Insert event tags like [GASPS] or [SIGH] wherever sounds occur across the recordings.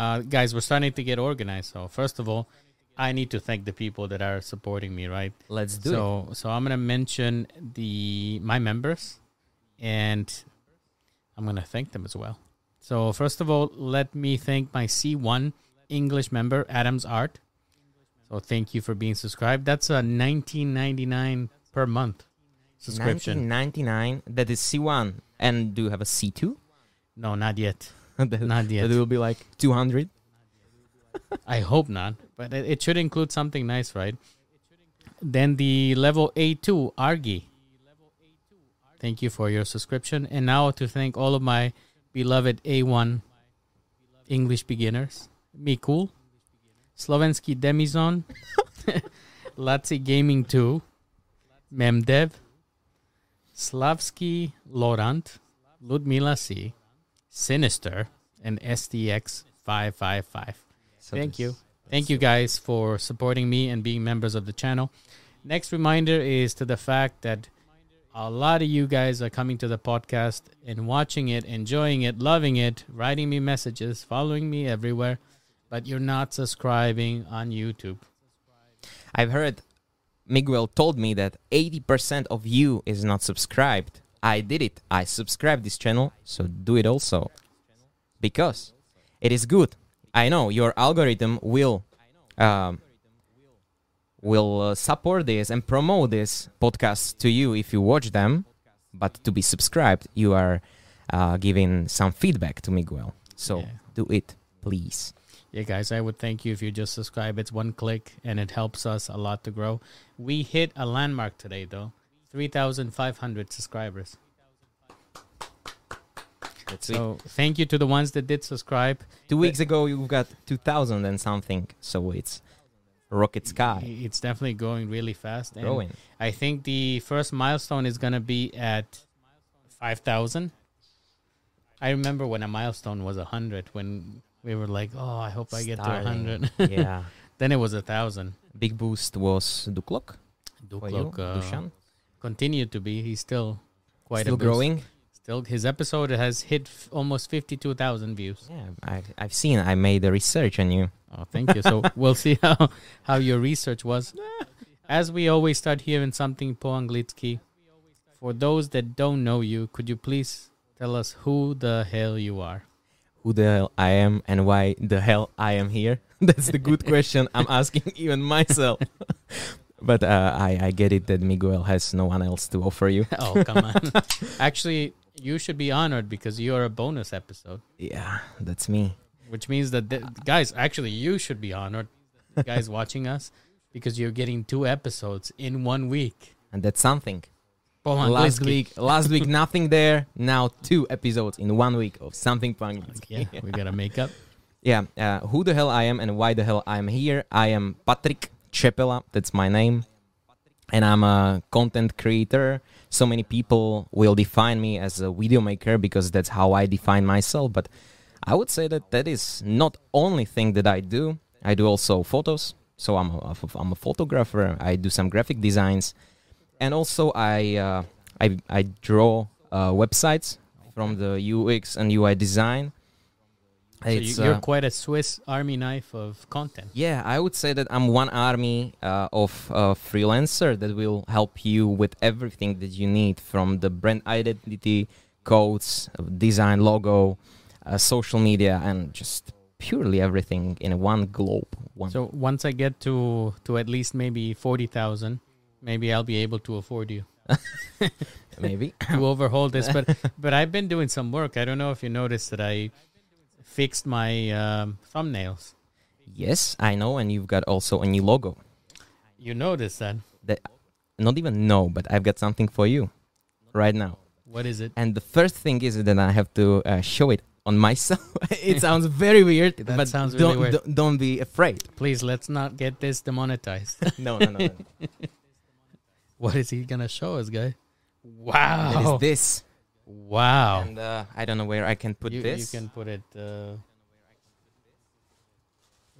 Uh, guys, we're starting to get organized. So first of all, I need to thank the people that are supporting me. Right. Let's do it. so so I'm gonna mention the my members, and I'm gonna thank them as well. So first of all, let me thank my C1 English member Adams Art. So thank you for being subscribed. That's a 19.99 per month subscription. 1999. That is C1. And do you have a C2? No, not yet. [LAUGHS] that, Not yet. that will be like 200. I hope not, but it, it should include something nice, right? Then the level A2 Argi. Thank you for your subscription. And now to thank all of my beloved A1 English beginners. Mikul, Slovensky Demizon, [LAUGHS] Latsi Gaming 2, Memdev, Slavsky Laurent, Ludmila C, Sinister, and SDX 555. So Thank you. Thank you guys for supporting me and being members of the channel. Next reminder is to the fact that a lot of you guys are coming to the podcast and watching it, enjoying it, loving it, writing me messages, following me everywhere, but you're not subscribing on YouTube. I've heard Miguel told me that 80% of you is not subscribed. I did it. I subscribed this channel, so do it also. Because it is good. I know your algorithm will um, will uh, support this and promote this podcast to you if you watch them, but to be subscribed, you are uh, giving some feedback to Miguel. So Yeah. do it, please. Yeah, guys, I would thank you if you just subscribe. It's one click and it helps us a lot to grow. We hit a landmark today, though 3,500 subscribers. That's it. So thank you to the ones that did subscribe. Two weeks ago, you've got 2,000 and something, so it's rocket sky It's definitely going really fast. and growing. I think the first milestone is going to be at 5,000. I remember when a milestone was 100, when we were like, oh, I hope I get to Starting. 100. [LAUGHS] yeah. then it was a 1,000. Big boost was Duklok Duklok uh, Dushan. Continued to be. He's still quite Still a growing. Still, his episode has hit f- almost 52,000 views. Yeah, I, I've seen. I made the research on you. Oh, thank you. So [LAUGHS] we'll see how, how your research was. As we always start here in something po anglicky, for those that don't know you, could you please tell us who the hell you are? Who the hell I am and why the hell I am here? [LAUGHS] That's the good [LAUGHS] question I'm asking even myself. But uh, I, I get it that Miguel has no one else to offer you. [LAUGHS] Oh, come on. [LAUGHS] Actually, you should be honored because you're a bonus episode, Yeah, that's me. which means that, the, guys, actually, you should be honored, guys watching us, because you're getting two episodes in one week. And that's something. Po last week, last [LAUGHS] week nothing there. Now two episodes in one week of something punk. Yeah, we gotta make up. Yeah, uh, who the hell I am and why the hell I'm here. I am Patrik Čepela, that's my name. And I'm a content creator. So many people will define me as a video maker because that's how I define myself. But I would say that that is not only thing that I do. I do also photos. So I'm a, I'm a photographer. I do some graphic designs, and also I uh, I I draw uh, websites from the UX and UI design. So It's, you're uh, quite a Swiss Army knife of content. yeah, I would say that I'm one army uh, of uh, freelancer that will help you with everything that you need from the brand identity, codes, design, logo, uh, social media, and just purely everything in one globe. One. So once I get to to at least maybe forty thousand, maybe I'll be able to afford you [LAUGHS] maybe. [LAUGHS] to overhaul this. But but I've been doing some work. I don't know if you noticed that I fixed my um, thumbnails. yes, I know, and you've got also a new logo. You noticed that? That not even know, but I've got something for you right now. What is it? And the first thing is that I have to uh, show it on [LAUGHS] myself. it [LAUGHS] sounds very weird, That but sounds really don't, weird. don't don't be afraid. Please let's not get this demonetized. [LAUGHS] no, no, no. no. what is he gonna show us, guy? Wow! is this, Wow! and uh, I don't know where I can put you, this. you can put it. Uh,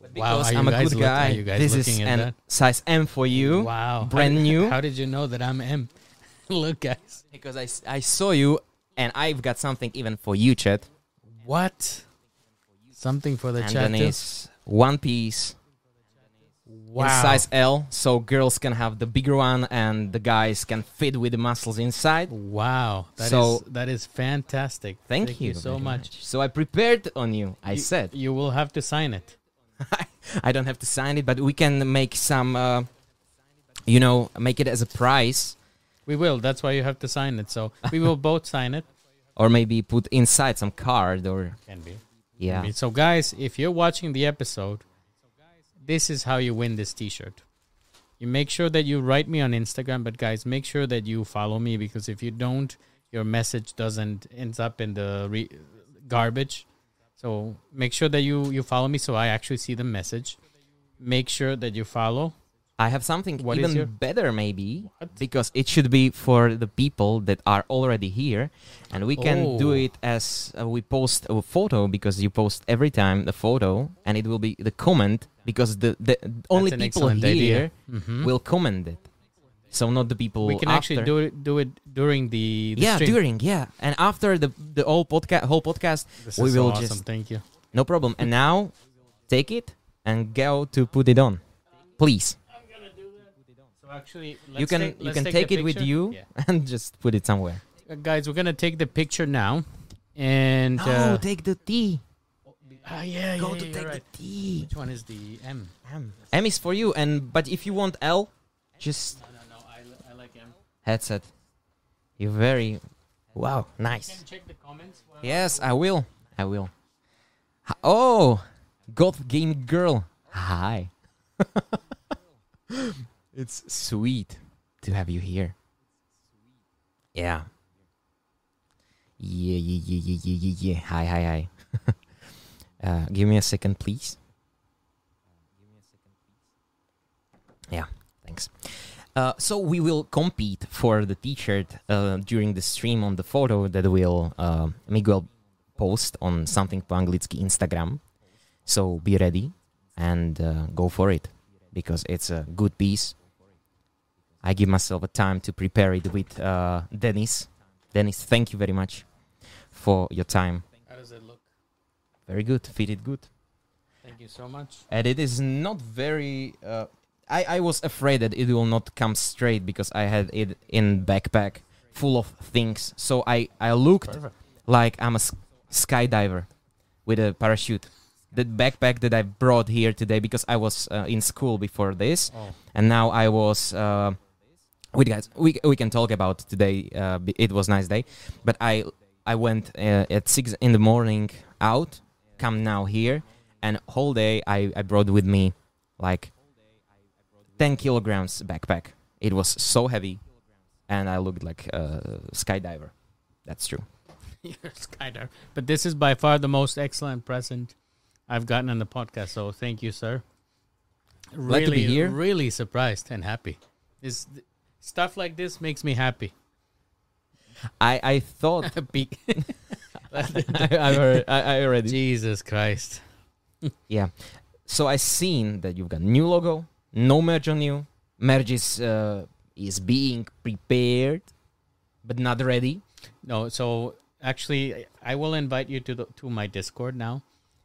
Wow, because are you I'm a good look- guy. you guys this is an size M for you. wow! brand how, new. How did you know that I'm M? [LAUGHS] Look, guys. Because I, I saw you, and I've got something even for you, Chet. What? Something for the and chat then too. is one piece Wow. in size L, so girls can have the bigger one and the guys can fit with the muscles inside. Wow. That is So- that is fantastic. Thank, you so very much. So I prepared on you. I You- said you will have to sign it. [LAUGHS] I don't have to sign it, but we can make some, uh, you know, make it as a prize, We will. That's why you have to sign it. So we will [LAUGHS] both sign it. or maybe put inside some card, or Can be. yeah. So guys, if you're watching the episode, this is how you win this T-shirt. You make sure that you write me on Instagram, but guys, make sure that you follow me because if you don't, your message doesn't ends up in the re- garbage. So make sure that you you follow me so I actually see the message. Make sure that you follow. I have something What even your- better, maybe, What? because it should be for the people that are already here, and we can Oh. do it as uh, we post a photo because you post every time the photo, and it will be the comment because the the only people here. Mhm. will comment it, so not the people. we can actually do it do it during the, the yeah, stream. during yeah, and after the the whole podcast, whole podcast, This we will awesome. just- Thank you. no problem. And now, take it and go to put it on, please. Actually, you can you can take, it with you and just put it somewhere. Uh, guys, we're gonna take the picture now, and uh, No, take the T. ah, yeah, Go yeah, to take right. the T. Which one is the M? M. M is for you, and but if you want L, just No, no, no. I, li- I like M. headset. You're very wow, nice. Can check the comments. while- Yes, I will. I will. Oh, Goth Game Girl. Hi. [LAUGHS] it's sweet to have you here. Yeah. Yeah, yeah, yeah, yeah, yeah, yeah, yeah. Hi, hi, hi. [LAUGHS] uh, give me a second, please. Yeah, thanks. Uh, so we will compete for the T-shirt uh, during the stream on the photo that will uh, Miguel post on something po Instagram. So be ready and uh, go for it because it's a good piece. I give myself a time to prepare it with uh, Dennis. Dennis, thank you very much for your time. How does it look? Very good, fitted good. Thank you so much. and it is not very uh, I, I was afraid that it will not come straight because i had it in backpack full of things so i i looked Perfect. like i'm a s- skydiver with a parachute the backpack that i brought here today because i was uh, in school before this Oh, and now i was uh, with guys we, we can talk about today uh, it was nice day but i i went uh, at six in the morning out come now here and whole day I, I brought with me like 10 kilograms backpack it was so heavy and i looked like a skydiver that's true [LAUGHS] you're a skydiver. But this is by far the most excellent present I've gotten on the podcast. So thank you, sir. Really, be here. really surprised and happy. This stuff like this makes me happy. i i thought [LAUGHS] Be- [LAUGHS] I, I, already, I, I already [LAUGHS] Jesus Christ. Yeah. So I seen that you've got new logo, no merch on you. Merch is uh, is being prepared, but not ready. No, so actually, I will invite you to the, to my Discord now,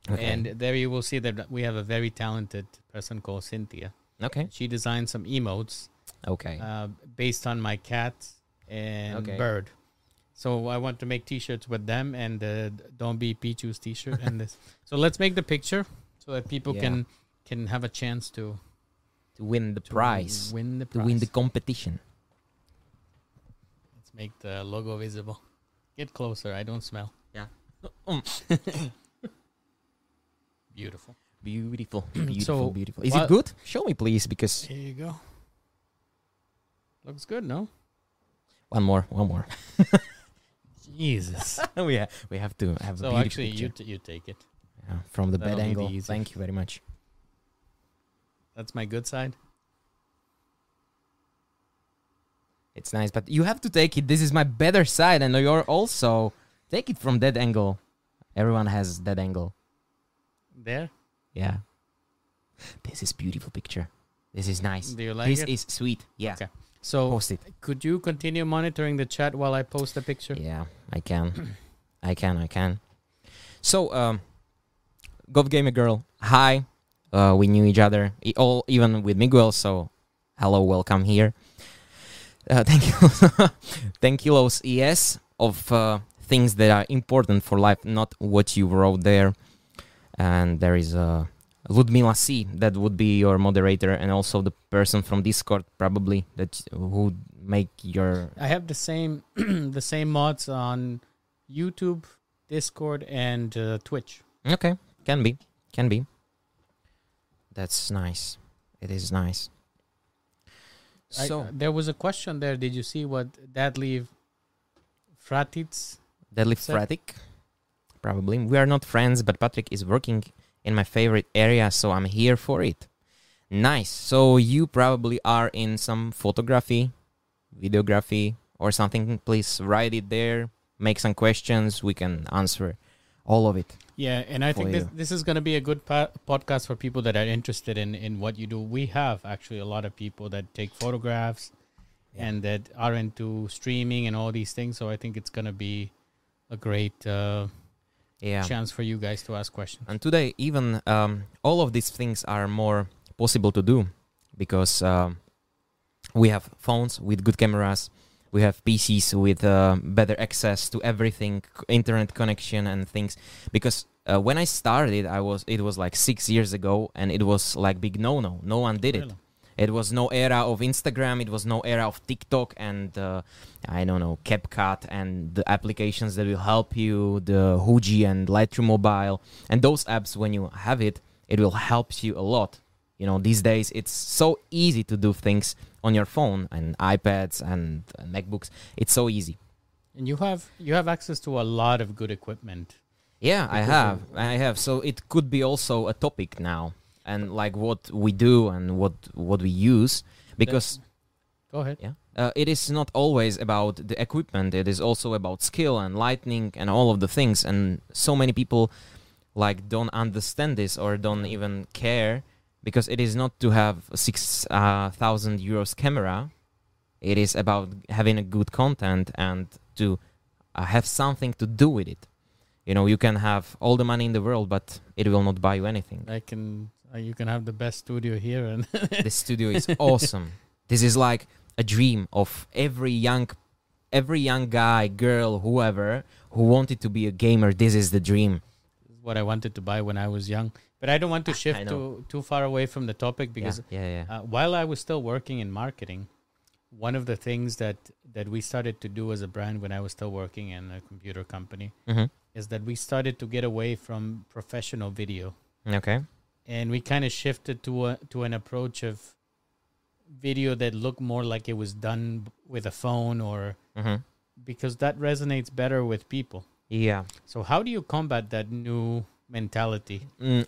and there you will see that we have a very talented person called Cynthia. okay, She designed some emotes okay, uh, based on my cat and Okay. bird. So I want to make T-shirts with them and uh, don't be Pichu's T-shirt and this. [LAUGHS] So let's make the picture so that people Yeah. can can have a chance to, to win the to prize, Win the to win the competition. Let's make the logo visible. Get closer. I don't smell. Yeah. [COUGHS] Beautiful. beautiful, [COUGHS] beautiful, So, beautiful. Is it good? Show me, please, because Here you go. Looks good, no? one more, one more. [LAUGHS] Jesus. [LAUGHS] we ha- we have to have a so beautiful actually, you picture. t- you take it. Yeah, from the bed that'll be angle. easy. Thank you very much. That's my good side. It's nice, but you have to take it. This is my better side, and you're also take it from that angle. Everyone has that angle. There. Yeah. This is beautiful picture. This is nice. Do you like this is sweet. Yeah. Okay. So Post it. could you continue monitoring the chat while I post the picture? Yeah, I can. [CLEARS THROAT] I can. I can. So, um, Goth Gamer Girl, hi. Uh, we knew each other, e- all even with Miguel. So, hello, welcome here. Uh, [LAUGHS] thank you, [LAUGHS] thank you, Los ES of uh, things that are important for life, not what you wrote there. And there is uh, Ludmila C. That would be your moderator, and also the person from Discord, probably that would make your I have the same [CLEARS THROAT] the same mods on YouTube, Discord, and uh, Twitch. Okay, can be, can be. That's nice. It is nice. I- So there was a question there. Did you see what Deadleaf Fratits? deadlift Fratic, probably. We are not friends, but Patrik is working in my favorite area, so I'm here for it. Nice. So you probably are in some photography, videography, or something. Please write it there. Make some questions. We can answer all of it. Yeah, and I think this, this is going to be a good po- podcast for people that are interested in, in what you do. We have actually a lot of people that take photographs Yeah. and that are into streaming and all these things. So I think it's going to be a great uh, Yeah. chance for you guys to ask questions. And today, even um, all of these things are more possible to do because um, we have phones with good cameras, we have PCs with uh, better access to everything, internet connection and things. Because uh, when I started, I was it was like six years ago, and it was like big no no. No one did. Really. It was no era of Instagram. It was no era of TikTok and uh, I don't know CapCut and the applications that will help you, the Huji and Lightroom Mobile, and those apps. When you have it, it will help you a lot. You know, these days it's so easy to do things on your phone and iPads and uh, MacBooks. It's so easy. And you have you have access to a lot of good equipment. Yeah, I have. I have. So it could be also a topic now, and like what we do and what what we use, because. Go ahead. Yeah. Uh, it is not always about the equipment. It is also about skill and lightning and all of the things. And so many people like don't understand this or don't even care because it is not to have a six uh, thousand euros camera. It is about having a good content and to uh, have something to do with it. You know, you can have all the money in the world, but it will not buy you anything. I can uh, you can have the best studio here and [LAUGHS] the studio is awesome. This is like a dream of every young every young guy, girl, whoever who wanted to be a gamer. This is the dream. what I wanted to buy when I was young. But I don't want to shift too too far away from the topic because yeah, yeah, yeah. uh, while I was still working in marketing, one of the things that that we started to do as a brand when I was still working in a computer company Mhm. is that we started to get away from professional video Okay. And we kind of shifted to a to an approach of video that looked more like it was done with a phone or hmm because that resonates better with people. Yeah. So how do you combat that new mentality? Mm,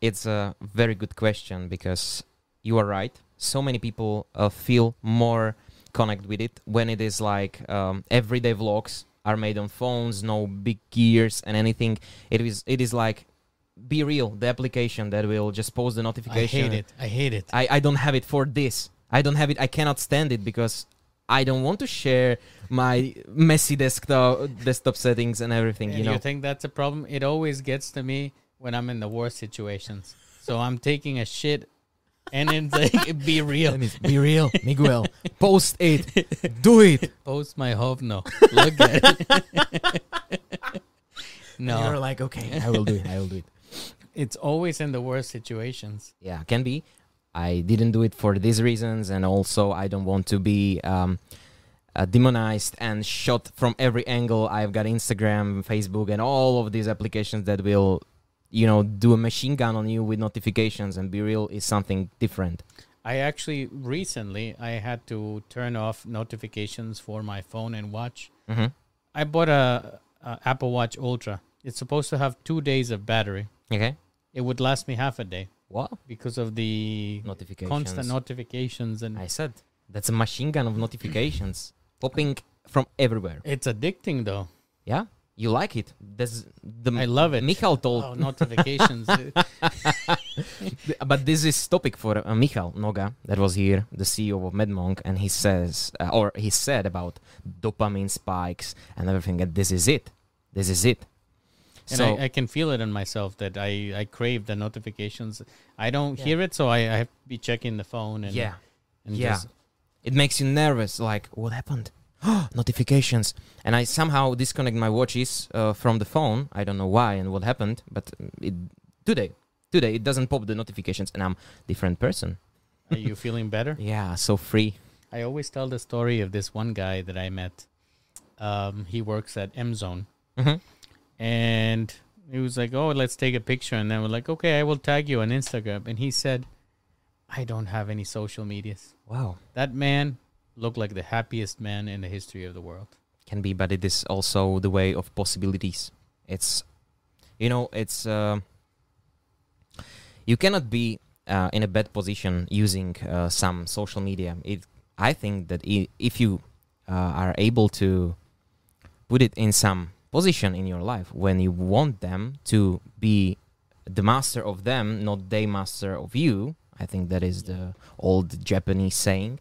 it's a very good question because you are right. So many people uh, feel more connect with it when it is like um, everyday vlogs are made on phones, no big gears and anything. It is it is like BeReal, the application that will just post the I notification. hate it. I hate it. I, I don't have it for this. I don't have it. I cannot stand it because I don't want to share my messy desktop desktop settings and everything. And you know. think that's a problem? It always gets to me when I'm in the worst situations. So I'm taking a shit and it's [LAUGHS] like be real. be real, Miguel. Post it. Do it. Post my hope no. Look at it. [LAUGHS] And you're like, okay, I will do it. I will do it. It's always in the worst situations. Yeah, can be. I didn't do it for these reasons, and also I don't want to be um, uh, demonized and shot from every angle. I've got Instagram, Facebook, and all of these applications that will, you know, do a machine gun on you with notifications. And BeReal is something different. I actually recently I had to turn off notifications for my phone and watch. Mm-hmm. I bought a, a Apple Watch Ultra. It's supposed to have 2 days of battery. Okay. It would last me half a day What because of the notifications? constant notifications and I said that's a machine gun of notifications [CLEARS THROAT] popping from everywhere. it's addicting though. Yeah, you like it. That's the I love it. Michal told Oh, notifications. [LAUGHS] [LAUGHS] but this is topic for uh, Michal Noga that was here, the CEO of Madmonq, and he says, uh, or he said about dopamine spikes and everything, and this is it. This is it. And so I, I can feel it in myself that I, I crave the notifications. I don't Yeah. hear it, so I, I have to be checking the phone and yeah, and yeah. just it makes you nervous. Like, what happened? [GASPS] Notifications. And I somehow disconnect my watches uh, from the phone. I don't know why and what happened, but it today, today it doesn't pop the notifications, and I'm different person. are you feeling better? [LAUGHS] Yeah, so free. I always tell the story of this one guy that I met. Um, he works at M Zone, hmm and he was like, "Oh, let's take a picture," and then we're like, "Okay, I will tag you on Instagram." And he said, "I don't have any social medias." Wow, That man looked like the happiest man in the history of the world. can be, but it is also the way of possibilities. It's, you know, it's uh, you cannot be uh, in a bad position using uh, some social media. It, I think that i- if you uh, are able to put it in some position in your life when you want them to be the master of them, not they master of you. I think that is the old Japanese saying.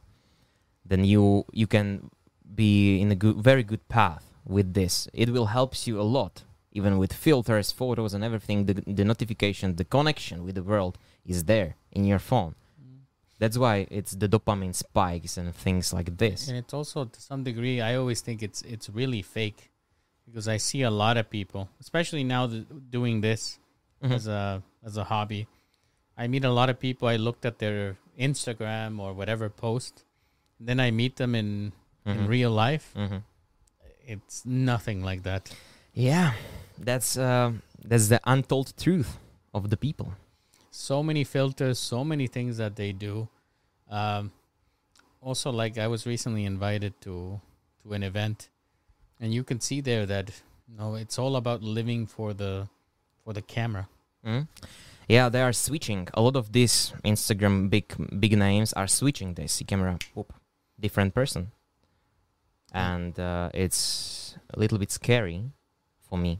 Then you you can be in a good, very good path with this. It will helps you a lot, even with filters, photos, and everything. The the notification, the connection with the world is there in your phone. That's why it's the dopamine spikes and things like this. And it's also to some degree, I always think it's it's really fake because I see a lot of people, especially now that doing this Mhm. as a as a hobby. I meet a lot of people. I looked at their Instagram or whatever post, then I meet them in in Mhm. real life. Mhm. It's nothing like that. Yeah, that's uh, that's the untold truth of the people. So many filters, so many things that they do. Um, also, like I was recently invited to to an event, and you can see there that no, it's all about living for the for the camera. Mm? Yeah, they are switching. A lot of these Instagram big big names are switching. They see camera, whoop, different person, and uh, it's a little bit scary for me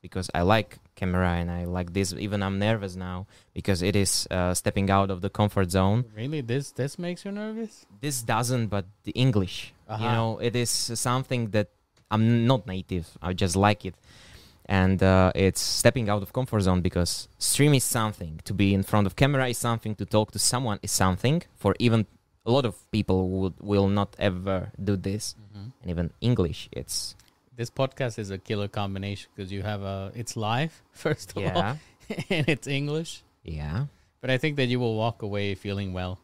because I like camera and I like this. Even I'm nervous now because it is uh, stepping out of the comfort zone. Really, this this makes you nervous? This doesn't, but the English, you know, it is something that I'm not native. I just like it. And uh, it's stepping out of comfort zone because stream is something. To be in front of camera is something. To talk to someone is something. For even a lot of people would will not ever do this. And even English, it's This podcast is a killer combination because you have a it's live [LAUGHS] first of all, yeah, [LAUGHS] and it's English. yeah. But I think that you will walk away feeling well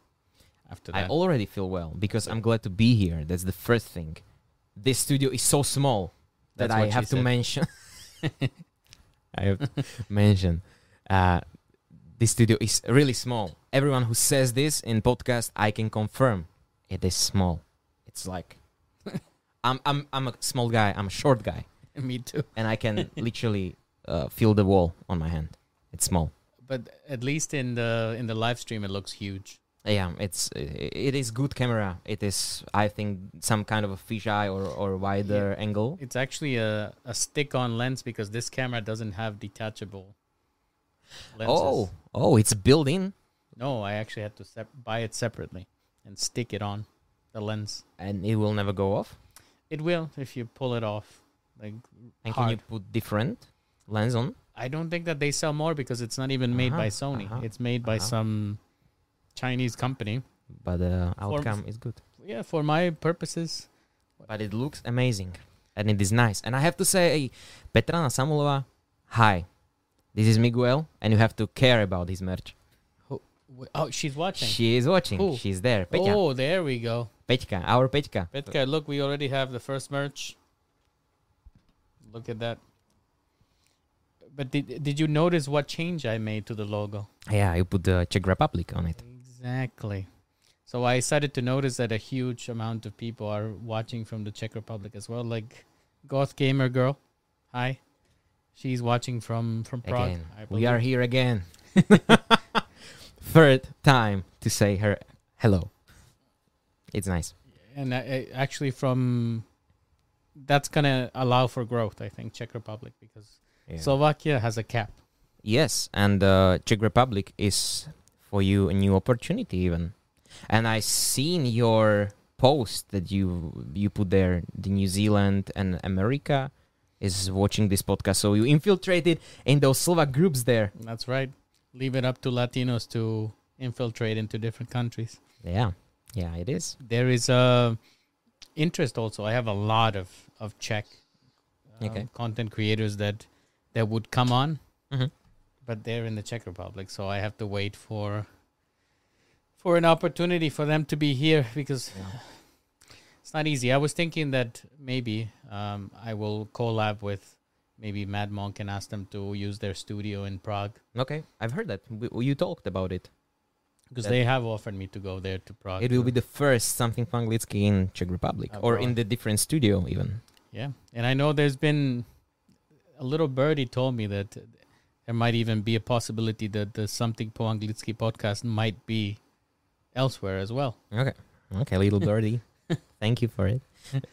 after I already feel well because I'm glad to be here. That's the first thing. This studio is so small that I what she have to mention. [LAUGHS] I have to mention uh, this studio is really small. Everyone who says this in podcast, I can confirm it is small. It's like [LAUGHS] I'm I'm I'm a small guy. I'm a short guy, [LAUGHS] Me too. and I can literally uh, feel the wall on my hand. It's small. But at least in the in the live stream, it looks huge. Yeah, it's it is good camera. It is I think some kind of a fisheye or or wider angle. It's actually a, a stick-on lens because this camera doesn't have detachable lenses. Oh, oh, it's built in, no! I actually had to sep- buy it separately and stick it on the lens. and it will never go off. It will if you pull it off. Like And can you put different lens on? I don't think that they sell more because it's not even made by Uh-huh, Sony. uh-huh, It's made by uh-huh. some Chinese company. But the For- outcome is good. Yeah, for my purposes, But it looks amazing, and it is nice. And I have to say, Petrana Samulova, hi. This is Miguel, and you have to care about his merch. w- oh, she's watching. She is watching. Who? She's there. Peťa. Oh, there we go. Peťka, our Peťka. Petka, look, we already have the first merch. Look at that. But did did you notice what change I made to the logo? Yeah, you put the Czech Republic on it. Exactly. So I started to notice that a huge amount of people are watching from the Czech Republic as well. Like Goth Gamer Girl, hi. She's watching from from Prague. Again, we are here again. [LAUGHS] Third time to say her hello. It's nice. and I, I- actually from that's gonna allow for growth. I think Czech Republic because Slovakia has a cap. Yes, and uh, Czech Republic is for you a new opportunity even. And I seen your post that you you put there the New Zealand and America is watching this podcast. So you infiltrated in those Slovak groups there. That's right. Leave it up to Latinos to infiltrate into different countries. Yeah, yeah, it is. There is a interest also. I have a lot of of Czech um, Okay. content creators that that would come on, Mhm. But they're in the Czech Republic, so I have to wait for for an opportunity for them to be here because [SIGHS] it's not easy. I was thinking that maybe um, I will collab with maybe Madmonq and ask them to use their studio in Prague Okay, I've heard that. W- You talked about it. because they have offered me to go there to Prague. It will be the first something po anglicky in Czech Republic or in the different studio even. Yeah, and I know there's been a little birdie told me that there might even be a possibility that the something po anglicky podcast might be elsewhere as well. Okay. Okay, little birdie. [LAUGHS] Thank you for it.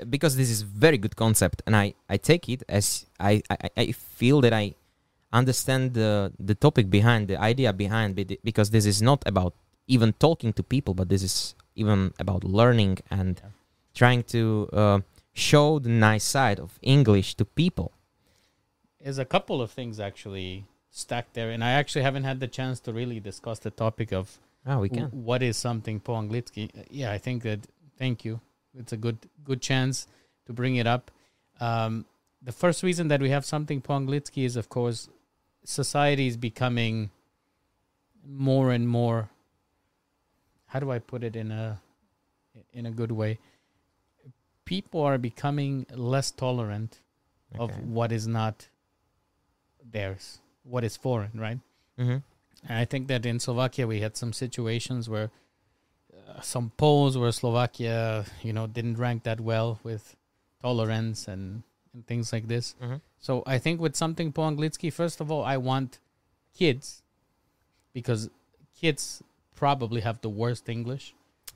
Because this is very good concept and I, I take it as I, I, I feel that I understand the the topic behind the idea behind because this is not about even talking to people but this is even about learning and Yeah. trying to uh, show the nice side of English to people. There's a couple of things actually stacked there, and I actually haven't had the chance to really discuss the topic of Oh, we w- what is something po anglicky. Uh, Yeah, I think that. Thank you. It's a good good chance to bring it up. Um, the first reason that we have something po anglicky is, of course, society is becoming more and more. How do I put it in a in a good way? People are becoming less tolerant of what is not theirs, what is foreign, right? Mhm. And I think that in Slovakia we had some situations where uh, some polls where Slovakia, you know, didn't rank that well with tolerance and, and things like this. Mhm. So I think with something po anglicky, first of all, I want kids because kids probably have the worst English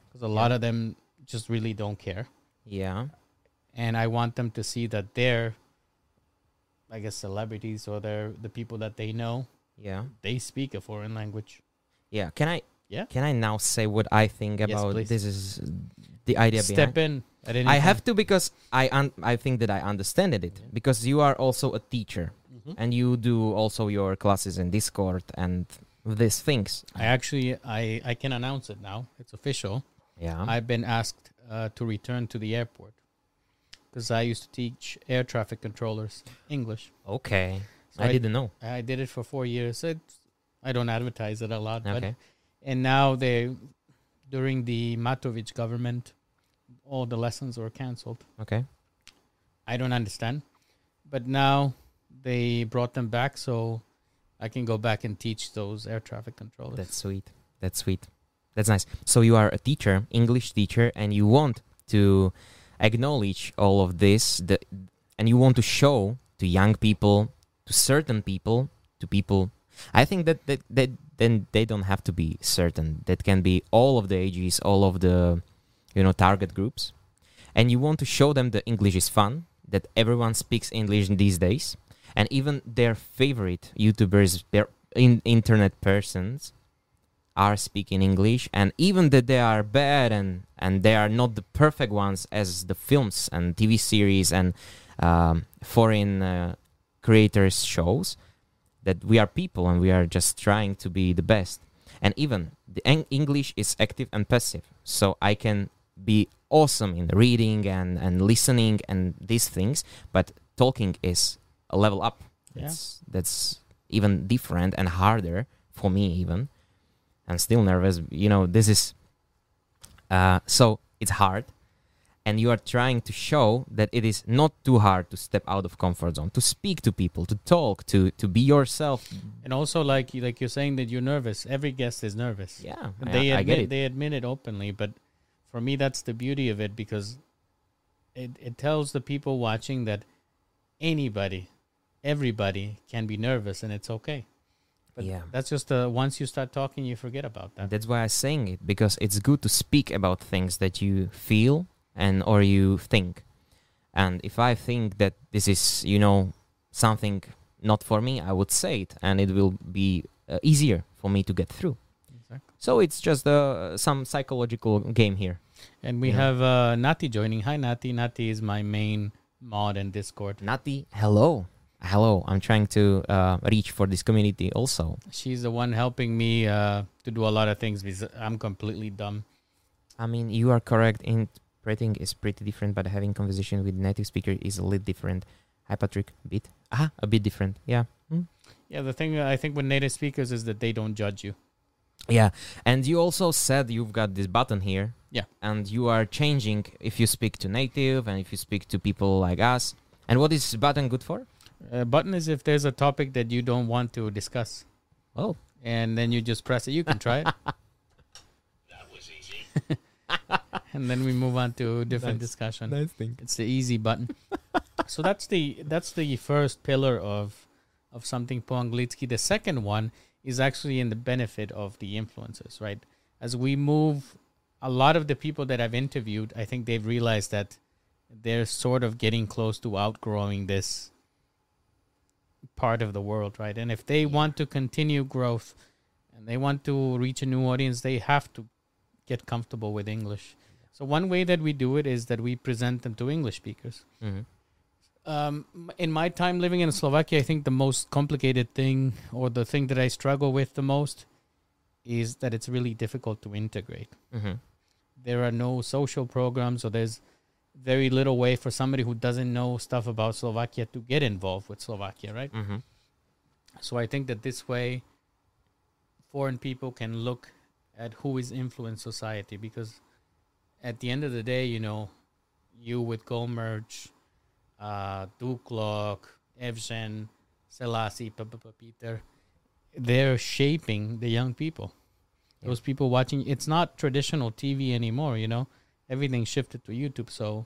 because a lot of them just really don't care Yeah. and I want them to see that they're, I guess, celebrities or they're the people that they know. Yeah. They speak a foreign language. Yeah. Can I Yeah. Can I now say what I think about please. this? Is the idea Step behind? in at any I time. have to because I un- I think that I understand it because you are also a teacher Mhm. and you do also your classes in Discord and these things. I actually, I, I can announce it now. It's official. Yeah. I've been asked uh, to return to the airport because I used to teach air traffic controllers English. okay. So I didn't know. I did it for four years. It's, I don't advertise it a lot, but and now they during the Matovič government all the lessons were canceled Okay. i don't understand but now they brought them back so i can go back and teach those air traffic controllers That's sweet. That's sweet. That's nice. So you are a teacher, English teacher, and you want to acknowledge all of this, the, and you want to show to young people, to certain people, to people. I think that that, that then they don't have to be certain. That can be all of the ages, all of the you know target groups, and you want to show them that English is fun, that everyone speaks English these days, and even their favorite YouTubers, their in internet persons are speaking English, and even that they are bad and and they are not the perfect ones as the films and TV series and um, foreign uh, creators shows. That we are people and we are just trying to be the best. And even the Eng- English is active and passive, so I can be awesome in reading and and listening and these things, but talking is a level up. Yeah. That's that's even different and harder for me even. I'm still nervous. You know, this is uh, so it's hard, and you are trying to show that it is not too hard to step out of comfort zone, to speak to people, to talk, to to be yourself. and also like like you're saying that you're nervous every guest is nervous Yeah, they I, I admit get it. they admit it openly but for me that's the beauty of it because it, it tells the people watching that anybody everybody can be nervous and it's okay but Yeah. that's just uh, once you start talking you forget about that That's why I'm saying it because it's good to speak about things that you feel and or you think. And if I think that this is, you know, something not for me, I would say it, and it will be uh, easier for me to get through. Exactly. So it's just uh, some psychological game here. and we Yeah. have uh, Nati joining hi Nati Nati is my main mod in Discord. Nati, hello. Hello. I'm trying to uh, reach for this community also. She's the one helping me uh, to do a lot of things because I'm completely dumb. I mean, you are correct. Interpreting is pretty different, but having conversation with native speaker is a little different. Hi, Patrik. A bit. Ah, a bit different. Yeah. Hmm. Yeah, the thing I think with native speakers is that they don't judge you. Yeah. And you also said you've got this button here. Yeah. And you are changing if you speak to native and if you speak to people like us. And what is this button good for? Uh, button is if there's a topic that you don't want to discuss, Oh. and then you just press it. You can try it. That was easy. and then we move on to different Nice. discussion. Nice thing. It's the easy button. [LAUGHS] so that's the that's the first pillar of of something po anglicky. The second one is actually in the benefit of the influencers, right? As we move, a lot of the people that I've interviewed, I think they've realized that they're sort of getting close to outgrowing this part of the world, right? And if they want to continue growth and they want to reach a new audience, they have to get comfortable with English. So one way that we do it is that we present them to English speakers. hmm Um, in my time living in Slovakia, I think the most complicated thing, or the thing that I struggle with the most, is that it's really difficult to integrate. hmm There are no social programs, or there's very little way for somebody who doesn't know stuff about Slovakia to get involved with Slovakia, right? hmm So I think that this way, foreign people can look at who is influence society because at the end of the day, you know, you with GoMerch, uh, Duklok, Evgen, Selassie, Peter, they're shaping the young people. Those people watching, it's not traditional TV anymore, you know, everything shifted to YouTube. So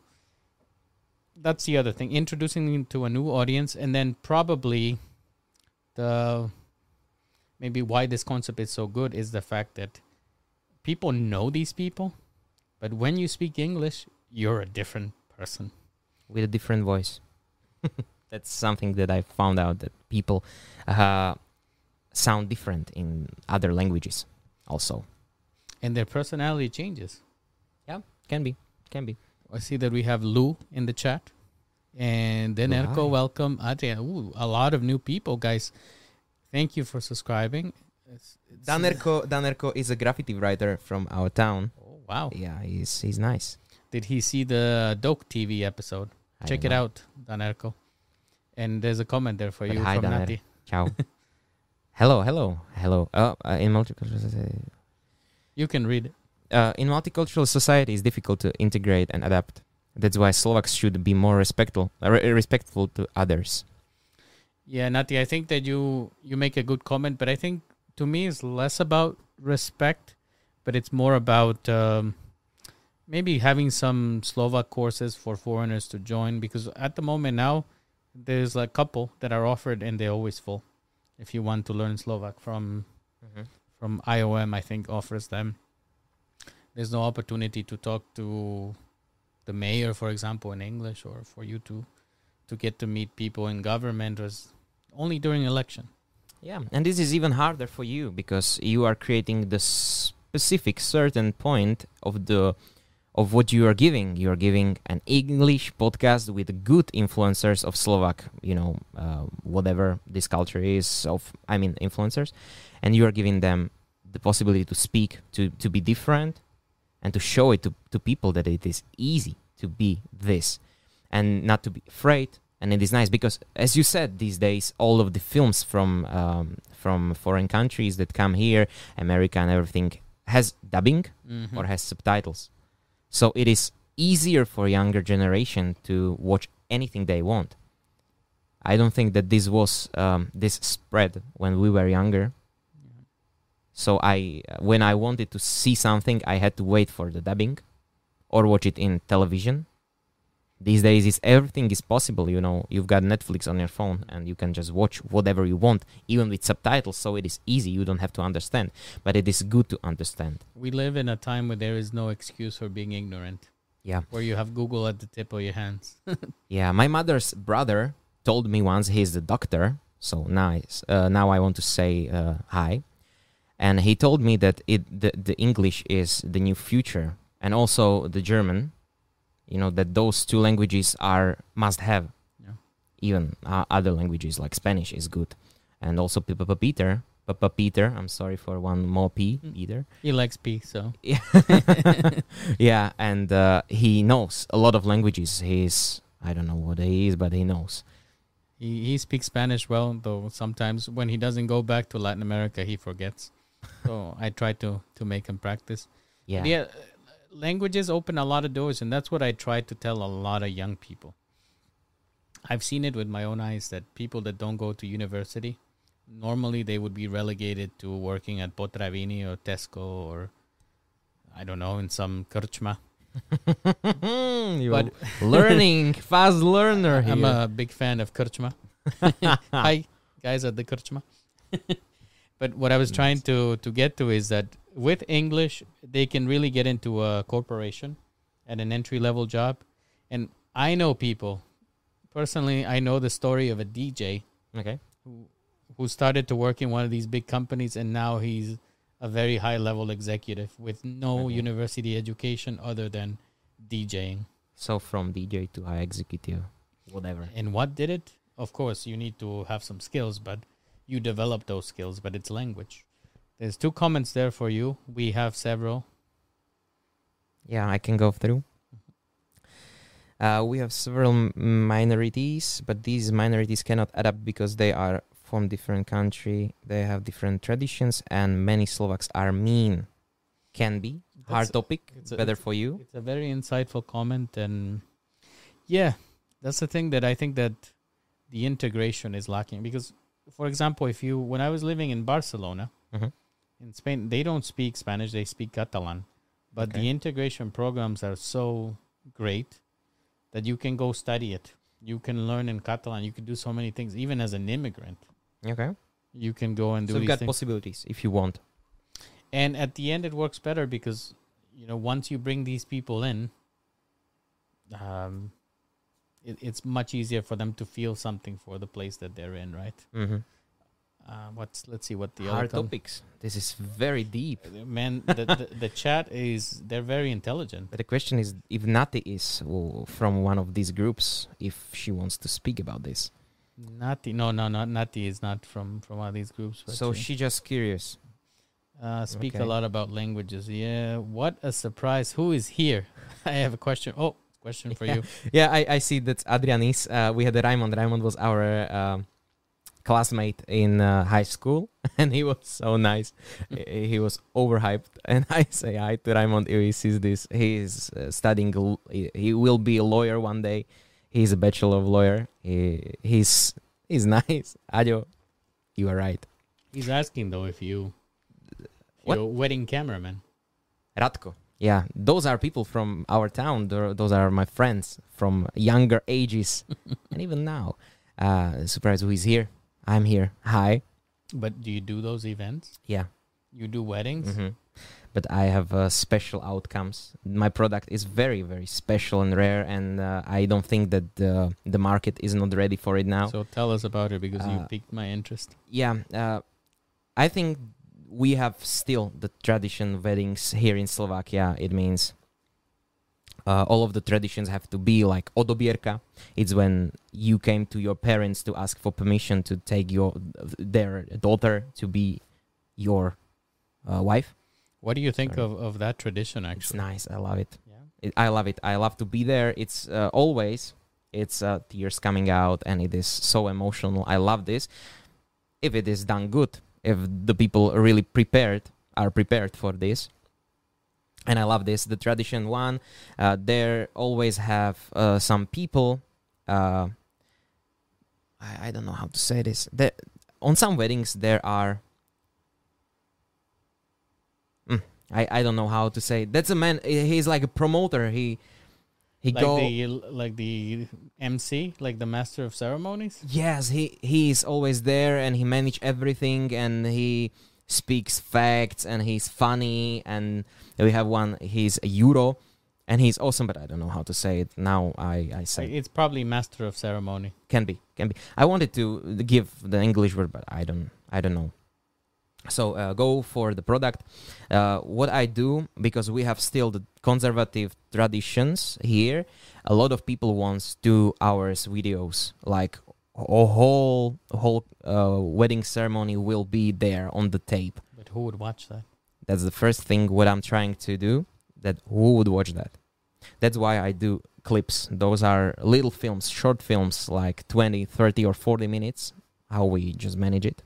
that's the other thing, introducing them to a new audience and then probably the maybe why this concept is so good is the fact that people know these people, but when you speak English, you're a different person. With a different voice. [LAUGHS] That's something that I found out that people uh, sound different in other languages also. And their personality changes. Can be. Can be. I see that we have Lou in the chat. And then Erko, Right. welcome. Adrian, ooh, a lot of new people, guys. Thank you for subscribing. It's, it's- Dan Erko is a graffiti writer from our town. Oh, wow. Yeah, he's he's nice. Did he see the Doke TV episode? I Check it know. out, Danerko. And there's a comment there for But you hi, from Daner. Nati. Ciao. [LAUGHS] hello, hello, hello. Uh, uh, in multicultural society, You can read it. Uh, in multicultural society, it's difficult to integrate and adapt. That's why Slovaks should be more respectful, uh, re- respectful to others. Yeah, Nati, I think that you you make a good comment, but I think to me it's less about respect, but it's more about um, maybe having some Slovak courses for foreigners to join because at the moment now there's a couple that are offered and they're always full. If you want to learn Slovak from from IOM, I think offers them. There's no opportunity to talk to the mayor, for example, in English, or for you to to get to meet people in government was only during election. Yeah, and this is even harder for you because you are creating the specific certain point of the of what you are giving. You are giving an English podcast with good influencers of Slovak, you know, uh, whatever this culture is of, I mean, influencers, and you are giving them the possibility to speak, to to be different, and to show it to to people that it is easy to be this, and not to be afraid. And it is nice because as you said these days all of the films from um, from foreign countries that come here america and everything has dubbing Mm-hmm. or has subtitles. So it is easier for younger generation to watch anything they want. I don't think that this was um, this spread when we were younger so i when i wanted to see something i had to wait for the dubbing or watch it in television. These days is everything is possible you know. You've got netflix on your phone and you can just watch whatever you want even with subtitles so it is easy. You don't have to understand but it is good to understand. We live in a time where there is no excuse for being ignorant, yeah. Where you have Google at the tip of your hands. [LAUGHS] yeah my mother's brother told me once he's the doctor so nice uh, now i want to say uh, hi and he told me that it the, the english is the new future and also the german you know that those two languages are must have. Yeah. Even uh, other languages like Spanish is good, and also P- P- P- Peter. Papa Peter, I'm sorry for one more P, Mm. Peter. He likes P, so [LAUGHS] Yeah, yeah, and uh, he knows a lot of languages. He's I don't know what he is, but he knows. he, he speaks Spanish well. Though sometimes when he doesn't go back to Latin America, he forgets. So I try to to make him practice. Yeah, yeah uh, languages open a lot of doors and that's what i try to tell a lot of young people. I've seen it with my own eyes that people that don't go to university normally they would be relegated to working at potravini or tesco or i don't know in some kerchma [LAUGHS] You're but [LAUGHS] learning, fast learner here. i'm a big fan of kerchma [LAUGHS] hi guys at the kerchma but what i was mm. trying to to get to is that with english they can really get into a corporation at an entry level job and i know people personally i know the story of a dj okay. who who started to work in one of these big companies and now he's a very high level executive with no Okay. university education other than djing So from DJ to high executive, whatever. and what did it of course you need to have some skills but you develop those skills but it's language there's two comments there for you we have several Yeah, I can go through. Uh, we have several m- minorities, but these minorities cannot adapt because they are from different country. They have different traditions, and many Slovaks are mean. Can be hard That's- topic. it's a- better for you. it's a very insightful comment and yeah that's the thing that i think that the integration is lacking because for example if you when i was living in barcelona Mhm. in spain they don't speak spanish they speak catalan but the integration programs are so great that you can go study it you can learn in catalan you can do so many things even as an immigrant Okay. you can go and do So you've got things possibilities if you want. and at the end it works better because you know once you bring these people in um it, it's much easier for them to feel something for the place that they're in right Mm-hmm. uh what's let's see what the Hard topics. This is very deep. man the, the, the [LAUGHS] chat is they're very intelligent But the question is if Nati is from one of these groups, if she wants to speak about this. Nati, no, no, no. Nati is not from from one of these groups. So she, she just curious. uh, speak okay. a lot about languages. Yeah, what a surprise! Who is here? [LAUGHS] I have a question. Oh, question for you. [LAUGHS] Yeah, I, I see that Adrianis. Uh, we had Raymond. Raymond was our um, classmate in uh, high school, [LAUGHS] and he was so nice. he was overhyped, [LAUGHS] and I say hi to Raymond if he sees this. He is uh, studying. l- He, will be a lawyer one day. He's a bachelor of lawyer. He, he's he's nice. Adio, you are right. He's asking though if you, What? your wedding cameraman. Radko. Yeah, those are people from our town. Tho- Those are my friends from younger ages, [LAUGHS] and even now. Uh, surprised who is here. I'm here. Hi. But do you do those events? Yeah. You do weddings? hmm But I have uh, special outcomes. My product is very, very special and rare, and uh, I don't think that the the market is not ready for it now. So tell us about it because you Uh, piqued my interest. yeah, uh, I think we have still the tradition weddings here in Slovakia. It means uh, all of the traditions have to be like odobierka. It's when you came to your parents to ask for permission to take your their daughter to be your uh, wife. What do you think Sorry. of, of that tradition? Actually, it's nice. I love it. yeah. it. I love it. I love to be there. It's uh, always it's uh, tears coming out, and it is so emotional. I love this. If it is done good, if the people really prepared are prepared for this, and I love this. The tradition one, uh, there always have uh, some people. Uh, I, I don't know how to say this. There, on some weddings there are. Mm, I, I don't know how to say. That's a man. He's like a promoter. He he Like go. the like the MC, like the master of ceremonies. Yes, he he is always there and he manage everything and he speaks facts and he's funny and we have one he's a Euro and he's awesome but I don't know how to say it now I I say it's probably master of ceremony. can be can be I wanted to give the English word but I don't I don't know So uh, go for the product. Uh, what I do because we have still the conservative traditions here. A lot of people wants two hours videos, like a whole whole uh, wedding ceremony will be there on the tape. But who would watch that? That's the first thing what I'm trying to do. That who would watch that? That's why I do clips. Those are little films, short films, like 20, 30, or 40 minutes. How we just manage it.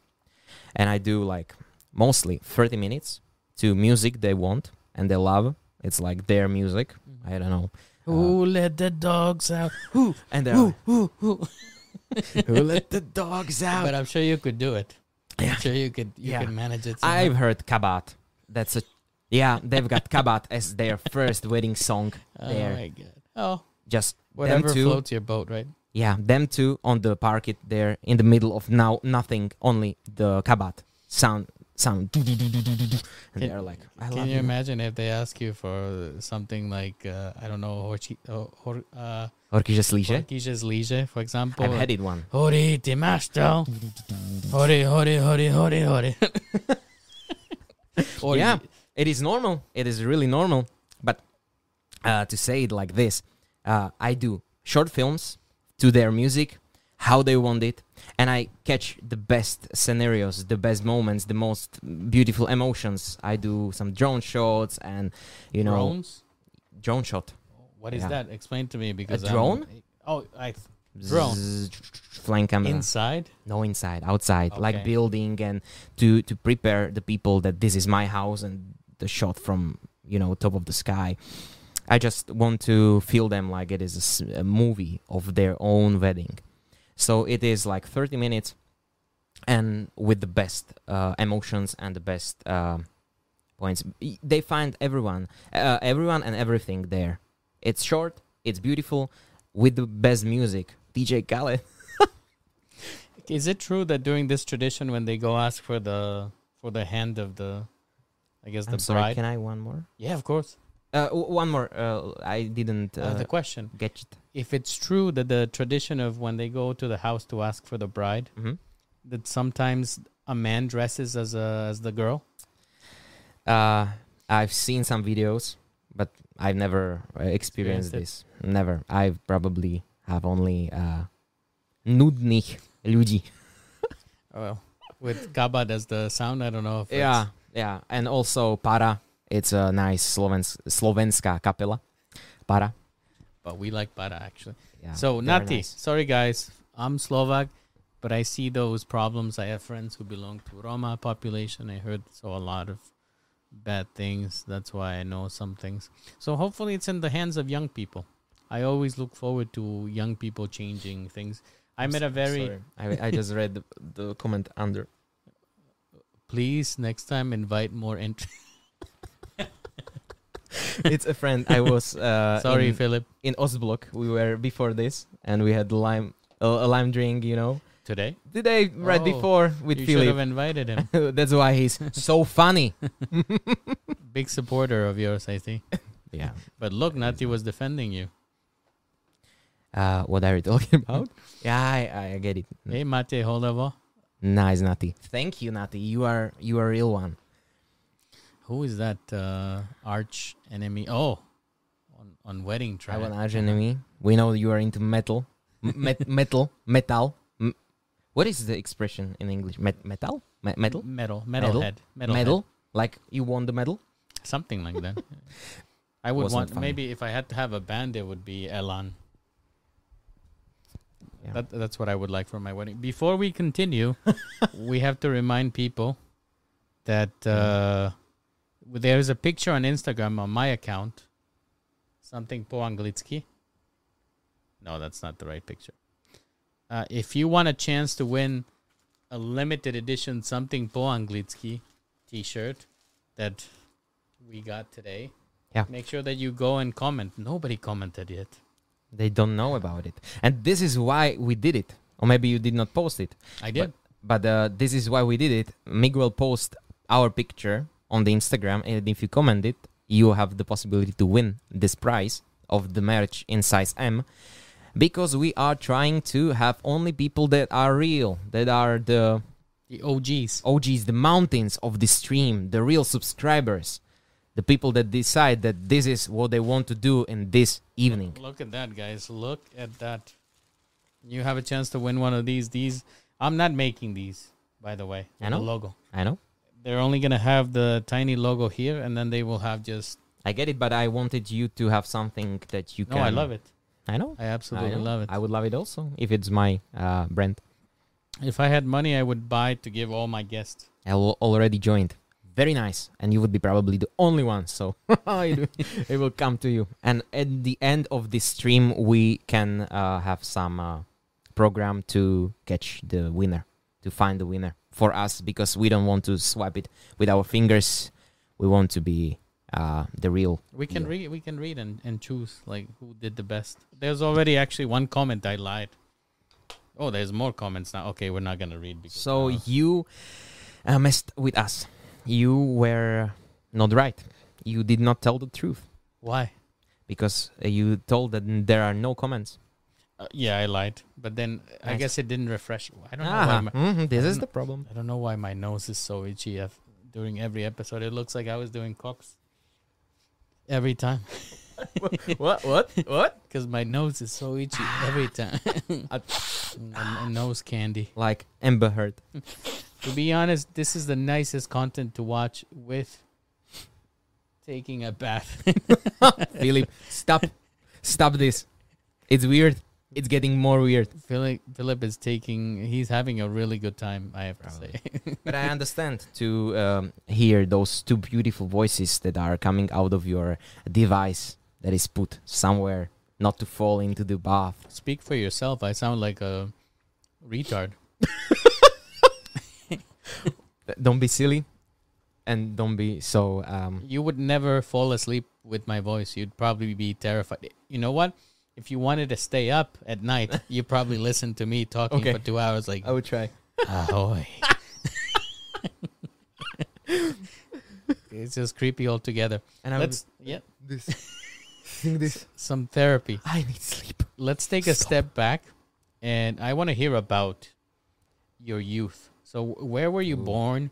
And I do like mostly 30 minutes to music they want and they love. It's like their music. Mm-hmm. I don't know. Who uh, let the dogs out? Who? And they're Who? Who? Who? [LAUGHS] who let the dogs out? But I'm sure you could do it. Yeah. I'm sure you could. You Yeah. could manage it. I've heard Kabat. That's a yeah. They've got Kabat as their first wedding song. [LAUGHS] Oh there. my god. Oh, Just whatever them two. floats your boat, right? Yeah, them two on the parquet there in the middle of now nothing, only the Kabat sound sound. And Can- they're like, I Can you you. imagine if they ask you for something like uh, I don't know, horchi, uh, hor, uh, že slíže? Lige, for example? I've had it one. Hori ti mašto. Hori, hori, hori, hori, hori. Or yeah, it is normal. It is really normal. But uh, to say it like this, uh, I do short films to their music, how they want it, and I catch the best scenarios, the best moments, the most beautiful emotions. I do some drone shots and you know drones. drone shot. What is Yeah. that? Explain to me because I'm- drone? oh, I Drone. Zzz, flying camera. inside. no inside, outside, like building and to to prepare the people that this is my house and the shot from you know top of the sky. I just want to feel them like it is a movie of their own wedding. So it is like 30 minutes, and with the best uh, emotions and the best uh, points. They find everyone, uh, everyone and everything there. It's short, it's beautiful, with the best music. DJ Khaled. [LAUGHS] Is it true that during this tradition, when they go ask for the for the hand of the, I guess the I'm sorry. bride? Can I one more? yeah, of course. Uh, w- one more. Uh, I didn't Uh, uh, the question: get it. If it's true that the tradition of when they go to the house to ask for the bride, Mhm. that sometimes a man dresses as a as the girl. Uh, I've seen some videos, but I've never uh, experienced Experienced this. Never. I probably have only uh, nudných ľudí. [LAUGHS] Well, with Kabat as the sound, I don't know if Yeah, yeah, and also Para. It's a nice Slovens- slovenská kapela. Para. But we like Para actually. Yeah, so Nati, nice. sorry guys, I'm Slovak, but I see those problems. I have friends who belong to Roma population. I heard so a lot of bad things. That's why I know some things. So hopefully it's in the hands of young people. I always look forward to young people changing things. I I'm met a very. I, I just read the, the comment under. [LAUGHS] please next time invite more [LAUGHS] it's a friend. I was [LAUGHS] uh, Sorry, in, Philip. in Osblock. We were before this, and we had lime a, a lime drink. You know, Today today right Oh, before with you should have Philip. invited him. [LAUGHS] That's why he's so funny. Big supporter of yours, I think. Yeah. But look, Nati was defending you. Uh, what are you talking about? yeah, I, I get it. Hey, Mate, hold Holavo. Nice, Nati. Thank you, Nati. You are you are a real one. Who is that uh, arch enemy? Oh, on on wedding I track. want arch enemy. We know you are into metal, met, [LAUGHS] metal, metal. M- what is the expression in English? Met, metal, Me- metal, metal, Metal? metal, head, metal, medal. head. Like you won the medal. something like that. [LAUGHS] I would Wasn't want funny. maybe if I had to have a band, it would be Elan. Yeah. That, that's what I would like for my wedding. Before we continue, [LAUGHS] we have to remind people that uh, there's a picture on Instagram on my account. Something po anglicky. No, that's not the right picture. Uh, if you want a chance to win a limited edition something po anglicky t-shirt that we got today, Yeah. make sure that you go and comment. Nobody commented yet. They don't know about it, and this is why we did it. Or maybe you did not post it. I did. But uh, this is why we did it. Miguel post our picture on the Instagram, and if you comment it, you have the possibility to win this prize of the merch in size M. Because we are trying to have only people that are real, that are the The OGs. OGs, the mountains of the stream, the real subscribers, the people that decide that this is what they want to do in this evening. Look at that, guys. Look at that. You have a chance to win one of these. These I'm not making these, by the way. I know. The logo. I know. They're only gonna have the tiny logo here, and then they will have just. I get it, but I wanted you to have something that you No, can. I love it. I know. I absolutely I know. love it. I would love it also if it's my uh, brand. if I had money, I would buy to give all my guests. I al- already joined. Very nice, and you would be probably the only one, so [LAUGHS] it, it will come to you. And at the end of this stream, we can uh, have some uh, program to catch the winner, to find the winner for us, because we don't want to swipe it with our fingers. We want to be uh, the real. We can Yeah. read. We can read and, and choose like who did the best. There's already actually one comment I lied. Oh, there's more comments now. Okay, we're not gonna read because So you uh, messed with us. You were not right. You did not tell the truth why? because uh, you told that there are no comments. Uh, yeah, I lied. But then I guess it didn't refresh. I don't know. Why Ah, my, mhm, this is the problem. I don't know why my nose is so itchy. I've, during every episode, it looks like I was doing cocks every time [LAUGHS] what? What? What? because my nose is so itchy every time. [LAUGHS] [LAUGHS] And, and nose candy. Like Amber Heard. To be honest, this is the nicest content to watch with taking a bath. Philip, stop. Stop this. It's weird. It's getting more weird. Philip, Philip is taking. He's having a really good time. I have to say. [LAUGHS] But I understand to um, hear those two beautiful voices that are coming out of your device that is put somewhere, not to fall into the bath. Speak for yourself. I sound like a retard. [LAUGHS] [LAUGHS] Don't be silly, and don't be so. Um, You would never fall asleep with my voice. You'd probably be terrified. You know what? If you wanted to stay up at night, [LAUGHS] you probably listen to me talking Okay. for two hours. Like, I would try. ahoy. [LAUGHS] it's just creepy altogether. And I would Let's yeah, this. [LAUGHS] Think this. some therapy. I need sleep. Let's take a step back, and I want to hear about your youth. So, where were you born?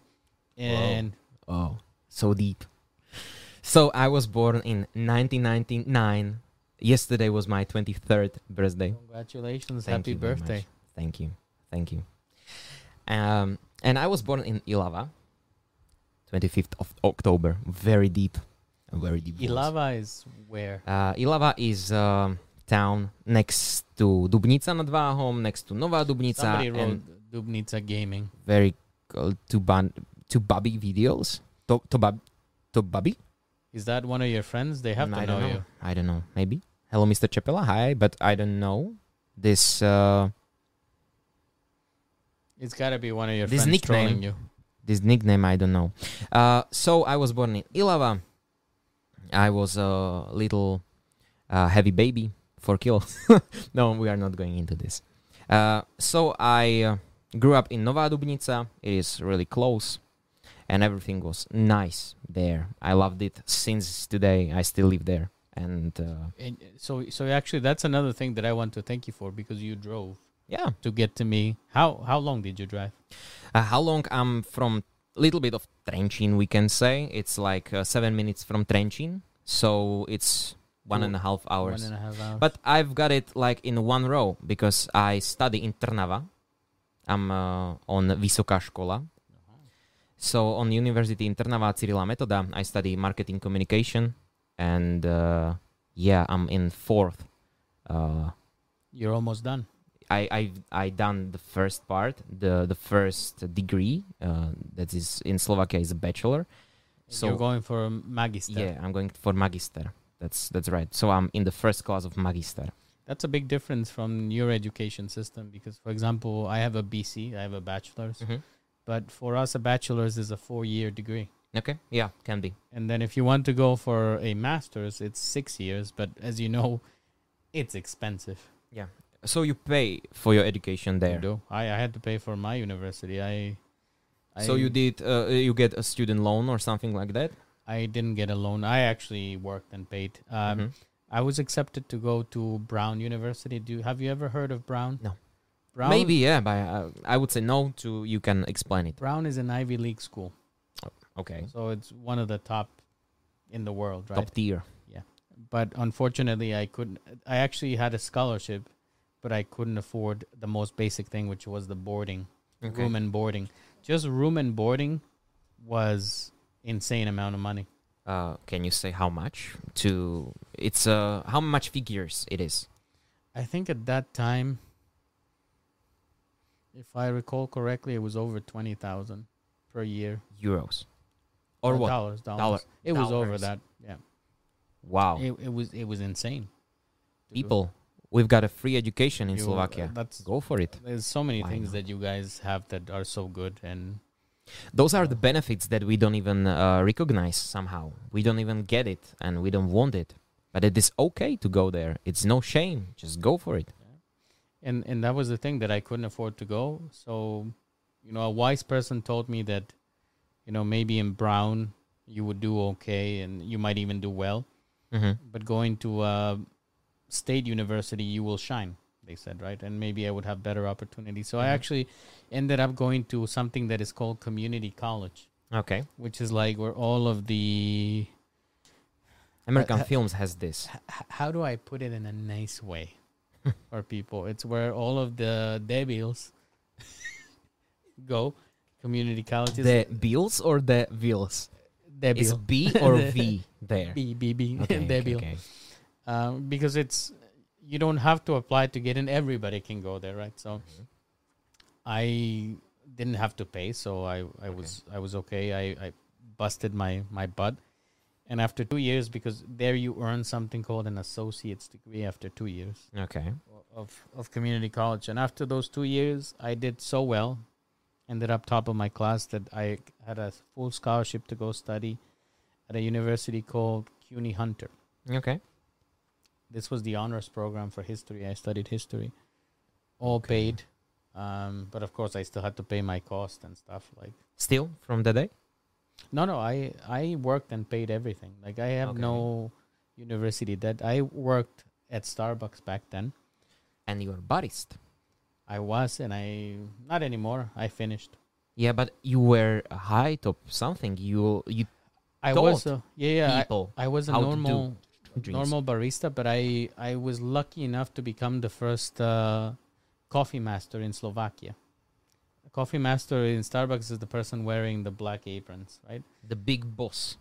And Oh, so deep. So I was born in 1999. Yesterday was my 23rd birthday. congratulations, Thank happy birthday! Thank you. Thank you. Um, and I was born in Ilava, 25th of October. Very deep. Very deep. voice. Ilava is where? Uh, Ilava is a town next to Dubnica nad Váhom, next to Nová Dubnica, Somebody wrote and Dubnica Gaming. very close to ban- to Bubby videos. To to Bub to Bubby. Is that one of your friends? They have to I know, don't you. I don't know. Maybe. Hello, Mr. Čepela. Hi, but I don't know this. Uh, It's got to be one of your This friends nickname- trolling you. this nickname I don't know. Uh, so I was born in Ilava. I was a little uh, heavy baby for kills. [LAUGHS] no, we are not going into this. Uh, so I uh, grew up in Nová Dubnica. It is really close, and everything was nice there. I loved it since today. I still live there, and uh, And so, so actually, that's another thing that I want to thank you for because you drove yeah. to get to me. How how long did you drive? Uh, how long I'm from little bit of Trencin, we can say. It's like uh, seven minutes from Trencin, so it's one and a half hours. One and a half hours. But I've got it like in one row because I study in Trnava. I'm uh, on Vysoká škola. So on University in Trnava, Cyrila Metoda, I study marketing communication, and uh, yeah, I'm in fourth. Uh, you're almost done. I I I done the first part, the the first degree uh, that is in Slovakia is a bachelor. So you're going for magister. yeah, I'm going for magister. That's that's right. So I'm in the first class of magister. That's a big difference from your education system because, for example, I have a BC, I have a bachelor's, but for us, a bachelor's is a four-year degree. Okay, yeah, can be. And then if you want to go for a master's, it's six years. But as you know, it's expensive. Yeah. So you pay for your education there. You do. I, I had to pay for my university. I, I So you did uh, you get a student loan or something like that? I didn't get a loan. I actually worked and paid. Um, Mhm. I was accepted to go to Brown University. Do have you ever heard of Brown? No. Brown, Maybe yeah, but uh, I would say no. To you can explain it. Brown is an Ivy League school, Okay, so it's one of the top in the world, right? top tier. Yeah. But unfortunately, I couldn't. I actually had a scholarship, but I couldn't afford the most basic thing, which was the boarding, Okay. room and boarding. Just room and boarding was insane amount of money. Uh, can you say how much? To it's uh how much figures it is? I think at that time, if I recall correctly, it was over twenty thousand per year. Euros, or Uh, what? Dollars. Dollars. Dollar- It was over that. Yeah. Wow, It, it was it was insane. people, we've got a free education in You- Slovakia. That's Go for it. there's so many Why things not? that you guys have that are so good and Those are the benefits that we don't even uh, recognize somehow. We don't even get it, and we don't want it. But it is okay to go there. It's no shame. Just go for it. and and that was the thing that I couldn't afford to go. So, you know, a wise person told me that, you know, maybe in Brown you would do okay and you might even do well, Mm-hmm. but going to a state university you will shine. They said right, and maybe I would have better opportunities. So I Mhm. actually ended up going to something that is called community college, Okay. which is like where all of the American Uh, uh, Films has this. h- how do I put it in a nice way [LAUGHS] for people? It's where all of the debiles [LAUGHS] go. Community colleges. The bills or the wheels? Is debil. B [LAUGHS] or V there? B B B Okay, [LAUGHS] okay, debil. okay. Um, because it's you don't have to apply to get in. Everybody can go there, right? So Mm-hmm. I didn't have to pay, so I, I was I was okay. I, I busted my my butt, and after two years, because there you earn something called an associate's degree after two years. Okay. of of community college and after those two years i did so well ended up top of my class that i had a full scholarship to go study at a university called cuny hunter Okay. this was the honors program for history i studied history all Okay. paid um, but of course i still had to pay my cost and stuff like Still from the day? no no i i worked and paid everything like i have Okay. no university debt i worked at starbucks back then And you're barist. I was and i not anymore i finished Yeah, but you were a height of something. You you I was a, yeah yeah people I, I was a how to do normal normal barista, but I I was lucky enough to become the first uh, coffee master in Slovakia. A coffee master in Starbucks is the person wearing the black aprons, right? the big boss.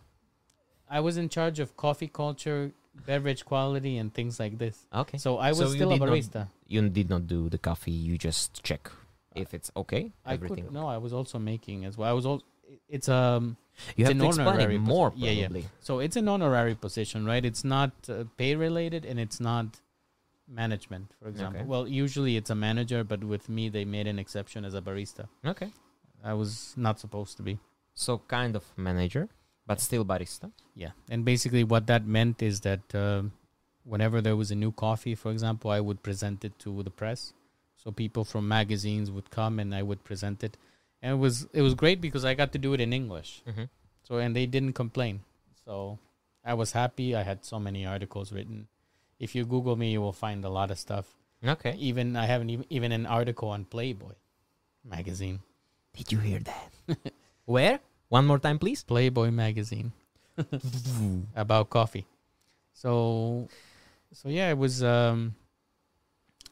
I was in charge of coffee culture, beverage quality, and things like this. Okay. So I was So still a did not- barista. you did not do the coffee. You just check if it's okay. I Everything. could no, I was also making as well. I was also it's um you it's have an to explain honorary it posi- more. yeah, yeah. So it's an honorary position, right? It's not uh, pay related and it's not management, for example. Okay. Well, usually it's a manager, but with me, they made an exception as a barista. Okay. I was not supposed to be. So kind of manager, but still barista. Yeah. And basically, what that meant is that um, whenever there was a new coffee, for example, I would present it to the press. So people from magazines would come and I would present it. And it was it was great because I got to do it in English. Mm-hmm. So and they didn't complain. So I was happy. I had so many articles written. If you Google me, you will find a lot of stuff. Okay. Even I haven't even even an article on Playboy magazine. Did you hear that? [LAUGHS] Where? One more time, please. Playboy magazine [LAUGHS] about coffee. So so yeah, it was um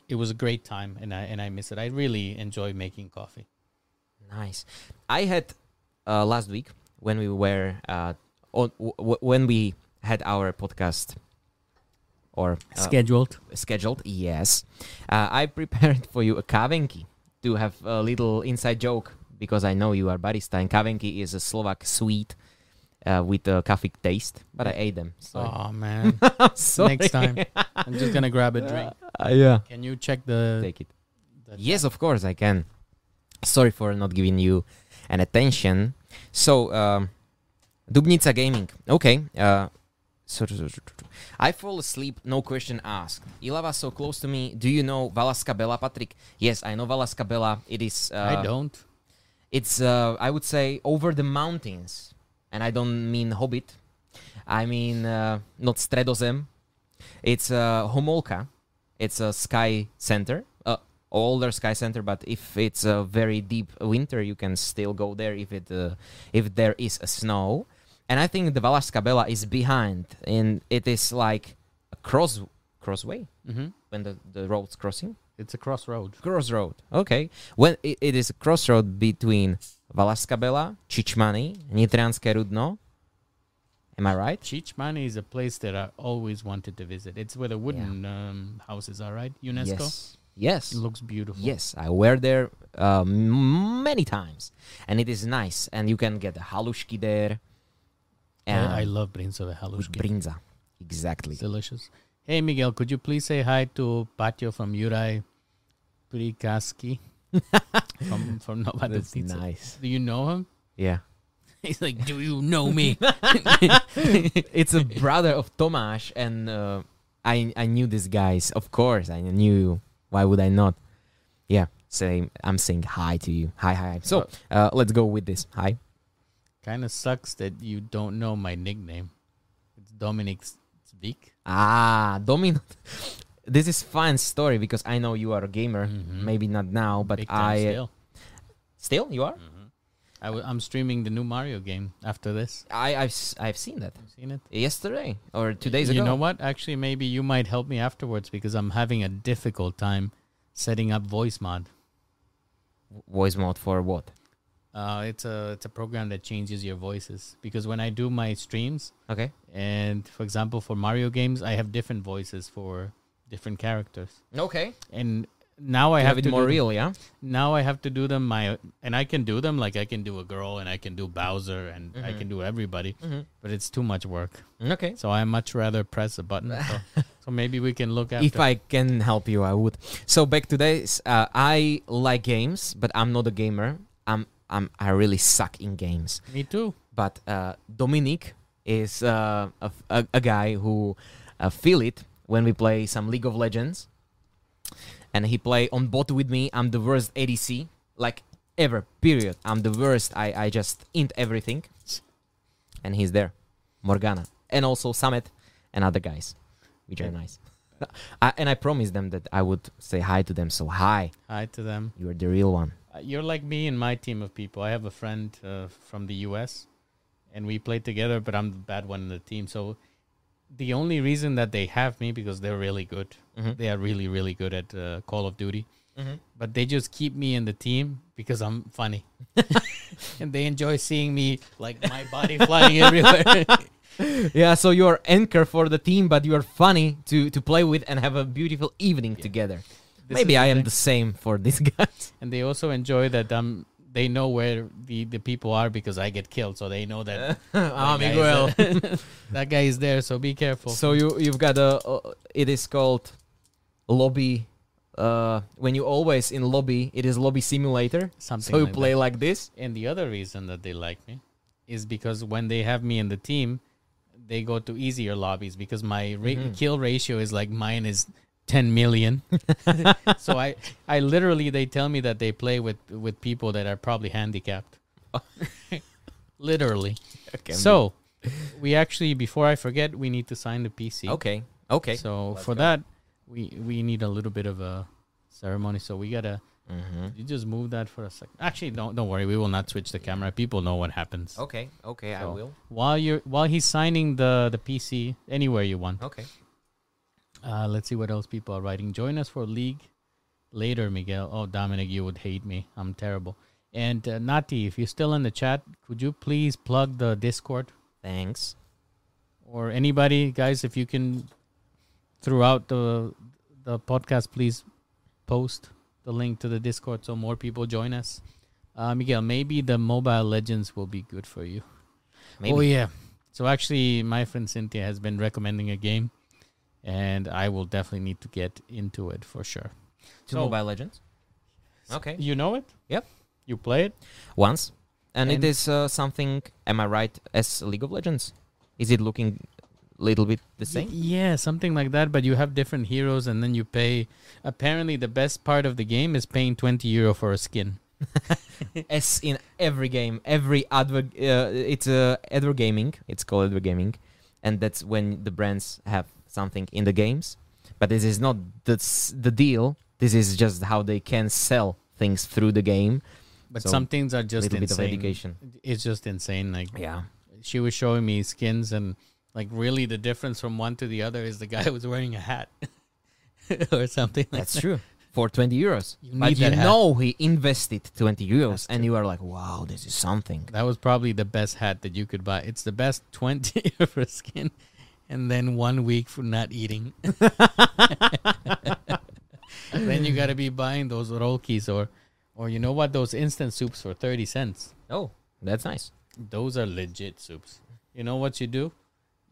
it was a great time and I and I miss it. I really enjoy making coffee. Nice. I had uh, last week when we were uh, on w- w- when we had our podcast or uh, Scheduled. scheduled. Yes, uh, I prepared [LAUGHS] for you a kavenki to have a little inside joke because I know you are barista and kavenki is a Slovak sweet uh, with a coffee taste, but I ate them. So Oh [LAUGHS] man. Next time. I'm just gonna grab a [LAUGHS] drink. Uh, yeah, Can you check the, take it. the Yes, of course I can. Sorry for not giving you an attention. So, um, Dubnica Gaming. Okay. Uh, so, I fall asleep. No question asked. Ilava so close to me. Do you know Valašská Bela, Patrik? Yes, I know Valašská Bela. It is. Uh, I don't. It's. Uh, I would say over the mountains, and I don't mean Hobbit. I mean uh, not Stredozem. It's uh, Homolka. It's a sky center. Uh, older Sky Center, but if it's a very deep winter, you can still go there if it uh, if there is a snow. And I think the Valašská Bela is behind, and it is like a cross crossway hmm when the the road's crossing. It's a crossroad. Crossroad. Okay. When it, it is a crossroad between Valašská Bela, Čičmany, Nitrianské Rudno. Am I right? Čičmany is a place that I always wanted to visit. It's where the wooden um, houses are, right? UNESCO. Yes. Yes. It looks beautiful. Yes, I were there uh, many times, and it is nice. And you can get the halušky there. And I, I love bryndzové with halušky. bryndza. Exactly. It's delicious. Hey Miguel, could you please say hi to Patio from Juraj Prikaski [LAUGHS] from from Nova That's Pizza? nice. Do you know him? Yeah. [LAUGHS] He's like, do you know me? [LAUGHS] it's a brother of Tomáš, and uh, I I knew these guys. Of course, I knew you. Why would I not? Yeah. Say I'm saying hi to you. Hi, hi. So uh, let's go with this. Hi. kind of sucks that you don't know my nickname. It's Dominic Ah, Domino. [LAUGHS] This is fun story because I know you are a gamer. Mhm. Maybe not now, but I still. still you are. Mhm. I w- I'm streaming the new Mario game after this. I I've s- I've seen that You seen it? yesterday or two days you ago. You know what? Actually, maybe you might help me afterwards because I'm having a difficult time setting up Voicemod. Voice mode for what? Uh, it's a it's a program that changes your voices because when I do my streams Okay. and for example for Mario games I have different voices for different characters Okay. and now I have, have, it more real, yeah. Now I have to do them my and I can do them like I can do a girl and I can do Bowser and I Mhm. can do everybody Mm-hmm. but it's too much work Okay. so I much rather press a button so, [LAUGHS] so maybe we can look at If I can help you, I would. So back to this. Uh, I like games, but I'm not a gamer. I'm I'm I really suck in games. me too But uh, Dominic is uh, a, a, a guy who uh, feel it when we play some League of Legends, and he play on bot with me. I'm the worst ADC like ever. Period. I'm the worst. I I just int everything, and he's there, Morgana, and also Summit and other guys, which are nice. [LAUGHS] I, and I promised them that I would say hi to them. So hi, hi to them you are the real one. Uh, You're like me and my team of people. I have a friend uh, from the U.S. and we play together, but I'm the bad one in the team. So the only reason that they have me because they're really good. Mhm. They are really really good at uh, Call of Duty, Mhm. but they just keep me in the team because I'm funny, [LAUGHS] and they enjoy seeing me like my body flying everywhere. [LAUGHS] yeah, so you're anchor for the team, but you're funny to to play with and have a beautiful evening Yeah. together. Maybe I am the same for these [LAUGHS] guys. and they also enjoy that um they know where the the people are because I get killed, so they know that [LAUGHS] ah, that guy is Miguel. there. [LAUGHS] that guy is there. So be careful. so you you've got a uh, it is called lobby. Uh, when you always in lobby, it is lobby simulator. Something so you like play that. like this. And the other reason that they like me is because when they have me in the team, they go to easier lobbies because my ra- Mhm. kill ratio is like mine is 10 million. [LAUGHS] so I I literally they tell me that they play with with people that are probably handicapped. [LAUGHS] literally. Okay. So we actually before I forget we need to sign the PC. okay, okay. So Let's for go. that we we need a little bit of a ceremony. So we got to Mhm. you just move that for a second. Actually, don't don't worry. We will not switch the camera. People know what happens. Okay, okay, I will. While you're while he's signing the the PC anywhere you want. Okay. Uh, let's see what else people are writing. Join us for league later, Miguel. Oh, Dominic, you would hate me. I'm terrible. And uh, Nati, if you're still in the chat, could you please plug the Discord Thanks. or anybody, guys? If you can, throughout the the podcast, please post the link to the Discord so more people join us. Uh, Miguel, maybe the Mobile Legends will be good for you. Maybe. Oh yeah. So actually, my friend Cynthia has been recommending a game, and I will definitely need to get into it for sure. To So- Mobile Legends. Okay. You know it? Yep. You play it? Once, and, it And- is uh, something. Am I right? As League of Legends, is it looking little bit the Y- same? Yeah, something like that. But you have different heroes, and then you pay. Apparently, the best part of the game is paying twenty euro for a skin. [LAUGHS] As in every game, every adver, uh, it's uh, adver gaming. It's called adver gaming, and that's when the brands have something in the games. But this is not the the deal. this is just how they can sell things through the game. But So, some things are just little bit of insane. education. It's just insane. Like Yeah. she was showing me skins and like really the difference from one to the other is the guy [LAUGHS] was wearing a hat [LAUGHS] or something like That's that. true. For 20 euros. You but you know he invested 20 euros and you are like, wow, this is something. That was probably the best hat that you could buy. It's the best 20 [LAUGHS] for a skin and then one week for not eating. [LAUGHS] [LAUGHS] then you got to be buying those rolkies or or you know what those instant soups for 30 cents. Oh, that's nice. Those are legit soups. You know what you do?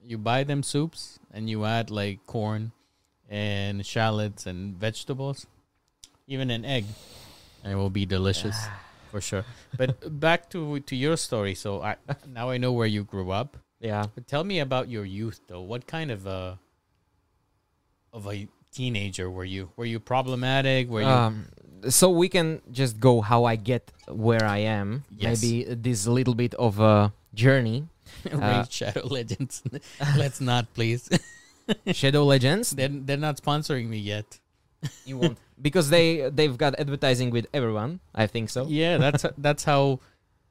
You buy them soups and you add like corn and shallots and vegetables, even an egg, and it will be delicious ah. for sure. But back to to your story. So I now I know where you grew up. Yeah. But tell me about your youth though. What kind of a of a teenager were you? Were you problematic? Were you Um, so we can just go how I get where I am. Yes. Maybe this little bit of a journey. [LAUGHS] Raid Shadow Legends? [LAUGHS] Let's not please. [LAUGHS] Shadow Legends. they're they're not sponsoring me yet. You won't because they they've got advertising with everyone. I think so. Yeah, that's that's how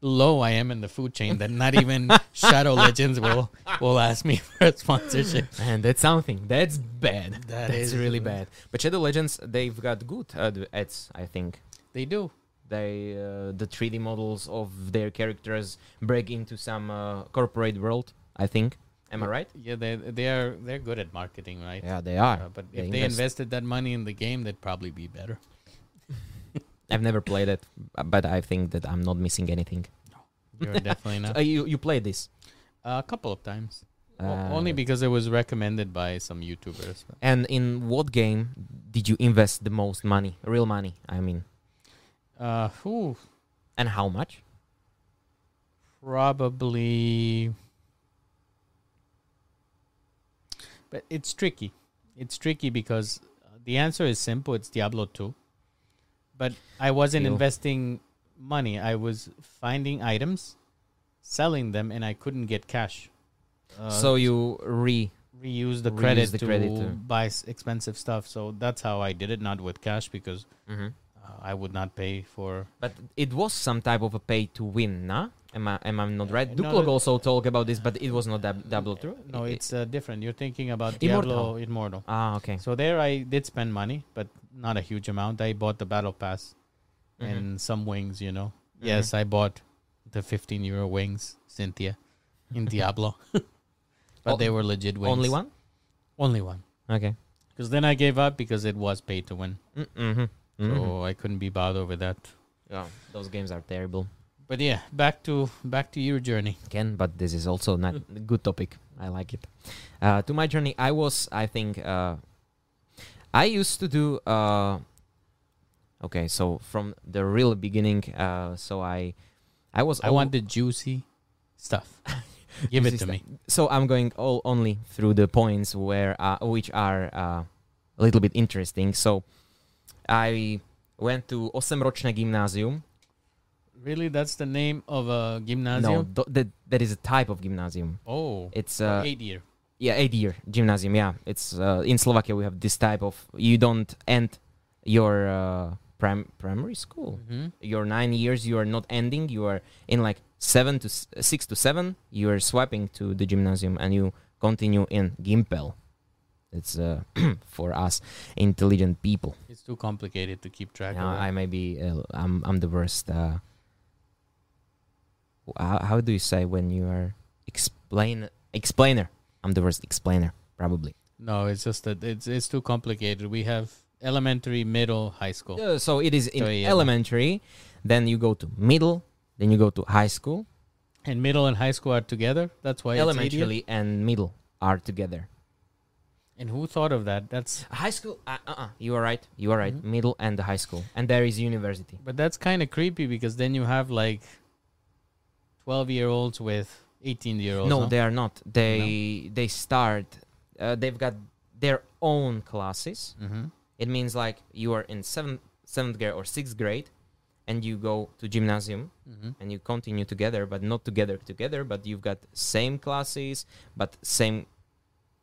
low I am in the food chain that not even [LAUGHS] Shadow Legends will will ask me for a sponsorship. And that's something. That's bad. That that's is really bad. But Shadow Legends, they've got good ads. I think They do. they uh, the 3D models of their characters break into some uh, corporate world. I think. Am I right? Yeah, they they are they're good at marketing, right? Yeah, they are. Uh, but They if they invested that money in the game, they'd probably be better. I've never played it, but I think that I'm not missing anything. You're definitely [LAUGHS] not. Uh, you you played this, a couple of times. Uh, only because it was recommended by some YouTubers. And in what game did you invest the most money? Real money, I mean, uh, whew, and how much? probably. But it's tricky. It's tricky because uh, the answer is simple. It's Diablo 2. But I wasn't Deal. investing money. I was finding items, selling them, and I couldn't get cash. Uh, so you re reuse the credit the to credit buy expensive stuff. So that's how I did it, not with cash because Mhm. uh, I would not pay for. But it was some type of a pay to win, nah? Am I am I not right? Uh, no, Duklog no. also talk about this, but it was not Dab- Diablo 2. No, it's uh, different. You're thinking about Immortal. Immortal. ah okay. So there I did spend money, but not a huge amount. I bought the battle pass Mhm. and some wings, you know. Mhm. Yes, I bought the 15 euro wings, Cynthia, in [LAUGHS] Diablo. [LAUGHS] but Oh, they were legit wings. Only one. Only one. Okay. Because then I gave up because it was pay to win. Mm-hmm. So I couldn't be bothered with that. yeah, those games are terrible. But yeah, back to back to your journey. Ken, but this is also not [LAUGHS] a good topic. I like it. Uh, to my journey, I was, I think, uh, I used to do. Uh, okay, so from the real beginning, uh, so I, I was. I want the juicy stuff. [LAUGHS] Give it Juicy to me. So I'm going all only through the points where, uh, which are uh, a little bit interesting. So, I went to Osemročné gymnázium. Really, that's the name of a No, gymnasium. th- that that is a type of gymnasium. Oh, It's uh, eight year. Yeah, eight year gymnasium. Yeah, it's uh, in Slovakia. We have this type of you don't end your uh, prim- primary school. Mm-hmm. Your nine years, you are not ending. You are in like seven to s- six to seven. You are swiping to the gymnasium and you continue in Gimpel. It's uh, [CLEARS THROAT] for us intelligent people. It's too complicated to keep track. I may be. Uh, I'm. I'm the worst. Uh, how, how do you say when you are explain explainer? I'm the worst explainer, probably. no, it's just that it's it's too complicated. We have elementary, middle, high school. Uh, so it is in So, yeah. elementary, then you go to middle, then you go to high school. And middle and high school are together. That's why it's. Elementary and middle are together. And who thought of that? That's High school, uh, uh, you are right. You are right. Mhm. Middle and the high school, and there is university. but that's kind of creepy because then you have like twelve year olds with eighteen year olds. No, they are not. They they start. Uh, they've got their own classes. Mm-hmm. It means like you are in seventh seventh grade or sixth grade, and you go to gymnasium Mm-hmm. and you continue together, but not together together. But you've got same classes, but same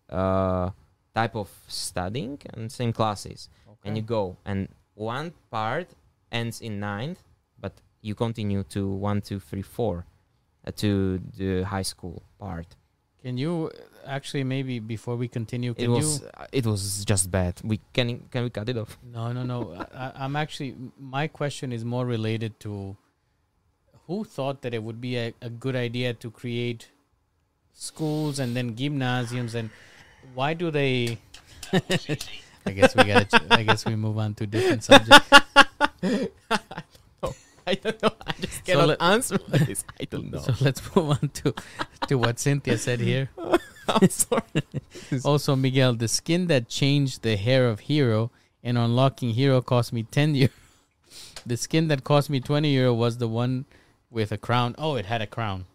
uh, type of studying and same classes, and you go and one part ends in ninth, but you continue to one, two, three, four, to the high school part. Can you actually maybe before we continue? It was you? uh, it was just bad. We can can we cut it off? No, no, no. [LAUGHS] I, I- I'm actually. My question is more related to who thought that it would be a, a good idea to create schools and then gymnasiums and why do they? [LAUGHS] I guess we got. to I guess we move on to different subjects. [LAUGHS] I don't know. I So let- answer this. [LAUGHS] I don't [LAUGHS] know. So let's move on to to what Cynthia said here. [LAUGHS] I'm sorry. Also, Miguel, the skin that changed the hair of Hero and unlocking Hero cost me 10 euro. The skin that cost me 20 euro was the one with a crown. Oh, it had a crown.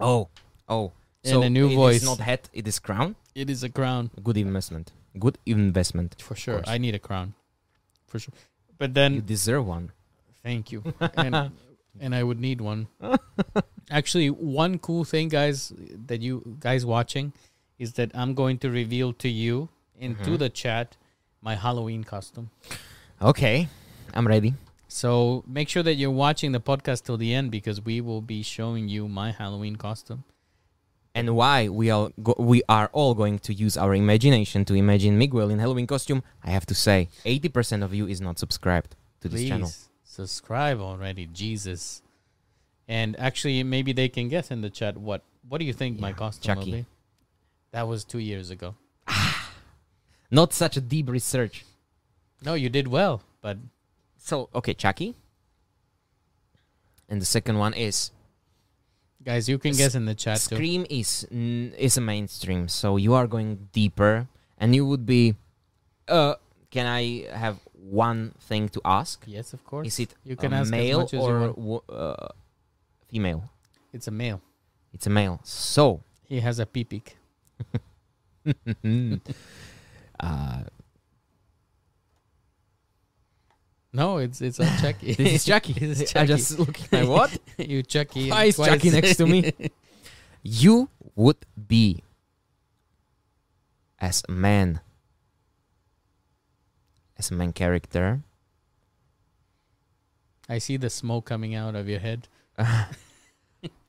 Oh, oh. And So a new it is voice. not hat. It is crown. It is a crown. Good investment. Good investment. For sure. I need a crown. For sure. But then You deserve one. thank you. And, and I would need one. [LAUGHS] Actually, one cool thing, guys, that you guys watching is that I'm going to reveal to you into Mhm. the chat my Halloween costume. Okay, I'm ready. So make sure that you're watching the podcast till the end because we will be showing you my Halloween costume. And why we are go- we are all going to use our imagination to imagine Miguel in Halloween costume? I have to say, 80% of you is not subscribed to this Please channel. Subscribe already, Jesus. And actually, maybe they can guess in the chat what what do you think my Yeah, costume Chucky. will be? That was two years ago. Not such a deep research. No, you did well, but So okay, Chucky. And the second one is guys, you can guess in the chat too. Scream is n- is a mainstream, so you are going deeper, and you would be. Uh, can I have one thing to ask? Yes, of course. Is it You can a ask male as or wo- uh, female? It's a male. It's a male. So, He has a peepik. [LAUGHS] [LAUGHS] uh, No, it's it's a Chucky. [LAUGHS] this is Chucky. This is I just looking like what? you Chucky. Why is twice. Chucky next to me? You would be as a man, as a main character. I see the smoke coming out of your head. [LAUGHS]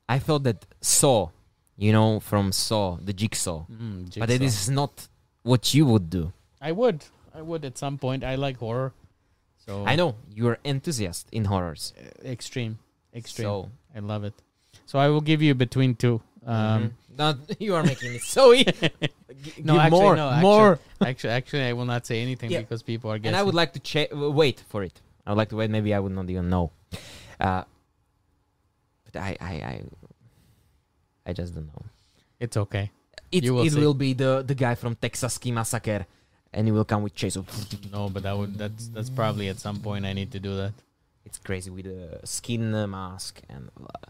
I thought that Saw, you know, from Saw, the Jigsaw, Mm, but it is not what you would do. I would. I would at some point. I like horror. So I know you're enthusiast in horrors. extreme, extreme. So, I love it. So I will give you between two. Um, mhm. Not- [LAUGHS] you are making it so easy. [LAUGHS] No, actually, more, no, actually- more. actually, actually, I will not say anything Yeah. because people are guessing. And I would like to cha- wait for it. I would like to wait. Maybe I would not even know. Uh, but I, I, I, I just don't know. It's okay. It, will it will be the the guy from Texas Ski Massacre, and he will come with chase. No, but that would that's that's probably at some point I need to do that. It's crazy with the skin mask and. Uh,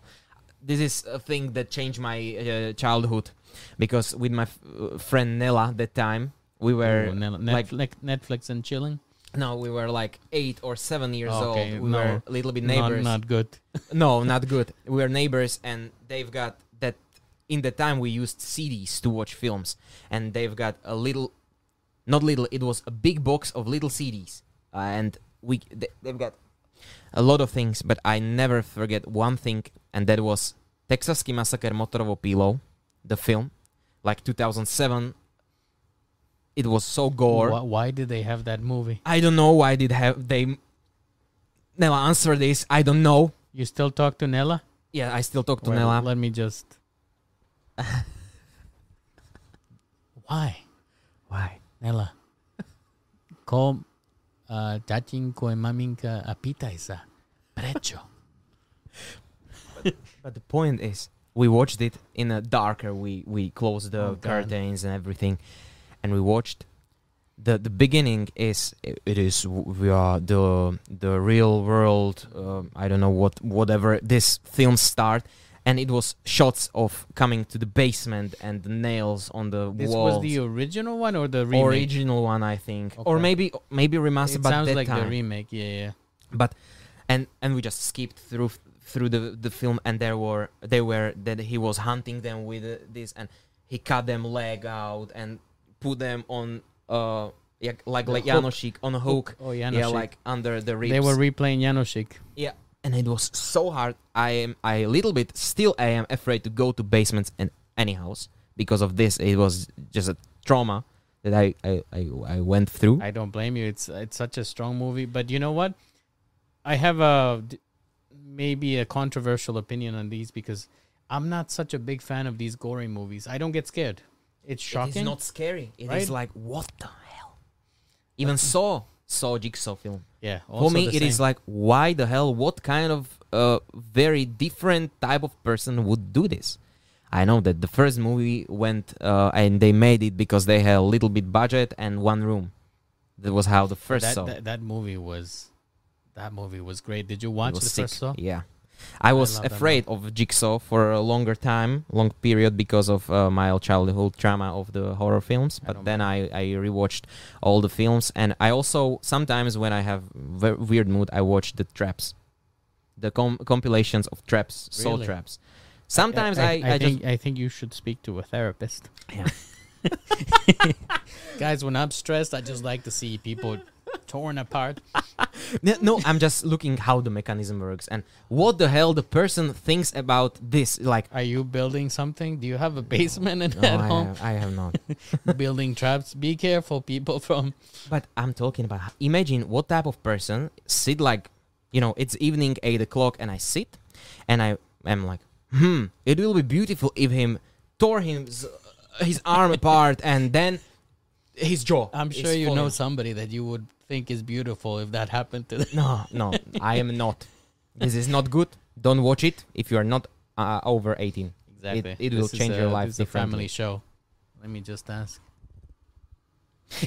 this is a thing that changed my uh, childhood because with my f- uh, friend Nella that time we were Ooh, Nel- like- Netflix, Netflix and chilling. no we were like eight or seven years Okay, old we no. were a little bit Not, neighbors not good. [LAUGHS] no not good we were neighbors and they've got that in the time we used CDs to watch films and they've got a little not little it was a big box of little CDs uh, and we they, they've got a lot of things but I never forget one thing and that was Texas Ski Massacre Motorovo Pillow the film like 2007 it was so gore Why, why did they have that movie? I don't know why did have they Nella answer this I don't know You still talk to Nella? yeah I still talk to Well, Nella Let me just. [LAUGHS] Why, why Nella? Ko uh, tatínko a maminka a pýtaj sa. But the point is, we watched it in a darker. We we closed the Oh, curtains and everything, and we watched. the The beginning is it, it is we are the the real world. Um, I don't know what whatever this film start, and it was shots of coming to the basement and the nails on the This walls. was the original one or the remake? original one, I think, or maybe maybe remastered. It but sounds like the remake. Yeah, yeah. but and and we just skipped through through the the film and there were they were that he was hunting them with uh, this and he cut them leg out and put them on uh Yeah, like The like hook. Jánošík on a hook. Oh, Yeah, like under the ribs. they were replaying Jánošík. Yeah, and it was so hard. I am I a little bit still I am afraid to go to basements in any house because of this. It was just a trauma that I I, I, I went through. I don't blame you. It's it's such a strong movie, but you know what? I have a maybe a controversial opinion on these because I'm not such a big fan of these gory movies. I don't get scared. It's shocking. It is not scary. It is right? like what the hell. Even Saw Saw Jigsaw film. yeah. For me, it is same. like why the hell? What kind of uh very different type of person would do this? I know that the first movie went uh, and they made it because they had a little bit budget and one room. That was how the first that, Saw. that that movie was that movie was great. Did you watch the sick. first Saw? Yeah. I was that afraid of Jigsaw for a longer time, long period because of uh, my childhood trauma of the horror films. But don't then I, I rewatched all the films, and I also sometimes when I have ve- weird mood, I watch the traps, the com- compilations of traps, soul traps. Sometimes I, I, think just I think you should speak to a therapist. Yeah. [LAUGHS] Guys, when I'm stressed, I just like to see people torn apart. [LAUGHS] no, no, I'm just looking how the mechanism works and what the hell the person thinks about this. Like, Are you building something? Do you have a basement in no, [LAUGHS] at I, home? have, I have not. [LAUGHS] building traps. Be careful, people from But I'm talking about imagine what type of person sit like, you know, it's evening eight o'clock and I sit and I am like, hmm, it will be beautiful if him tore his his arm apart and then his jaw. I'm sure you know somebody that you would think is beautiful if that happened to them. No, no, I am not. This is not good. Don't watch it if you are not uh, over 18. Exactly. it will This is change your life It's a family show. Let me just ask.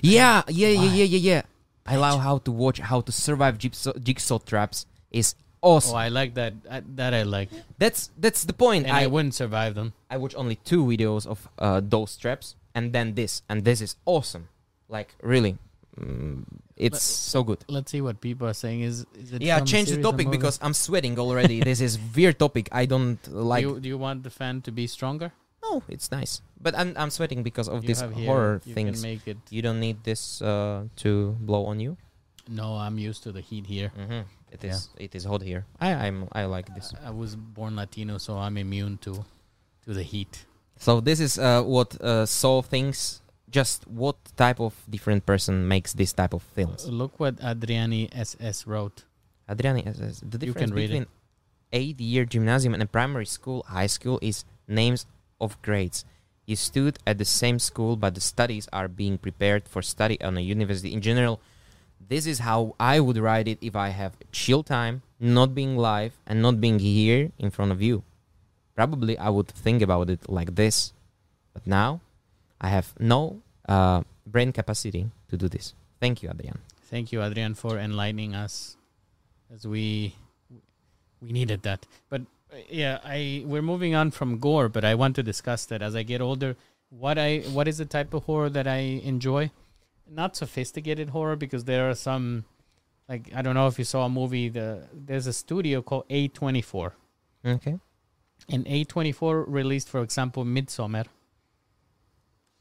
Yeah, yeah, yeah, yeah, yeah, yeah. I love how to watch how to survive jigsaw, jigsaw traps is awesome. Oh, I like that. I, that I like. That's that's the point. And I, I wouldn't survive them. I watch only two videos of uh, those traps, and then this, and this is awesome. Like really, mm, it's But- so good. Let's see what people are saying. Is is it? Yeah, change the topic because I'm sweating already. this is [LAUGHS] weird topic. I don't like. do you, do you want the fan to be stronger? no, it's nice, but I'm I'm sweating because of You here- horror you things. Can make it. You don't need this uh, to blow on you. No, I'm used to the heat here. Mm-hmm. It Yeah. is it is hot here. I I'm I like this. I was born Latino, so I'm immune to to the heat. So this is uh, what uh, Saw thinks. Just what type of different person makes this type of films? Look what Adriani SS wrote. Adriani, SS. the You difference between eight-year gymnasium and a primary school, high school is names of grades. You stood at the same school, but the studies are being prepared for study on a university. In general, this is how I would write it if I have chill time, not being live, and not being here in front of you. Probably I would think about it like this, but now I have no uh, brain capacity to do this. Thank you, Adrian. Thank you, Adrian, for enlightening us, as we we needed that. But uh, yeah, I we're moving on from gore, but I want to discuss that as I get older. What I what is the type of horror that I enjoy? Not sophisticated horror because there are some, like I don't know if you saw a movie. The there's a studio called A24, Okay. and A24 released, for example, Midsommar,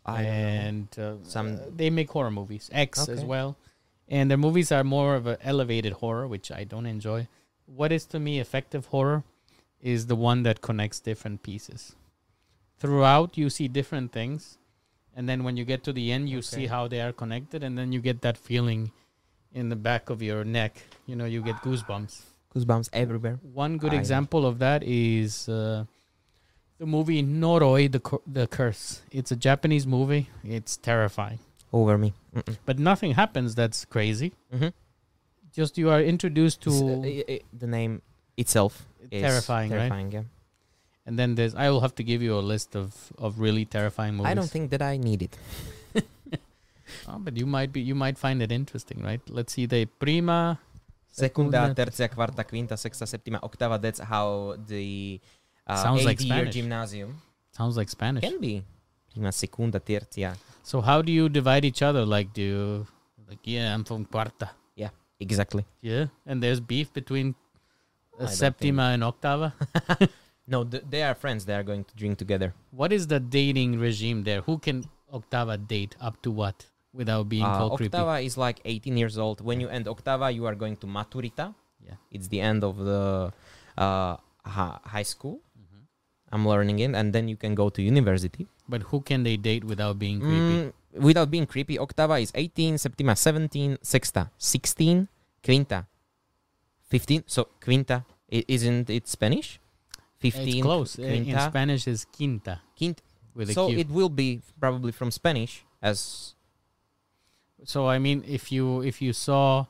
I and uh, Some- they make horror movies. X as well, and their movies are more of an elevated horror, which I don't enjoy. What is to me effective horror is the one that connects different pieces. Throughout, you see different things, and then when you get to the end, you see how they are connected, and then you get that feeling in the back of your neck. You know, you get goosebumps. Goosebumps everywhere. One good I- example of that is uh, the movie Noroi, the the Curse. It's a Japanese movie. It's terrifying, Over me. Mm-mm. but nothing happens that's crazy. Mhm. Just you are introduced to, uh, i- i- the name itself is terrifying, right? terrifying yeah. and then there's. I will have to give you a list of of really terrifying movies. I don't think that I need it. [LAUGHS] Oh, but you might be. You might find it interesting, right? Let's see. The prima. Secunda, Secunda. tercia, quarta, quinta, sexta, septima, octava. That's how the uh, Sounds like eight-year Spanish. gymnasium Sounds like Spanish. can be. Prima, segunda, tercia. So how do you divide each other? Like, do you like? Yeah, I'm from cuarta. Yeah, exactly. Yeah, and there's beef between uh, septima and octava. [LAUGHS] [LAUGHS] No, th- they are friends. They are going to drink together. What is the dating regime there? Who can octava date up to what? without being Uh, called creepy? Octava is like 18 years old. When you end Octava, you are going to Maturita. Yeah. It's the end of the uh, hi- high school. I'm learning it, and then you can go to university. But who can they date without being creepy? Mm, without being creepy, Octava is 18, Septima 17, Sexta 16, Quinta 15. So Quinta isn't it Spanish? 15. it's close. Uh, In Spanish is quinta Quinta. with a So Q. it will be probably from Spanish as so I mean, if you if you saw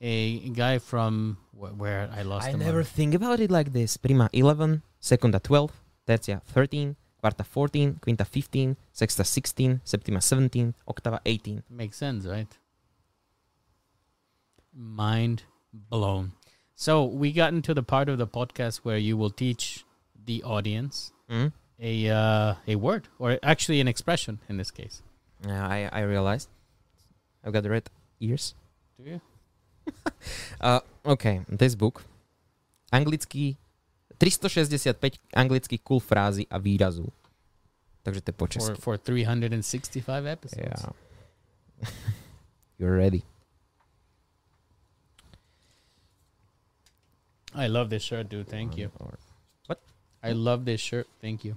a guy from wh- where I lost I never think about it like this. Prima 11, Secunda 12, Tertia 13, Quarta 14, Quinta 15, Sexta 16, Septima 17, Octava 18. makes sense, right? Mind blown. So we got into the part of the podcast where you will teach the audience Mm? a uh, a word or actually an expression in this case. Yeah, I, I realized. I've got the red ears. Do you? [LAUGHS] Uh, OK, this book. Anglický 365 anglických cool frází a výrazů. Takže to je po For česky. for 365 episodes. Yeah. [LAUGHS] You're ready. I love this shirt, dude. Thank you. Or- I love this shirt. Thank you.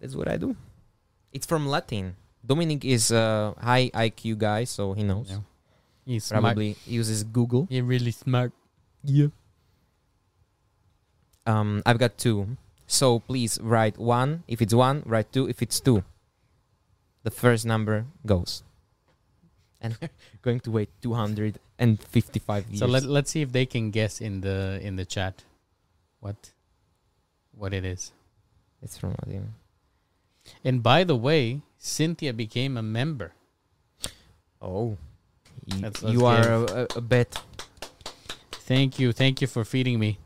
That's what I do. It's from Latin. Dominic is a high IQ guy, so he knows. Yeah. He's smart. Probably uses Google. You're really smart. Yeah. Um, I've got two. So please write one. If it's one, write two. If it's two, the first number goes. And we're [LAUGHS] going to wait 255 years. So let let's see if they can guess in the in the chat what what it is. it's from Latin. And by the way, Cynthia became a member. Oh. Y- Let's- you let's are a, a, bet. Thank you, thank you for feeding me.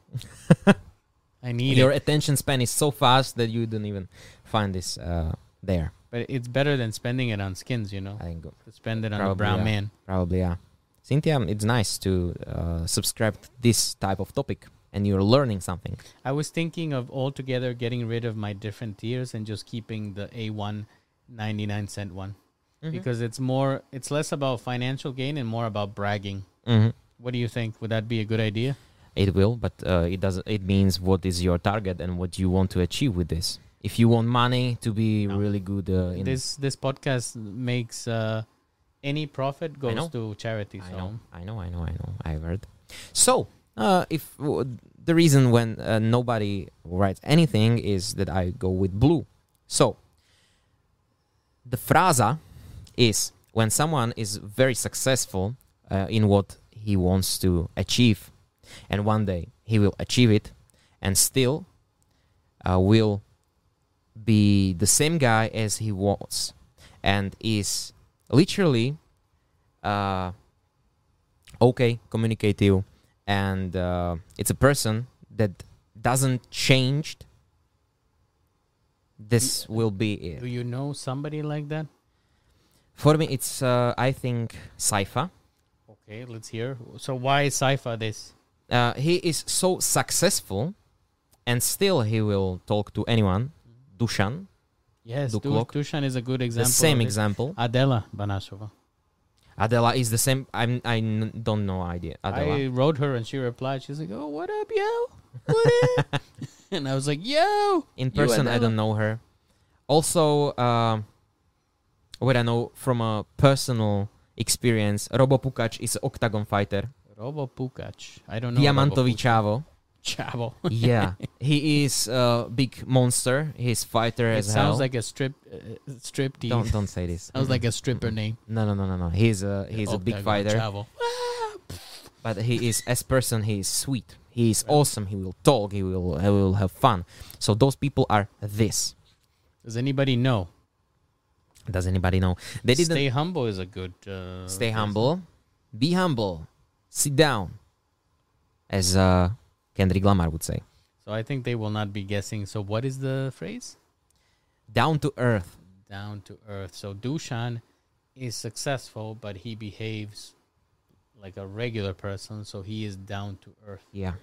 [LAUGHS] I need Your it, attention span is so fast that you don't even find this uh, there. but it's better than spending it on skins. You know, I think to spend it on a brown yeah. man. probably yeah. Cynthia, it's nice to uh, subscribe to this type of topic, and you're learning something. I was thinking of altogether getting rid of my different tiers and just keeping the A1 99 cent one Mm-hmm. because it's more it's less about financial gain and more about bragging. Mhm. What do you think? Would that be a good idea? It will, but uh, it does. It means what is your target and what you want to achieve with this. If you want money to be No. really good uh, in This this podcast makes uh, any profit goes to charity. I know, I know, I know, I know. I've heard. So, uh, if w- the reason when uh, nobody writes anything is that I go with blue. So, the frasa is when someone is very successful uh, in what he wants to achieve, and one day he will achieve it, and still uh, will be the same guy as he was, and is literally uh, okay, communicative, and uh, it's a person that doesn't change. This will be it. do you know somebody like that? For me, it's uh, I think Saifa. Okay, let's hear. So why is Saifa this? Uh, he is so successful, and still he will talk to anyone. Dushan, Yes, Du- Duklok. Dushan is a good the example. same example. Adela Banášová. Adela is the same. I'm I n- don't know idea. Adela. I wrote her and she replied. She's like, "Oh, what up, yo? What up?" [LAUGHS] [LAUGHS] and I was like, "Yo." In person, I don't know her. Also, um, what I know from a personal experience, Robo Pukač is an Oktagon fighter. Robo Pukač. I don't know. Diamantový Robo Chavo. Chavo. [LAUGHS] yeah, he is a big monster. He's fighter it as hell. sounds like a strip uh, strip team. don't don't say this. [LAUGHS] Sounds like a stripper name. No, no, no, no, no. He's a he's a big Oktagon fighter, Chavo. [LAUGHS] but he is as person. He is sweet. He is awesome. He will talk. He will he will have fun. So those people are this. Does anybody know? Does anybody know? They didn't Stay humble is a good. Uh, Stay phrase. humble. Be humble. Sit down. As uh, Kendrick Lamar would say. So I think they will not be guessing. So what is the phrase? Down to earth. Down to earth. So Dushan is successful, but he behaves like a regular person. So he is down to earth. Yeah.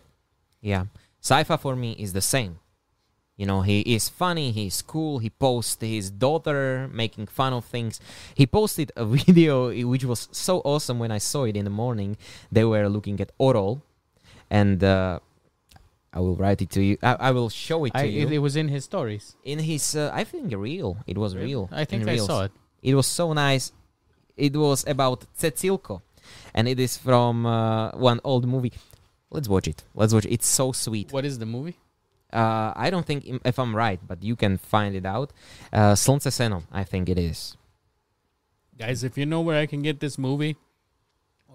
Yeah. Saifa for me is the same. You know, he is funny, he's cool. He posts his daughter making fun of things. He posted a [LAUGHS] video which was so awesome when I saw it in the morning. They were looking at Orol, and uh, I will write it to you. I, I will show it to I, you. it, it was in his stories. in his, uh, I think, real. It was real. I think in I saw it. It was so nice. It was about Cecilko, and it is from uh, one old movie. Let's watch it. Let's watch. It. It's so sweet. What is the movie? Uh, I don't think if I'm right, but you can find it out. Uh, Slunce Seno, I think it is. Guys, if you know where I can get this movie,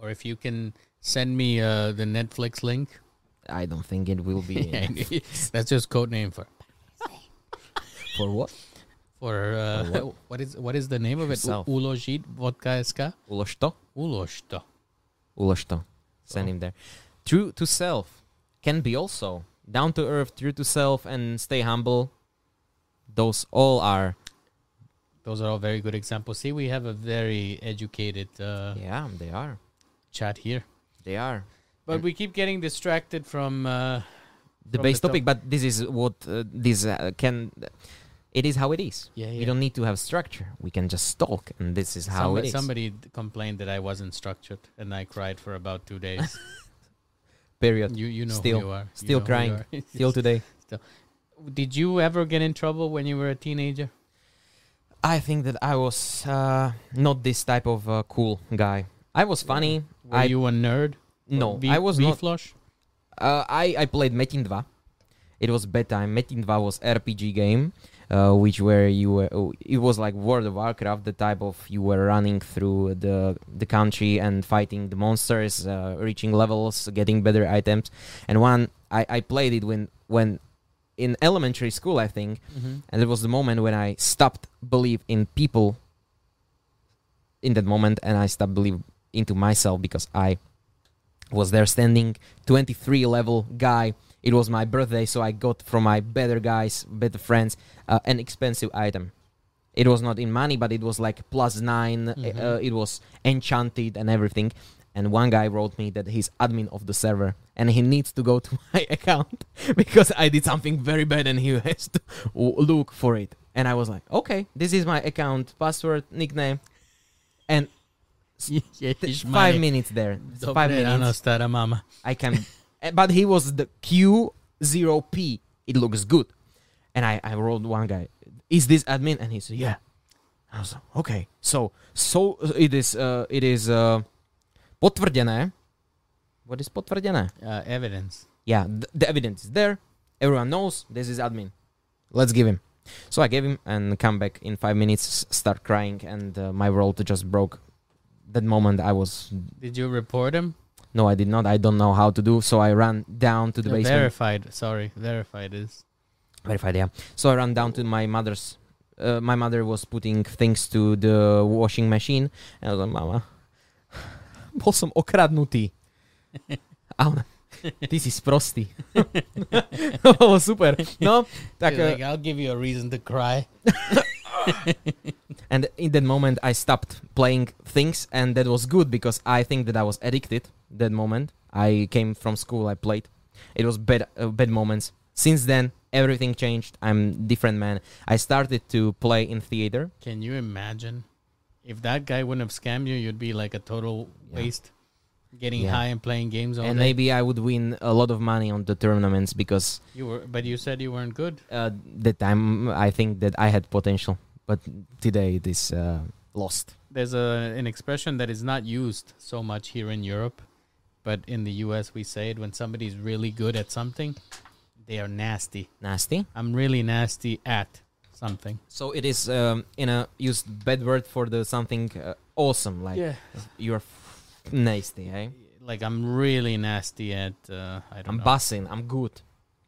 or if you can send me uh, the Netflix link, I don't think it will be [LAUGHS] [LAUGHS] that's just code name for [LAUGHS] for what for uh, For what? what is what is the name of it? Uložit vodka SK? Ulošto. Uložto. Ulošto. Send Oh. him there. True to self can be also down to earth, true to self, and stay humble. Those all are Those are all very good examples. See, we have a very educated uh, yeah, they are. chat here, They are. but we keep getting distracted from. Uh, the from base the topic, but this is what uh, this uh, can. It is how it is. yeah, We don't need to have structure. We can just talk, and this is how somebody, it is. somebody complained that I wasn't structured, and I cried for about two days. [LAUGHS] Period. you you know Still- who you are. You still know crying. are. [LAUGHS] Still today. Still. Did you ever get in trouble when you were a teenager? I think that I was uh, not this type of uh, cool guy. I was funny. Were I you a nerd? no, V- I was not. V-Flush? Uh, I I played Metin 2. It was bedtime. Metin 2 was RPG game, uh, which where you were. oh, It was like World of Warcraft, the type of you were running through the the country and fighting the monsters, uh, reaching levels, getting better items. And one I I played it when when in elementary school, I think, Mm-hmm. and it was the moment when I stopped believe in people. In that moment, and I stopped believe into myself because I was there standing 23 level guy. It was my birthday, so I got from my better guys, better friends, uh, an expensive item. It was not in money, but it was like plus 9 Mhm. Uh, it was enchanted and everything. And one guy wrote me that he's admin of the server and he needs to go [LAUGHS] to my account [LAUGHS] because I did something very bad and he [LAUGHS] has to look for it. And I was like, okay, this is my account, password, nickname. And five minutes there. five Dobré ráno, minutes. stará mama. I can, but he was the Q0P. It looks good. And I, I wrote one guy, is this admin? And he said, yeah. I was like, okay. So, so it is, uh, it is, uh, potvrdené. What is potvrdené? Uh, evidence. Yeah, th- the evidence is there. Everyone knows this is admin. Let's give him. So I gave him and come back in five minutes, start crying, and uh, my world just broke. That moment I was Did you report him? No, I did not. I don't know how to do. So I ran down to the Uh, basement. verified. Sorry, verified is. Verified, yeah. So I ran down to my mother's. Uh, my mother was putting things to the washing machine. And I was like, mama, bol som okradnutý. A ona, ty si sprostý. to bolo super. No, tak... Like, I'll give you a reason to cry. [LAUGHS] [LAUGHS] [LAUGHS] and in that moment i stopped playing things and that was good because i think that i was addicted that moment i came from school i played it was bad uh, bad moments since then everything changed i'm different man i started to play in theater Can you imagine if that guy wouldn't have scammed you? You'd be like a total Yeah. waste, getting Yeah. high and playing games all and day. maybe i would win a lot of money on the tournaments because you were, but you said you weren't good. uh, that time i think that i had potential but today it is uh, lost There's a an expression that is not used so much here in Europe, but in the U.S. we say it when somebody's really good at something. They are nasty. nasty I'm really nasty at something. so it is um, in a used bad word for the something uh, awesome like yeah. You're f- nasty, eh? Like I'm really nasty at. Uh, I I'm don't know. bussing. I'm good.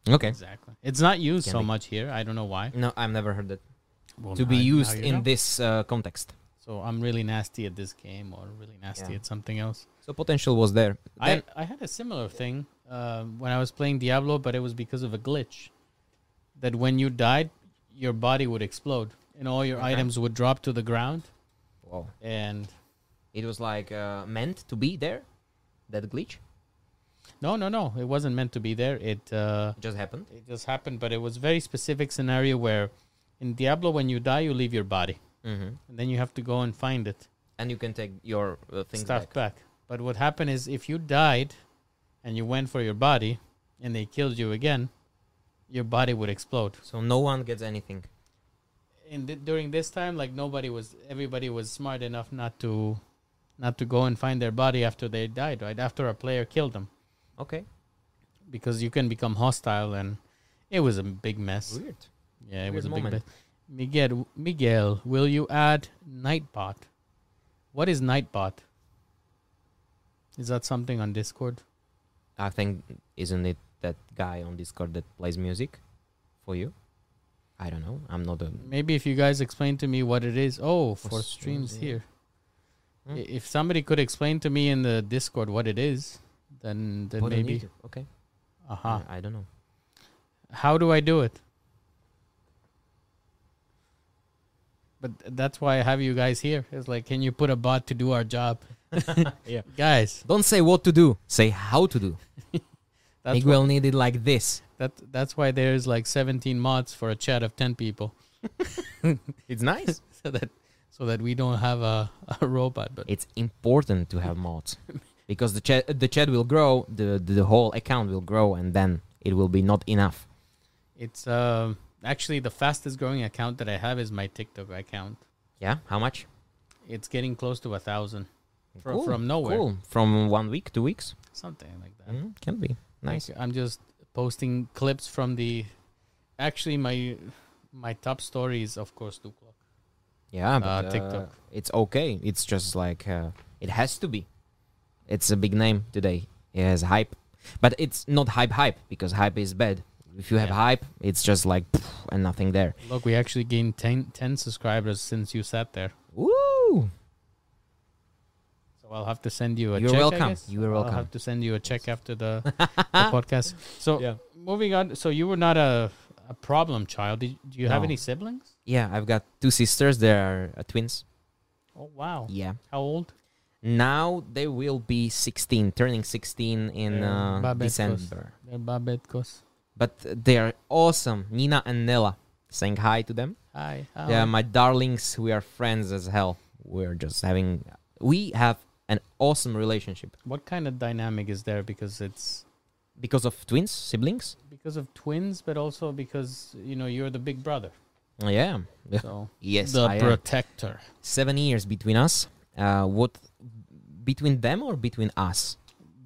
Okay. Exactly. It's not used Can so be. much here. I don't know why. No, I've never heard that Well, to be now- used in know. this uh, context. So I'm really nasty at this game, or really nasty Yeah. at something else. So potential was there. Then, I I had a similar thing uh, when I was playing Diablo, but it was because of a glitch. That when you died, your body would explode and all your Okay. items would drop to the ground, wow. and It was like uh, meant to be there. That glitch. No, no, no. It wasn't meant to be there. It uh, It just happened. it just happened, but it was very specific scenario where in Diablo when you die you leave your body Mm-hmm. and then you have to go and find it And you can take your uh, things stuff back. back. But what happened is if you died and you went for your body and they killed you again, your body would explode. So no one gets anything. In th- during this time, like nobody was, everybody was smart enough not to, not to go and find their body after they died. Right after a player killed them, Okay. because you can become hostile and it was a big mess. Weird. Yeah, it Weird was a big moment. mess. Miguel, Miguel, will you add Nightbot? What is Nightbot? Is that something on Discord? I think isn't it that guy on Discord that plays music for you? I don't know. I'm not a. Maybe if you guys explain to me what it is. Oh, for, For streams streams, here. Hmm. I- If somebody could explain to me in the Discord what it is, then then Put on maybe. YouTube. Okay. Aha. I, I don't know. How do I do it? But that's why I have you guys here. It's like, can you put a bot to do our job? [LAUGHS] Yeah. [LAUGHS] Guys, Don't say what to do. Say how to do. [LAUGHS] that's Miguel need it like this. That that's why there's like 17 mods for a chat of 10 people, It's nice. so that so that we don't have a, a robot. But it's important to have mods because the chat the chat will grow, the, the the whole account will grow, and then it will be not enough. it's um actually the fastest growing account that I have is my TikTok account. Yeah. How much? It's getting close to a thousand Fro- Cool, from nowhere, Cool. From one week, two weeks. something like that. Mm, can be nice. Like, I'm just posting clips from the. Actually, my my top story is of course two o'clock. Yeah, Uh, but uh, TikTok. It's okay. It's just like uh, it has to be. It's a big name today. It has hype, but it's not hype hype because hype is bad. If you have Yeah. hype, it's just like pff, and nothing there. Look, we actually gained 10, 10 subscribers since you sat there. Woo! So I'll have to send you a You're check. I welcome. You are welcome. I'll have to send you a check after the, [LAUGHS] the podcast. So Yeah. moving on. So you were not a a problem child. Did, do you have any siblings? Yeah, I've got two sisters. They are uh, twins. Oh wow. Yeah. How old? Now they will be 16, turning 16 in uh, December. They're Babetkos. But they are awesome. Nina and Nella. Saying hi to them. Hi. Hi. Yeah, my darlings, we are friends as hell. We're just having, we have an awesome relationship What kind of dynamic is there? Because it's because of twins, siblings. because of twins, but also because you know you're the big brother. Yeah. So [LAUGHS] Yes, the I am. protector. Seven years between us. Uh, what between them or between us?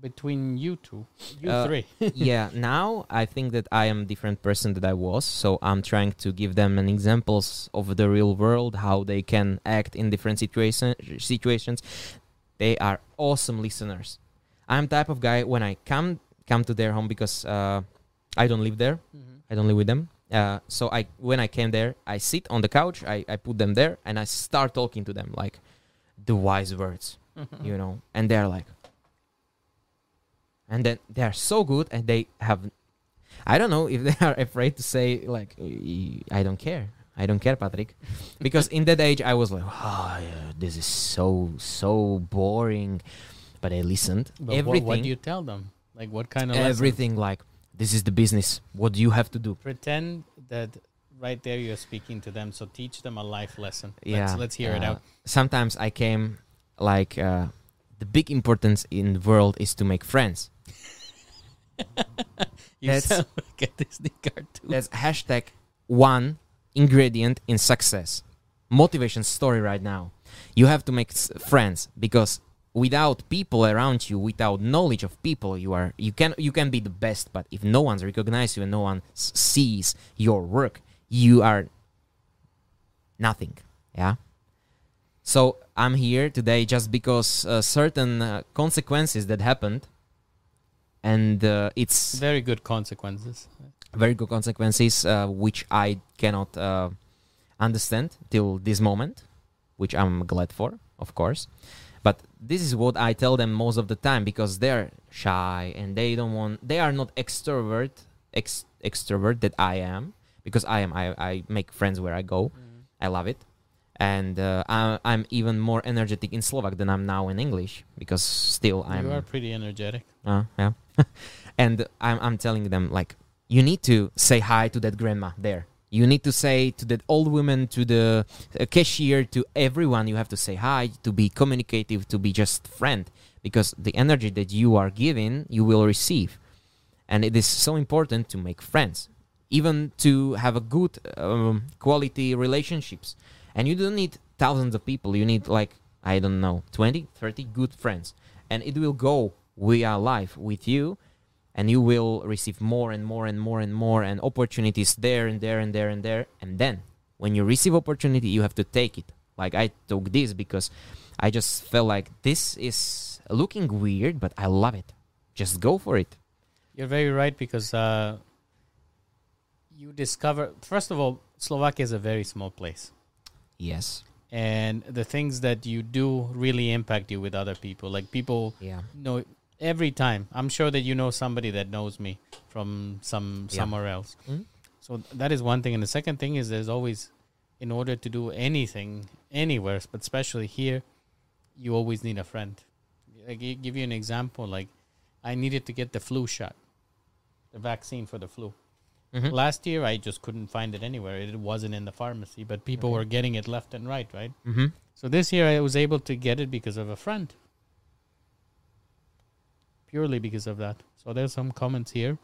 Between you two, you Uh, three. [LAUGHS] yeah. Now I think that I am a different person that I was. So I'm trying to give them an examples of the real world, how they can act in different situation situations. They are awesome listeners. I'm type of guy when I come come to their home because uh, I don't live there. Mhm. I don't live with them. Uh, so I when I came there, I sit on the couch, I, I put them there, and I start talking to them like the wise words, [LAUGHS] you know, and they're like, and then they are so good, and they have, I don't know if [LAUGHS] they are afraid to say like, I don't care, I don't care, Patrik, [LAUGHS] because in that age I was like, oh, yeah, this is so so boring, but I listened. But what, everything, what do you tell them? Like what kind of lesson? everything like this is the business. What do you have to do? Pretend that right there you're speaking to them. So teach them a life lesson. yeah Let's, let's hear it uh, out. sometimes i came like uh, the big importance in the world is to make friends You that's- sound [LAUGHS] like a Disney cartoon. that's hashtag one ingredient in success. Motivation story right now. You have to make friends because without people around you without knowledge of people you are you can you can be the best but if no one's recognize you and no one s- sees your work you are nothing yeah? So i'm here today just because uh, certain uh, consequences that happened and uh, it's Very good consequences. very good consequences uh, which i cannot uh, understand till this moment which i'm glad for of course. But this is what i tell them most of the time because they're shy and they don't want they are not extrovert ex, extrovert that i am because i am i, I make friends where i go. I love it. And uh, I, i'm even more energetic in slovak than i'm now in english because still i'm you are pretty energetic. uh, yeah [LAUGHS] and I'm I'm telling them like you need to say hi to that grandma there. You need to say to that old woman, to the uh, cashier, to everyone. You have to say hi to be communicative, to be just friend, because the energy that you are giving, you will receive, and it is so important to make friends, even to have a good um, quality relationships. And you don't need thousands of people. You need like I don't know, 20, 30 good friends, and it will go via life with you and you will receive more and more and more and more and opportunities there and there and there and there. And then when you receive opportunity you have to take it. Like i took this because i just felt like this is looking weird but i love it. Just go for it. You're very right because uh, you discover first of all, Slovakia is a very small place, yes. And the things that you do really impact you with other people. Like people yeah. know every time. I'm sure that you know somebody that knows me from some Yeah. somewhere else. Mhm. So that is one thing, and the second thing is there's always, in order to do anything anywhere, but especially here, you always need a friend. I give you an example. Like, I needed to get the flu shot, the vaccine for the flu. Mhm. Last year, I just couldn't find it anywhere. It wasn't in the pharmacy, but people Okay. were getting it left and right, right? mm-hmm. So this year, I was able to get it because of a friend. Purely because of that. So there's some comments here.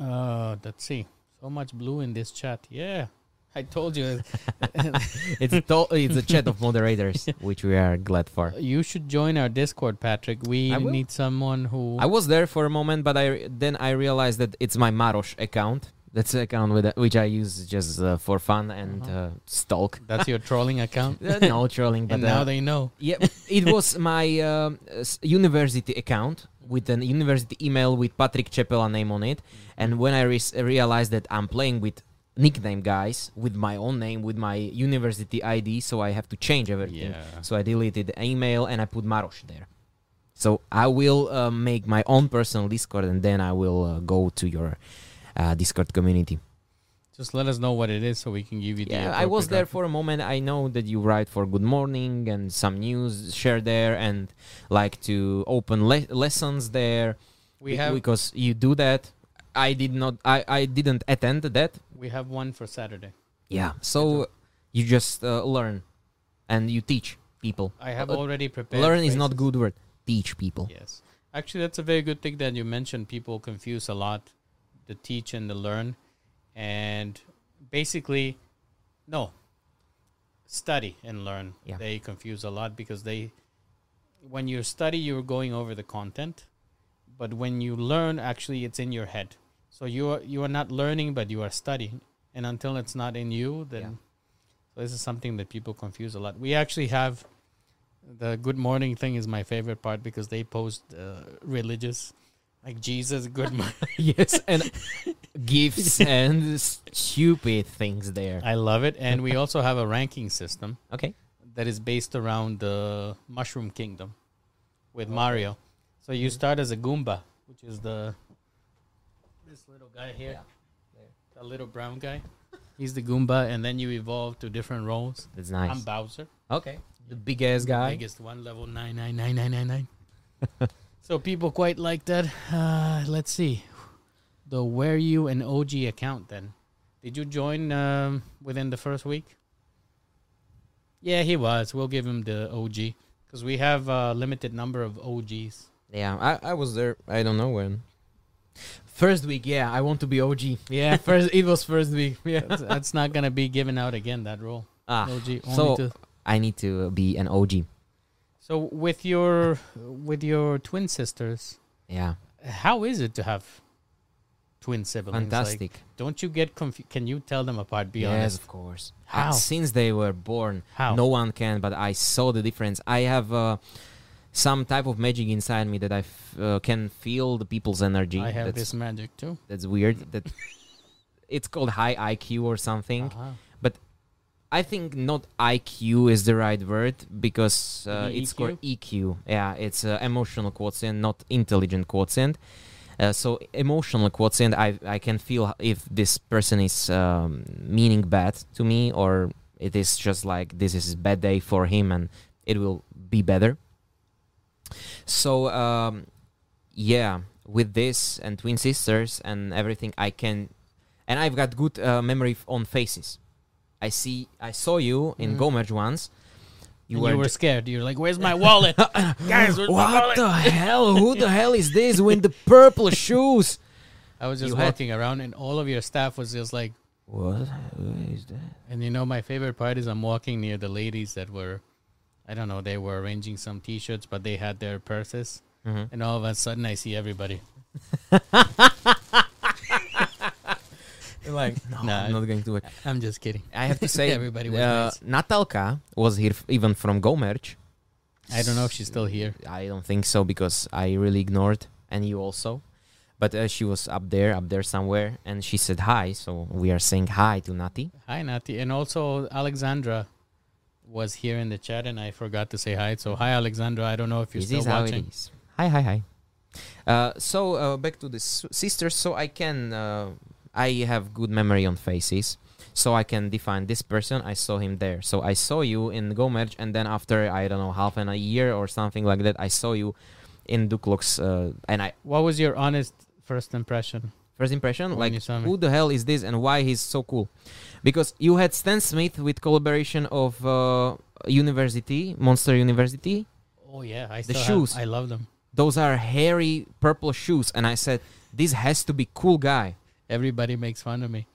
Uh, let's see. So much blue in this chat. Yeah, I told you. [LAUGHS] it's to- it's a chat of moderators [LAUGHS] which we are glad for you should join our Discord, Patrik. We need someone who. I was there for a moment, but I then I realized that it's my Maros account. That's the account with which I use just uh, for fun and Uh-huh. uh, stalk. That's your trolling account. [LAUGHS] Uh, no trolling, but and now uh, they know. yeah, it was [LAUGHS] my um, university account with an university email with Patrik Čepela name on it. And when I re- realized that I'm playing with nickname guys with my own name with my university ID, so I have to change everything. Yeah. So I deleted the email and I put Maros there. So I will uh, make my own personal Discord and then I will uh, go to your uh, Discord community. Just let us know what it is so we can give you the. Yeah, I was there for a moment. I know that you write for Good Morning and some news share there and like to open le- lessons there. We have because you do that. I did not. I I didn't attend that. we have one for Saturday. Yeah. So you just uh, learn, and you teach people. I have Uh, already prepared. Learn is not good word. Teach people. Yes. Actually, that's a very good thing that you mentioned. People confuse a lot the teach and the learn. And basically, no, study and learn. Yeah. They confuse a lot because they, when you study, you're going over the content. But when you learn, actually, it's in your head. So you are, you are not learning, but you are studying. And until it's not in you, then so this is something that people confuse a lot. We actually have the good morning thing is my favorite part because they post uh, religious, like Jesus, good [LAUGHS] morning. yes, and [LAUGHS] gifts and stupid things there. I love it, and we also have a ranking system Okay. that is based around the Mushroom Kingdom with Mario. So you start as a Goomba, which is the this little guy here, the little brown guy. He's the Goomba, and then you evolve to different roles. That's nice. I'm Bowser. okay. The big ass guy. biggest one, level nine nine nine nine nine nine. [LAUGHS] so people quite like that. Uh, let's see, the where you an OG account then. Did you join um, within the first week? Yeah, he was. We'll give him the OG because we have a limited number of OGs. Yeah, I, I was there. I don't know when. First week, yeah, I want to be OG. Yeah, [LAUGHS] First, it was first week. Yeah. that's, that's not gonna be given out again. That role, Ah, OG. Only so- to, I need to be an OG. So with your with your twin sisters, Yeah, how is it to have twin siblings? Like, fantastic. Don't you get confused? Can you tell them apart? Be yes, honest. of course. How? Since they were born, How? no one can. But I saw the difference. I have uh, some type of magic inside me that I f- uh, can feel the people's energy. I have that's, this magic too. That's weird. That [LAUGHS] it's called high IQ or something. Uh-huh. I think not IQ is the right word because uh, it's called EQ. Yeah, it's uh, emotional quotient, not intelligent quotient. Uh, so emotional quotient, I I can feel if this person is um, meaning bad to me or it is just like this is a bad day for him and it will be better. So um, yeah, with this and twin sisters and everything, I can, and I've got good uh, memory f- on faces. I see, I saw you in. GoMerch once. You, and you were scared. You're like, "Where's my wallet, [LAUGHS] guys? What wallet?" the [LAUGHS] hell? Who the hell is this with the purple [LAUGHS] shoes? I was just You walking around, and all of your staff was just like, What Who is that? and you know, my favorite part is I'm walking near the ladies that were, I don't know, they were arranging some T-shirts, but they had their purses, Mhm. and all of a sudden I see everybody. Like, [LAUGHS] no, I'm not going to. I'm just kidding. I have to [LAUGHS] say, Everybody was uh, nice. Natalka was here f- even from GoMerch. I don't know if she's still here. I don't think so because I really ignored, and you also. But uh, she was up there, up there somewhere, and she said hi. So we are saying hi to Nati. Hi, Nati, and also Alexandra was here in the chat, and I forgot to say hi. So hi, Alexandra. I don't know if you're This still is how watching. it is. Hi, hi, hi. Uh, so uh, back to the s- sisters. So I can, uh, I have good memory on faces. So I can define this person. I saw him there. So I saw you in GoMerch, and then after I don't know half an a year or something like that, I saw you in Duklox. Uh, and I What was your honest first impression? first impression When like you saw me. who the hell is this and why he's so cool? Because you had Stan Smith with collaboration of uh, University Monster University. Oh yeah, I The shoes. Have, I love them. those are hairy purple shoes and i said this has to be cool guy Everybody makes fun of me.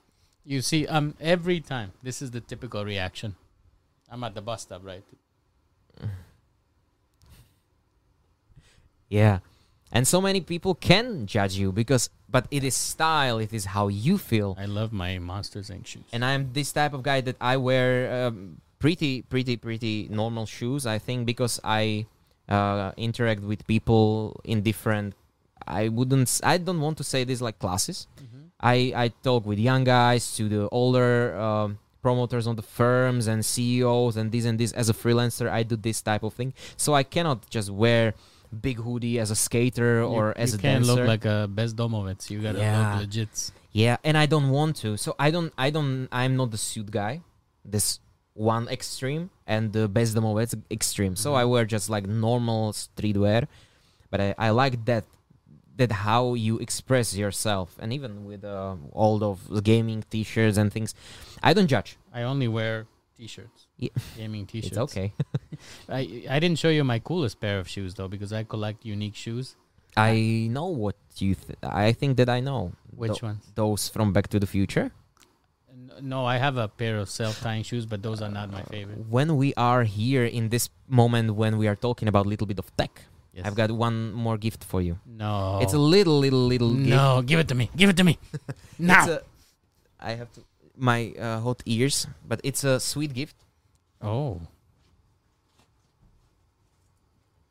You see, um, every time this is the typical reaction. I'm at the bus stop, right? yeah and so many people can judge you because but it is style it is how you feel I love my Monsters Inc. shoes. and i'm this type of guy that i wear um, pretty pretty pretty normal shoes i think because i uh, interact with people in different i wouldn't i don't want to say this like classes Mhm. I, I talk with young guys to the older um, promoters on the firms and CEOs and this and this. As a freelancer, I do this type of thing. So I cannot just wear big hoodie as a skater or you, as you a can't dancer. look like a Bez Domovitz. You gotta Yeah. look legit. yeah, and I don't want to. So I don't. I don't. I'm not the suit guy. This one extreme and the best Bezdomovets extreme. So I wear just like normal streetwear, but I, I like that that how you express yourself and even with uh, all of the gaming t-shirts and things i don't judge I only wear t-shirts. Yeah. Gaming [LAUGHS] t-shirts. it's okay [LAUGHS] I I didn't show you my coolest pair of shoes though because I collect unique shoes. i know what you th- i think that i know Which Tho- ones? those from back to the future No, I have a pair of self-tying shoes, but those are not my favorite. when we are here in this moment when we are talking about a little bit of tech Yes. i've got one more gift for you no. it's a little little little gift no. Give it to me. Give it to me [LAUGHS] now. It's a, i have to my uh, hot ears but it's a sweet gift oh,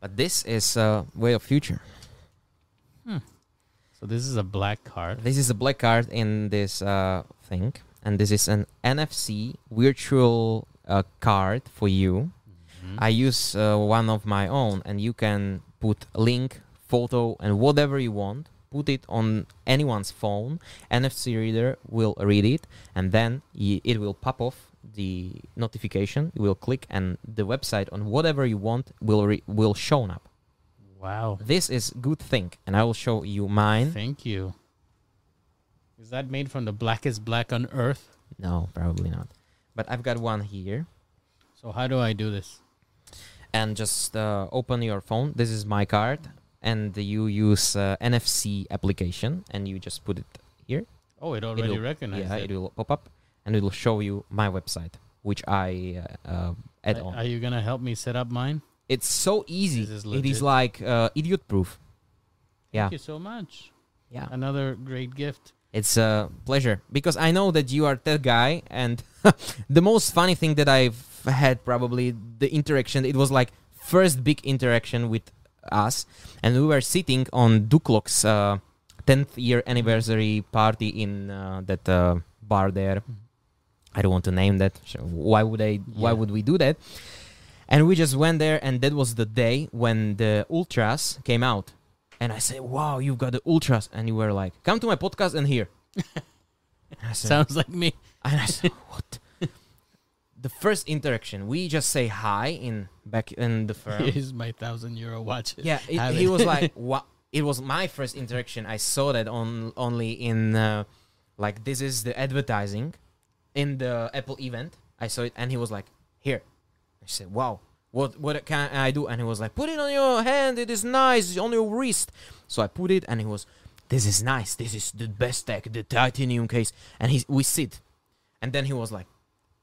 but this is a way of future so this is a black card. This is a black card in this uh, thing, and this is an NFC virtual uh, card for you. Mhm. I use uh, one of my own, and you can put link, photo, and whatever you want. Put it on anyone's phone. NFC reader will read it, and then it will pop off the notification. You will click, and the website on whatever you want will re- will show up. wow. This is good thing, and I will show you mine. Thank you. Is that made from the blackest black on earth? No, probably not. But I've got one here. So how do I do this? And just uh, open your phone. This is my card. And you use uh, NFC application and you just put it here. Oh, it already will- recognized yeah, it. it will pop up and it will show you my website, which I uh, uh, add on. Are you gonna help me set up mine? it's so easy. This is it is like uh, idiot proof. Yeah. Thank you so much. Yeah. Another great gift. It's a pleasure because I know that you are that guy, and [LAUGHS] the most funny thing that I've had probably the interaction. It was like first big interaction with us, and we were sitting on Duklok's uh, 10th year anniversary party in uh, that uh, bar there. I don't want to name that. So why would I? Why Yeah. would we do that? And we just went there, and that was the day when the ultras came out. And I said, "Wow, you've got the ultras!" And you were like, "Come to my podcast and hear." And I [LAUGHS] said, Sounds like me. and I said, [LAUGHS] "What?" the first interaction, we just say hi in back in the firm. [LAUGHS] Here's my thousand euro watch. yeah, it, he was like, "What?" it was my first interaction. I saw that on only in uh, like this is the advertising in the Apple event. I saw it, and he was like, "Here." I said, "Wow, what what can I do?" And he was like, "Put it on your hand. It is nice on your wrist." So I put it, and he was, "This is nice. This is the best tech, the titanium case." And he we sit, and then he was like,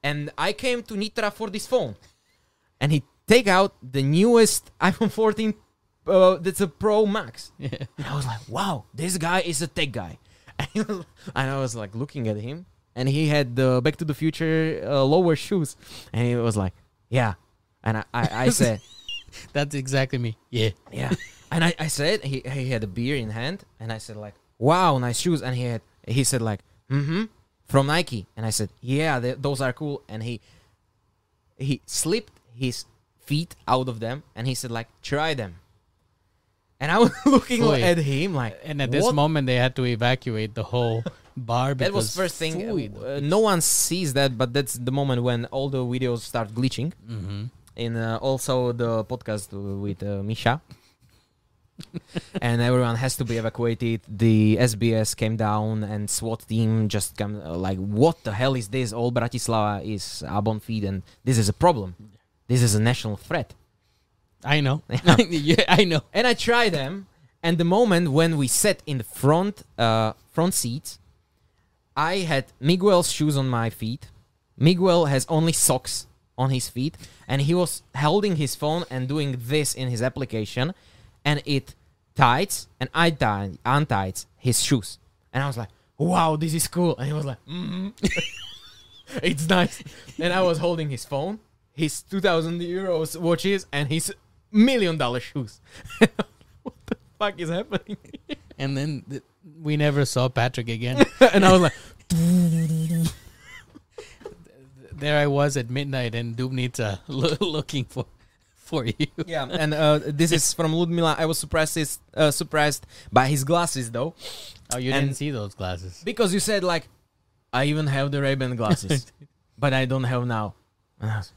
"And I came to Nitra for this phone," and he take out the newest [LAUGHS] iPhone 14. Uh, that's a Pro Max. Yeah. And I was like, wow, this guy is a tech guy. [LAUGHS] And, was, and I was like looking at him, and he had the Back to the Future uh, lower shoes. And he was like, yeah. And I, I, I [LAUGHS] said, That's exactly me. Yeah. yeah. And I, I said, he, he had a beer in hand, and I said, like, wow, nice shoes. And he had, he said, like, mm hmm, from Nike. And I said, yeah, th- those are cool. And he, he slipped his feet out of them, and he said, like, try them. And I was [LAUGHS] looking Oy. at him like, And at this what moment, they had to evacuate the whole [LAUGHS] bar. That was first thing. Uh, no one sees that, but that's the moment when all the videos start glitching. Mhm. In uh, also the podcast with uh, Misha, and everyone has to be evacuated. The SBS came down, and SWAT team just come uh, like, "What the hell is this? All Bratislava is up on feed, and this is a problem. This is a national threat." I know. [LAUGHS] [LAUGHS] yeah, I know. and I try them. And the moment when we sat in the front uh, front seat, I had Miguel's shoes on my feet. Miguel has only socks on his feet, and he was holding his phone and doing this in his application, and it tights and I tied untied his shoes, and I was like, "Wow, this is cool!" And he was like, mm-hmm. [LAUGHS] "It's nice." And I was holding his phone, his two thousand euros watches, and his million dollar shoes. [LAUGHS] what the fuck is happening? And then th- we never saw Patrik again. [LAUGHS] and I was like, there I was at midnight in Dubnica [LAUGHS] lo- looking for for you. yeah. And uh, this is from Ludmila. I was surprised, uh, surprised by his glasses though, Oh, you And- didn't see those glasses. because you said like, I even have the Ray-Ban glasses, [LAUGHS] but I don't have now. And I was,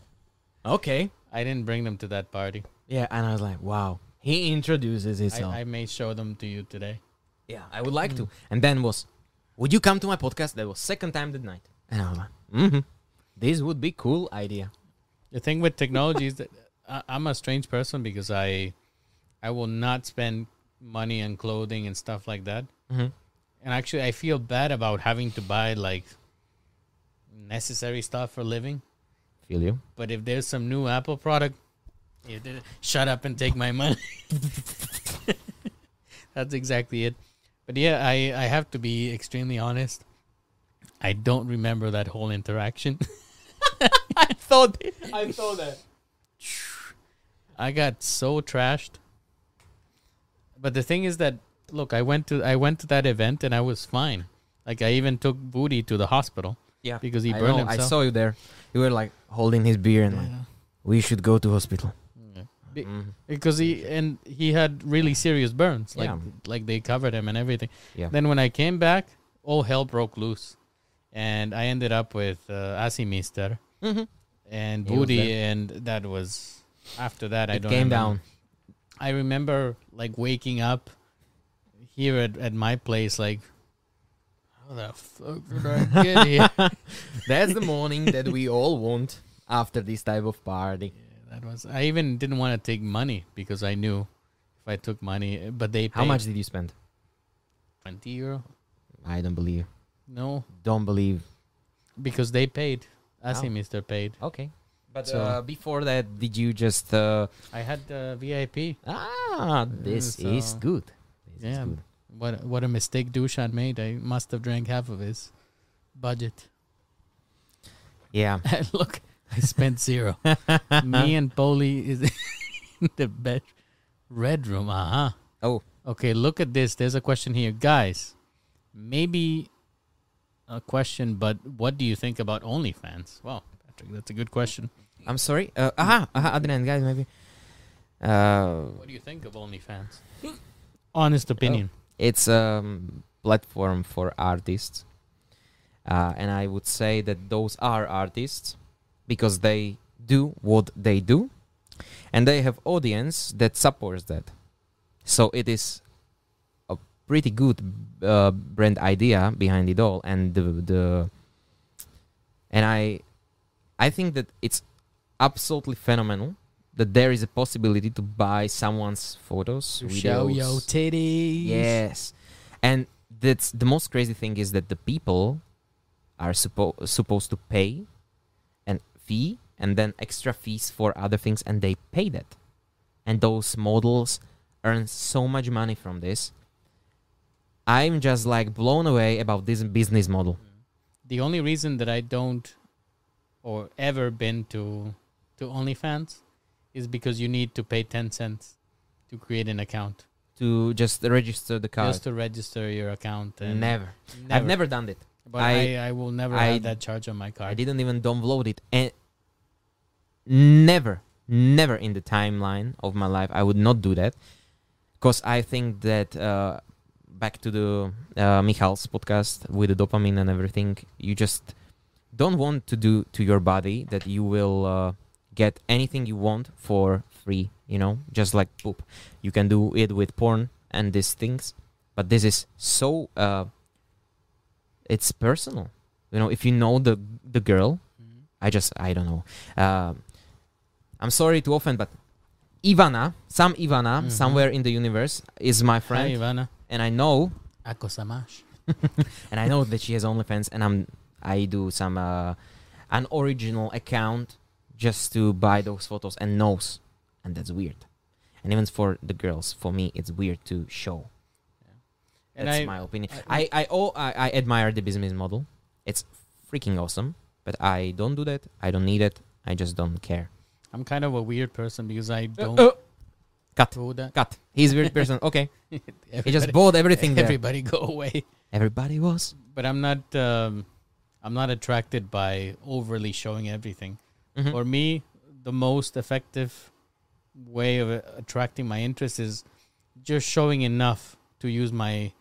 okay. I didn't bring them to that party. Yeah, and I was like, wow. He introduces himself. I, I may show them to you today. yeah, I would like to. And then was, would you come to my podcast? That was second time that night. And I was like, mm-hmm. This would be cool idea. The thing with technology is that I, I'm a strange person because I I will not spend money on clothing and stuff like that. Mm-hmm. And actually, I feel bad about having to buy like necessary stuff for living. Feel you? But if there's some new Apple product, shut up and take my money. [LAUGHS] That's exactly it. But yeah, I, I have to be extremely honest. I don't remember that whole interaction. [LAUGHS] I thought, I thought that. I got so trashed. But the thing is that look, I went to I went to that event and I was fine. Like I even took Booty to the hospital Yeah, because he I burned know, I saw you there. You were like holding his beer and like, we should go to hospital. Be- Mhm. because he and he had really serious burns. Like Yeah. like they covered him and everything. Yeah. Then when I came back, all hell broke loose, and I ended up with uh, Asimister Mhm. And He Booty, and that was after that. I don't came remember. down. I remember like waking up here at, at my place, like, how the fuck did I get [LAUGHS] here? That's the morning that we all want after this type of party. that was. I even didn't want to take money because I knew if I took money, but they How paid much did you spend? Twenty euro? I don't believe. No, Don't believe. because they paid. Oh. Mr. paid. Okay. But So- uh, before that, did you just? Uh, I had uh, VIP. ah, this Yeah, is good. This is Yeah. good. What what a mistake Dushan made. I must have drank half of his budget. Yeah. [LAUGHS] Look, I spent zero. [LAUGHS] Me and Poli is [LAUGHS] in the bed red room. Uh huh. Oh. Okay, look at this. There's a question here, guys. Maybe a question, but what do you think about OnlyFans? Well, Patrik, that's a good question. I'm sorry. Uh, aha, aha, Adrian, guys, maybe. Uh, What do you think of OnlyFans? Honest opinion. it's a um, platform for artists, uh, and I would say that those are artists because they do what they do, and they have audience that supports that. So it is pretty good uh, brand idea behind it all, and the the and I I think that it's absolutely phenomenal that there is a possibility to buy someone's photos, To show your titties. Yes, and that's the most crazy thing is that the people are suppo- supposed to pay an fee and then extra fees for other things, and they pay that, and those models earn so much money from this. I'm just like blown away about this business model. The only reason that I don't or ever been to to OnlyFans is because you need to pay 10 cents to create an account. To just register the card. Just to register your account. And never. I've never done it. But I- I, I, will never I- have that charge on my card. I didn't even download it, and never, never in the timeline of my life I would not do that, because I think that uh, back to the uh, Michal's podcast with the dopamine and everything, you just don't want to do to your body that you will uh, get anything you want for free. You know, just like poop, you can do it with porn and these things, but this is so. Uh, it's personal. You know, if you know the the girl, Mhm. I just I don't know. Uh, I'm sorry to offend, but Ivana, some Ivana Mhm. somewhere in the universe is my Hi, friend, Ivana. And I know Ako samash. [LAUGHS] and I know that she has OnlyFans, and I'm I do some uh, an original account just to buy those photos and knows, and that's weird. And even for the girls, for me, it's weird to show. And That's I, my opinion. I- I I, oh, I I admire the business model. It's freaking awesome, but I don't do that. I don't need it. I just don't care. I'm kind of a weird person because I don't Uh, cut, that. cut. He's a weird [LAUGHS] person. Okay, he just bought everything there. Everybody go away. Everybody was. But I'm not. Um, I'm not attracted by overly showing everything. Mhm. For me, the most effective way of uh, attracting my interest is just showing enough to use my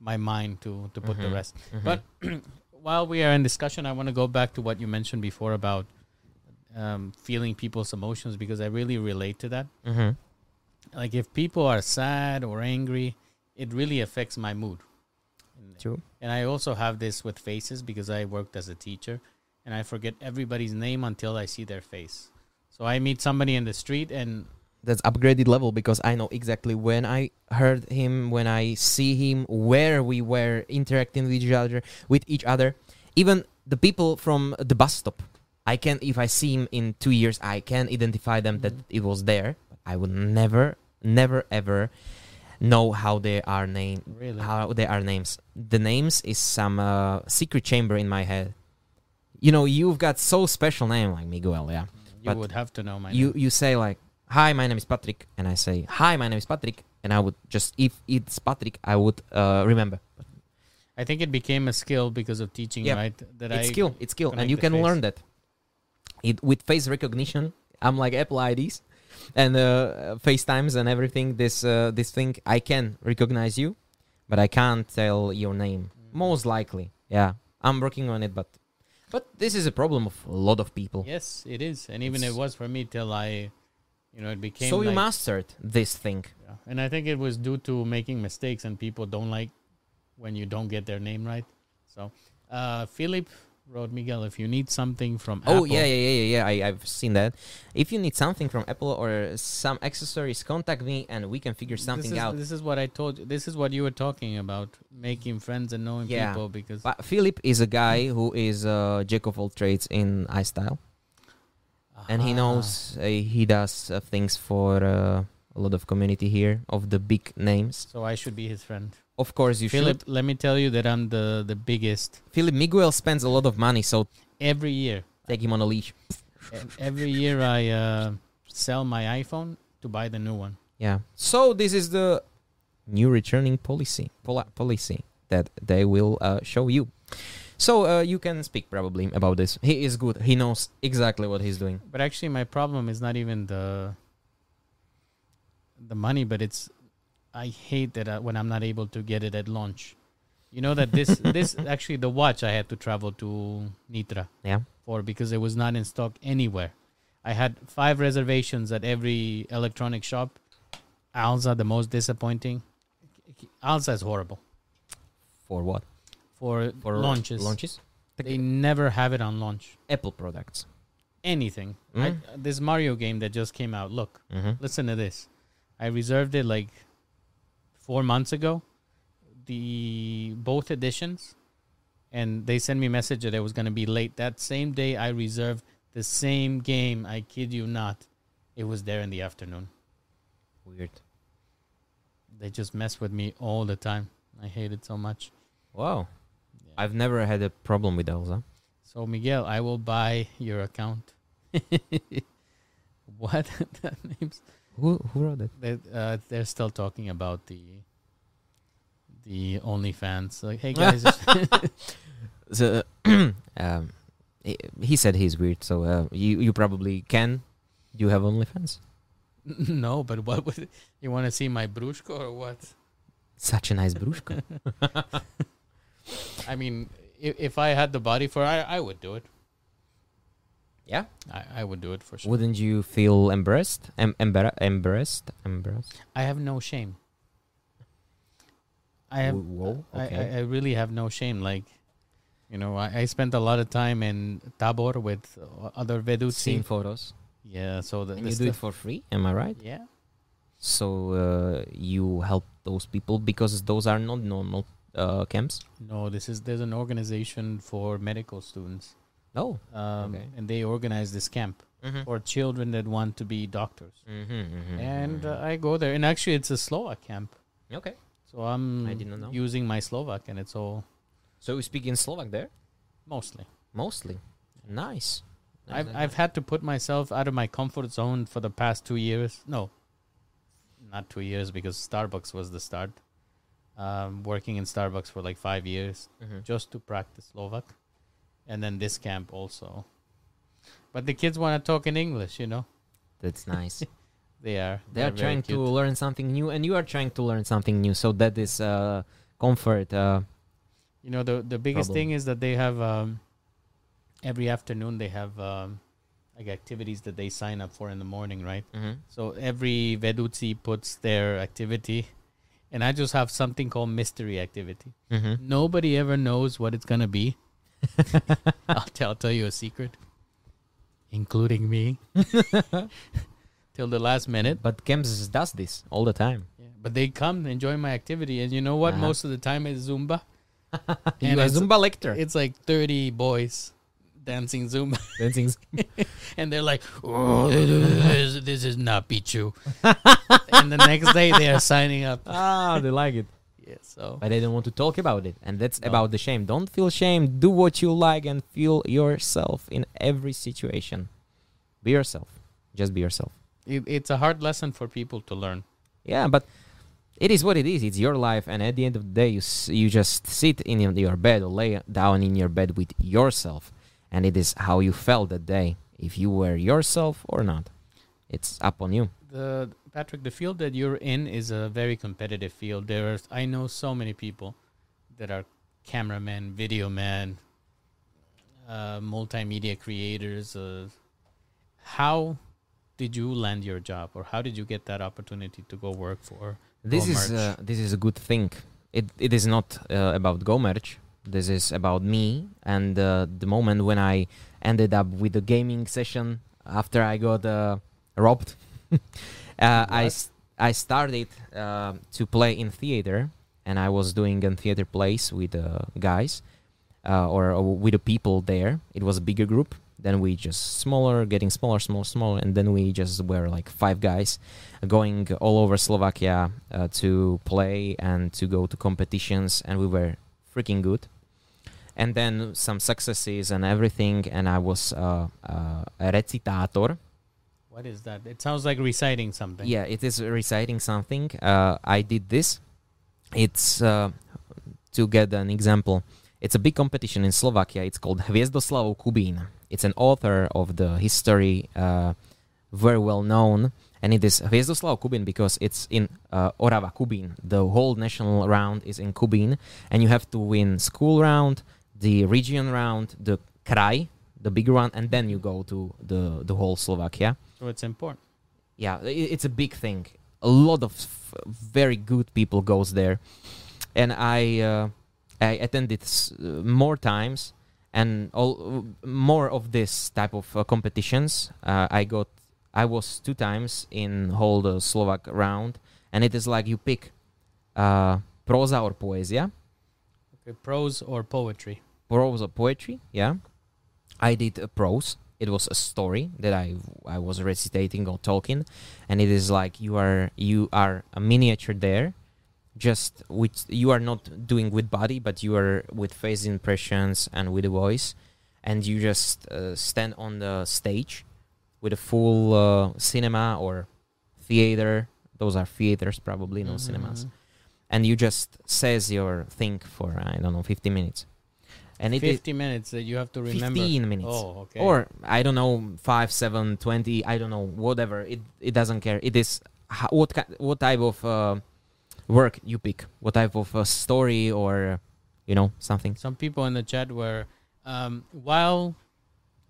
my mind to to put the Mhm. rest. Mhm. But [CLEARS THROAT] while we are in discussion, I want to go back to what you mentioned before about um, feeling people's emotions because I really relate to that. Mhm. Like if people are sad or angry, it really affects my mood. True. And I also have this with faces because I worked as a teacher and I forget everybody's name until I see their face. So I meet somebody in the street and That's upgraded level because I know exactly when I heard him, when I see him, where we were interacting with each other, with each other. Even the people from the bus stop, I can if I see him in two years, I can identify them that mm-hmm. it was there. I would never, never, ever know how they are named. really How they are names. The names is some uh, secret chamber in my head. You know, you've got so special name like Miguel, yeah you but would have to know my you name. you say like hi my name is patrik and i say hi my name is patrik and i would just if it's patrik i would uh, remember I think it became a skill because of teaching, Yeah. right? That it's I skill it's skill and you can face. learn that it with face recognition i'm like apple ids and uh, facetimes and everything this uh, this thing i can recognize you but i can't tell your name Mm. most likely yeah i'm working on it but but this is a problem of a lot of people Yes, it is, and even it was for me till I, you know, it became. so you like- mastered this thing Yeah. And I think it was due to making mistakes, and people don't like when you don't get their name right. So, uh, Philip wrote Miguel, if you need something from Oh Apple, yeah, yeah, yeah, yeah, yeah. I, I've seen that. If you need something from Apple or some accessories, contact me and we can figure something this is, out. This is what I told you. This is what you were talking about, making friends and knowing Yeah. people. Because But Philip is a guy who is a jack of all trades in iStyle, and he Ah, knows uh, he does uh, things for uh, a lot of community here of the big names. So I should be his friend. Of course, you Philip, should. let me tell you that I'm the the biggest Philip Miguel spends a lot of money, so every year. take him on a leash. Every year I uh, sell my iPhone to buy the new one. Yeah. So this is the new returning policy poli- policy that they will uh, show you. So uh, you can speak probably about this. He is good. He knows exactly what he's doing. But actually, my problem is not even the the money, but it's I hate that uh, when I'm not able to get it at launch. You know that this [LAUGHS] this actually the watch I had to travel to Nitra Yeah. for because it was not in stock anywhere. I had five reservations at every electronic shop. Alza, the most disappointing. Alza is horrible For what? for, For launches. Launches. They never have it on launch. Apple products. Anything. I, Mm. this Mario game that just came out. Look, Mm-hmm. listen to this. I reserved it like four months ago. The both editions, and they sent me a message that it was gonna be late. That same day, I reserved the same game. I kid you not. It was there in the afternoon. Weird. They just mess with me all the time. I hate it so much. Wow. Yeah. I've never had a problem with Alza. So Miguel, I will buy your account. [LAUGHS] what [LAUGHS] that name's Who who wrote it? they, uh, they're still talking about the the OnlyFans. Like, hey [LAUGHS] guys, [LAUGHS] So, [CLEARS THROAT] um, he, he said he's weird. So uh, you you probably can. Do you have OnlyFans? [LAUGHS] no, but what would you want to see my brushko or what? Such a nice brushka. I mean, if, if I had the body for, it, I I would do it. Yeah. I, I would do it for sure. Wouldn't you feel embarrassed? Em- embar- embarrassed? Embarrassed? I have no shame. I have Whoa. Okay. I, I really have no shame. Like, you know, I, I spent a lot of time in Tabor with uh, other Seeing Vedutsi. photos. Yeah, so the, And the you do it for free. Am I right? Yeah, So uh, you help those people because those are not normal uh, camps. no, this is there's an organization for medical students, Oh. um, Okay. and they organize this camp Mm-hmm. for children that want to be doctors. Mm-hmm, And uh, I go there, and actually, it's a Slovak camp, okay. so I'm I didn't know. using my Slovak, and it's all So you speak in Slovak there mostly. mostly. Nice. I've Nice, I've had to put myself out of my comfort zone for the past two years. No, not two years because Starbucks was the start. Um, working in Starbucks for like five years Mhm. just to practice Slovak, and then this camp also. But the kids want to talk in English, you know. That's nice. [LAUGHS] They are. they are trying to learn something new, and you are trying to learn something new. So that is uh, comfort. Uh, You know, the the biggest problem. thing is that they have um, every afternoon they have um, like activities that they sign up for in the morning, right? mhm. So every Vedutsi puts their activity, and I just have something called mystery activity. Mhm. Nobody ever knows what it's gonna be. I'll tell, I'll tell you a secret, including me, [LAUGHS] till the last minute. But camps does this all the time. Yeah. But they come and enjoy my activity, and you know what? Uh-huh. Most of the time it's Zumba. [LAUGHS] you it's- Zumba lector. It's like thirty boys dancing Zumba, Dancing. [LAUGHS] and they're like, "Oh, this, this is not Pichu." and the next day they are signing up. ah, they like it. So But they don't want to talk about it, and that's No. about the shame. Don't feel shame. Do what you like and feel yourself in every situation. Be yourself. Just be yourself. it, it's a hard lesson for people to learn. Yeah, but it is what it is. It's your life, and at the end of the day, you you just sit in your- your bed or lay down in your bed with yourself, and it is how you felt that day. If you were yourself or not, it's up on you. The Patrik, the field that you're in is a very competitive field. There's I know so many people that are cameramen, video men, uh, multimedia creators. Uh, how did you land your job, or how did you get that opportunity to go work for? This Go is uh, this is a good thing. It it is not uh, about GoMerch. This is about me and uh, the moment when I ended up with a gaming session after I got uh, robbed. [LAUGHS] uh, I I started uh, to play in theater, and I was doing a theater plays with uh, guys uh, or, or with the people there. It was a bigger group. Then we just smaller, getting smaller, smaller, smaller, and then we just were like five guys going all over Slovakia uh, to play and to go to competitions, and we were freaking good. And then some successes and everything, and I was uh, uh, a recitator. What is that? It sounds like reciting something. Yeah, it is reciting something. Uh, I did this. It's uh, to get an example. It's a big competition in Slovakia. It's called Hviezdoslavov Kubín. It's an author of the history, uh, very well known, and it is Hviezdoslavov Kubín because it's in uh, Orava Kubín. The whole national round is in Kubín, and you have to win school round, the region round, the kraj, the big one, and then you go to the the whole Slovakia So it's important. yeah it's a big thing a lot of very good people goes there, and I uh, I attended s- uh, more times and all more of this type of uh, competitions. Uh, I got I was two times in whole the Slovak round, and it is like you pick uh, proza or poesia, Okay, prose or poetry. prose or poetry. Yeah, I did a prose. It was a story that I I was recitating or talking, and it is like you are you are a miniature there, just which you are not doing with body, but you are with face impressions and with a voice, and you just uh, stand on the stage with a full uh, cinema or theater. Those are theaters, probably no cinemas, Mhm. and you just says your thing for I don't know fifty minutes, and it is 50 minutes that you have to remember. 15 minutes. Oh, okay. Or I don't know, five, seven, twenty. I don't know, whatever. It it doesn't care. It is what what type of uh, work you pick, what type of uh, story or you know something. some people in the chat were um, while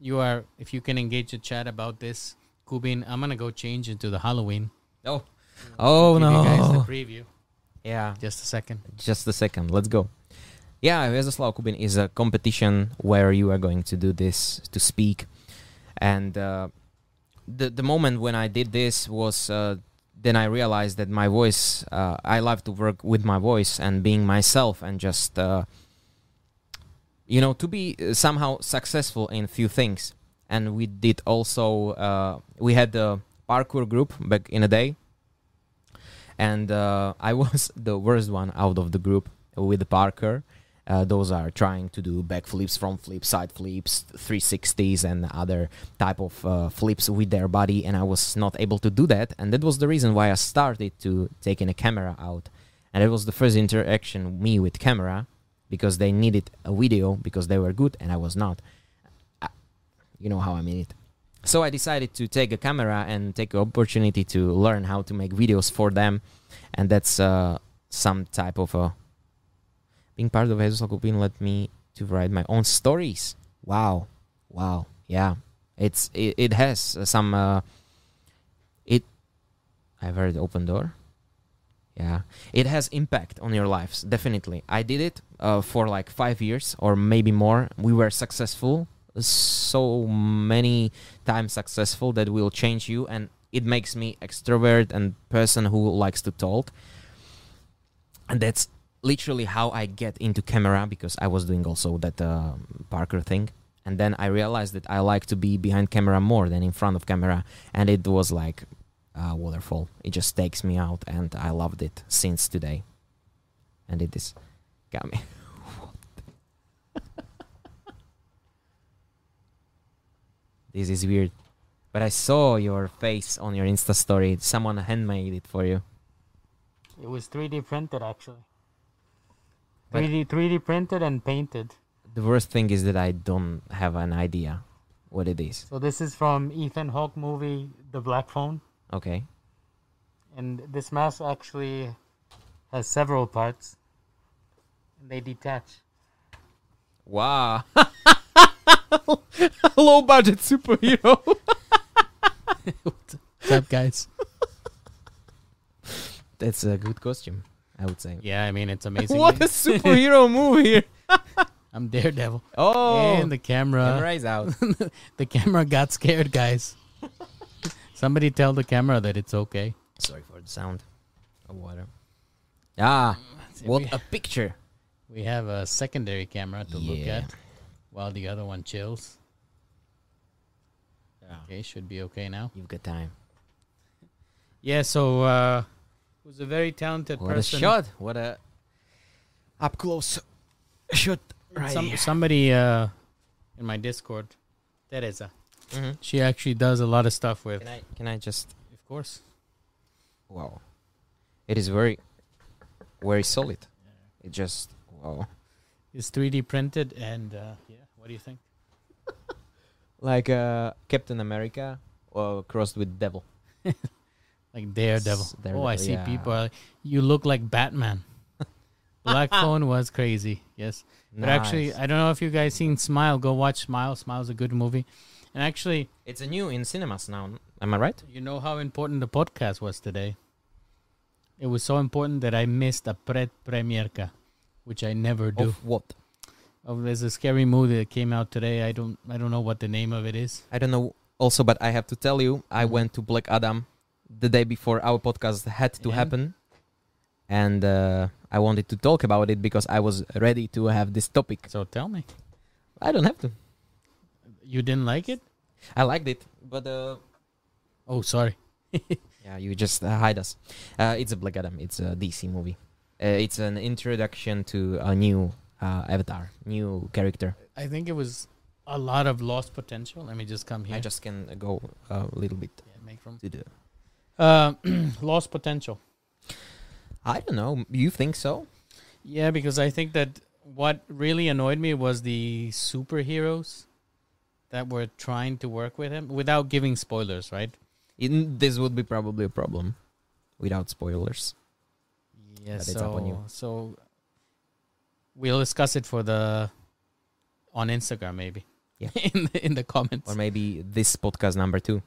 you are if you can engage the chat about this Kubin, I'm gonna go change into the Halloween. Oh, oh Give you guys the no! preview. Yeah, Just a second. just a second. Let's go. Yeah, Hviezdoslavov Kubín is a competition where you are going to do this to speak, and uh, the the moment when I did this was uh, then I realized that my voice. Uh, I love to work with my voice and being myself and just uh, you know to be uh, somehow successful in few things. And we did also uh, we had the parkour group back in a day and I [LAUGHS] was the worst one out of the group with the parkour. Uh, those are trying to do backflips, front flips, side flips, 360s, and other type of uh, flips with their body, and I was not able to do that. And that was the reason why I started to taking a camera out, and it was the first interaction me with camera, because they needed a video because they were good and I was not. Uh, You know how I mean it. So I decided to take a camera and take an opportunity to learn how to make videos for them, and that's uh, some type of a being part of Jesus Kupin let me to write my own stories. Wow, wow, yeah, it's it, it has uh, some uh, it. I've heard open door. Yeah, it has impact on your lives. Definitely, I did it uh, for like five years or maybe more. We were successful, so many times successful that will change you, and it makes me extrovert and person who likes to talk. And that's literally how I get into camera because I was doing also that uh, parkour thing. And then I realized that I like to be behind camera more than in front of camera, and it was like a waterfall. It just takes me out, and I loved it since today. And it is got me. [LAUGHS] this is weird, but I saw your face on your Insta story. Someone handmade it for you. It was 3D printed actually. But- 3D 3D printed and painted. The worst thing is that I don't have an idea what it is. So this is from Ethan Hawke movie The Black Phone, Okay. and this mask actually has several parts. And they detach. Wow. [LAUGHS] Low budget superhero. [LAUGHS] What's up, guys? That's a good costume, I would say. yeah, I mean it's amazing. [LAUGHS] What a superhero movie. [LAUGHS] I'm Daredevil. Oh, and the camera, camera is out. [LAUGHS] the camera got scared, guys. Somebody tell the camera that it's okay. Sorry for the sound of water. Ah, what we, a picture. we have a secondary camera to look at while the other one chills. Yeah. Okay, should be okay now. You've got time. Yeah, so uh who's a very talented What person. a shot. What a up close shot right Some, here. somebody uh in my Discord, Teresa. Mhm. She actually does a lot of stuff with Can I can I just of course. wow. It is very very solid. It just wow. It's 3D printed and uh yeah, what do you think? [LAUGHS] Like uh Captain America or crossed with devil. [LAUGHS] Like Daredevil. S- oh, I see yeah. people are like, you look like Batman. [LAUGHS] Black Phone was crazy. Yes. But actually, I don't know if you guys seen Smile. Go watch Smile. Smile's a good movie. And actually, it's a new in cinemas now. Am I right? you know how important the podcast was today. It was so important that I missed a predpremierka, which I never do. Of what? Oh, there's a scary movie that came out today. I don't I don't know what the name of it is. I don't know. Also, but I have to tell you, I Mhm. went to Black Adam the day before our podcast had to And? happen, and uh, I wanted to talk about it because I was ready to have this topic. So tell me, I don't have to. you didn't like it? I liked it, but uh, Oh, sorry. [LAUGHS] yeah, you just uh, hide us. Uh, it's a Black Adam. It's a DC movie. Uh, it's an introduction to a new uh, avatar, new character. I think it was a lot of lost potential. Let me just come here. I just can go a little bit Yeah, make from to the. Uh, [CLEARS THROAT] lost potential. I don't know. You think so? Yeah, because I think that what really annoyed me was the superheroes that were trying to work with him without giving spoilers, right? In, this would be probably a problem, without spoilers. Yeah, But so up on you. so we'll discuss it for the on Instagram maybe. Yeah. [LAUGHS] in the, in the comments. or maybe this podcast number two,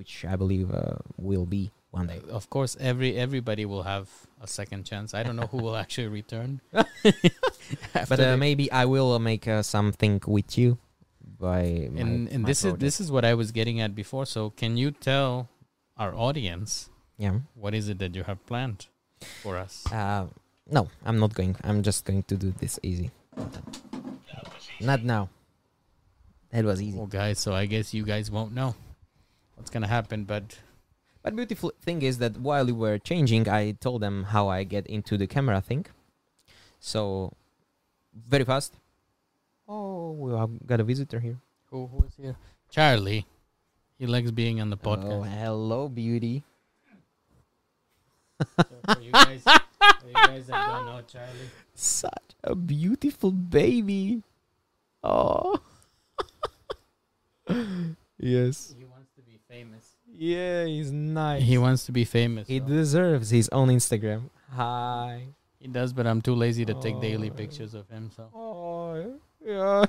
which I believe uh, will be one day. Of course, every everybody will have a second chance. I don't know who will [LAUGHS] actually return. [LAUGHS] [LAUGHS] But uh, maybe I will uh, make uh, something with you. By my, and and my this is this is what I was getting at before. So can you tell our audience yeah. what is it that you have planned for us? Uh, no, I'm not going. I'm just going to do this easy. Easy. Not now. That was easy. Well, guys, so I guess you guys won't know what's gonna happen, but But beautiful thing is that while we were changing, I told them how I get into the camera thing. So very fast. Oh, we have got a visitor here. who who is here? Charlie. He likes being on the oh, podcast. Oh, hello, beauty. [LAUGHS] So for you guys, for you guys that don't know Charlie, Such a beautiful baby. Oh. [LAUGHS] yes. he wants to be famous. Yeah, he's nice. He wants to be famous. He so- deserves his own Instagram. Hi. He does, but I'm too lazy to take daily Oh. pictures of him. So Oh, yeah.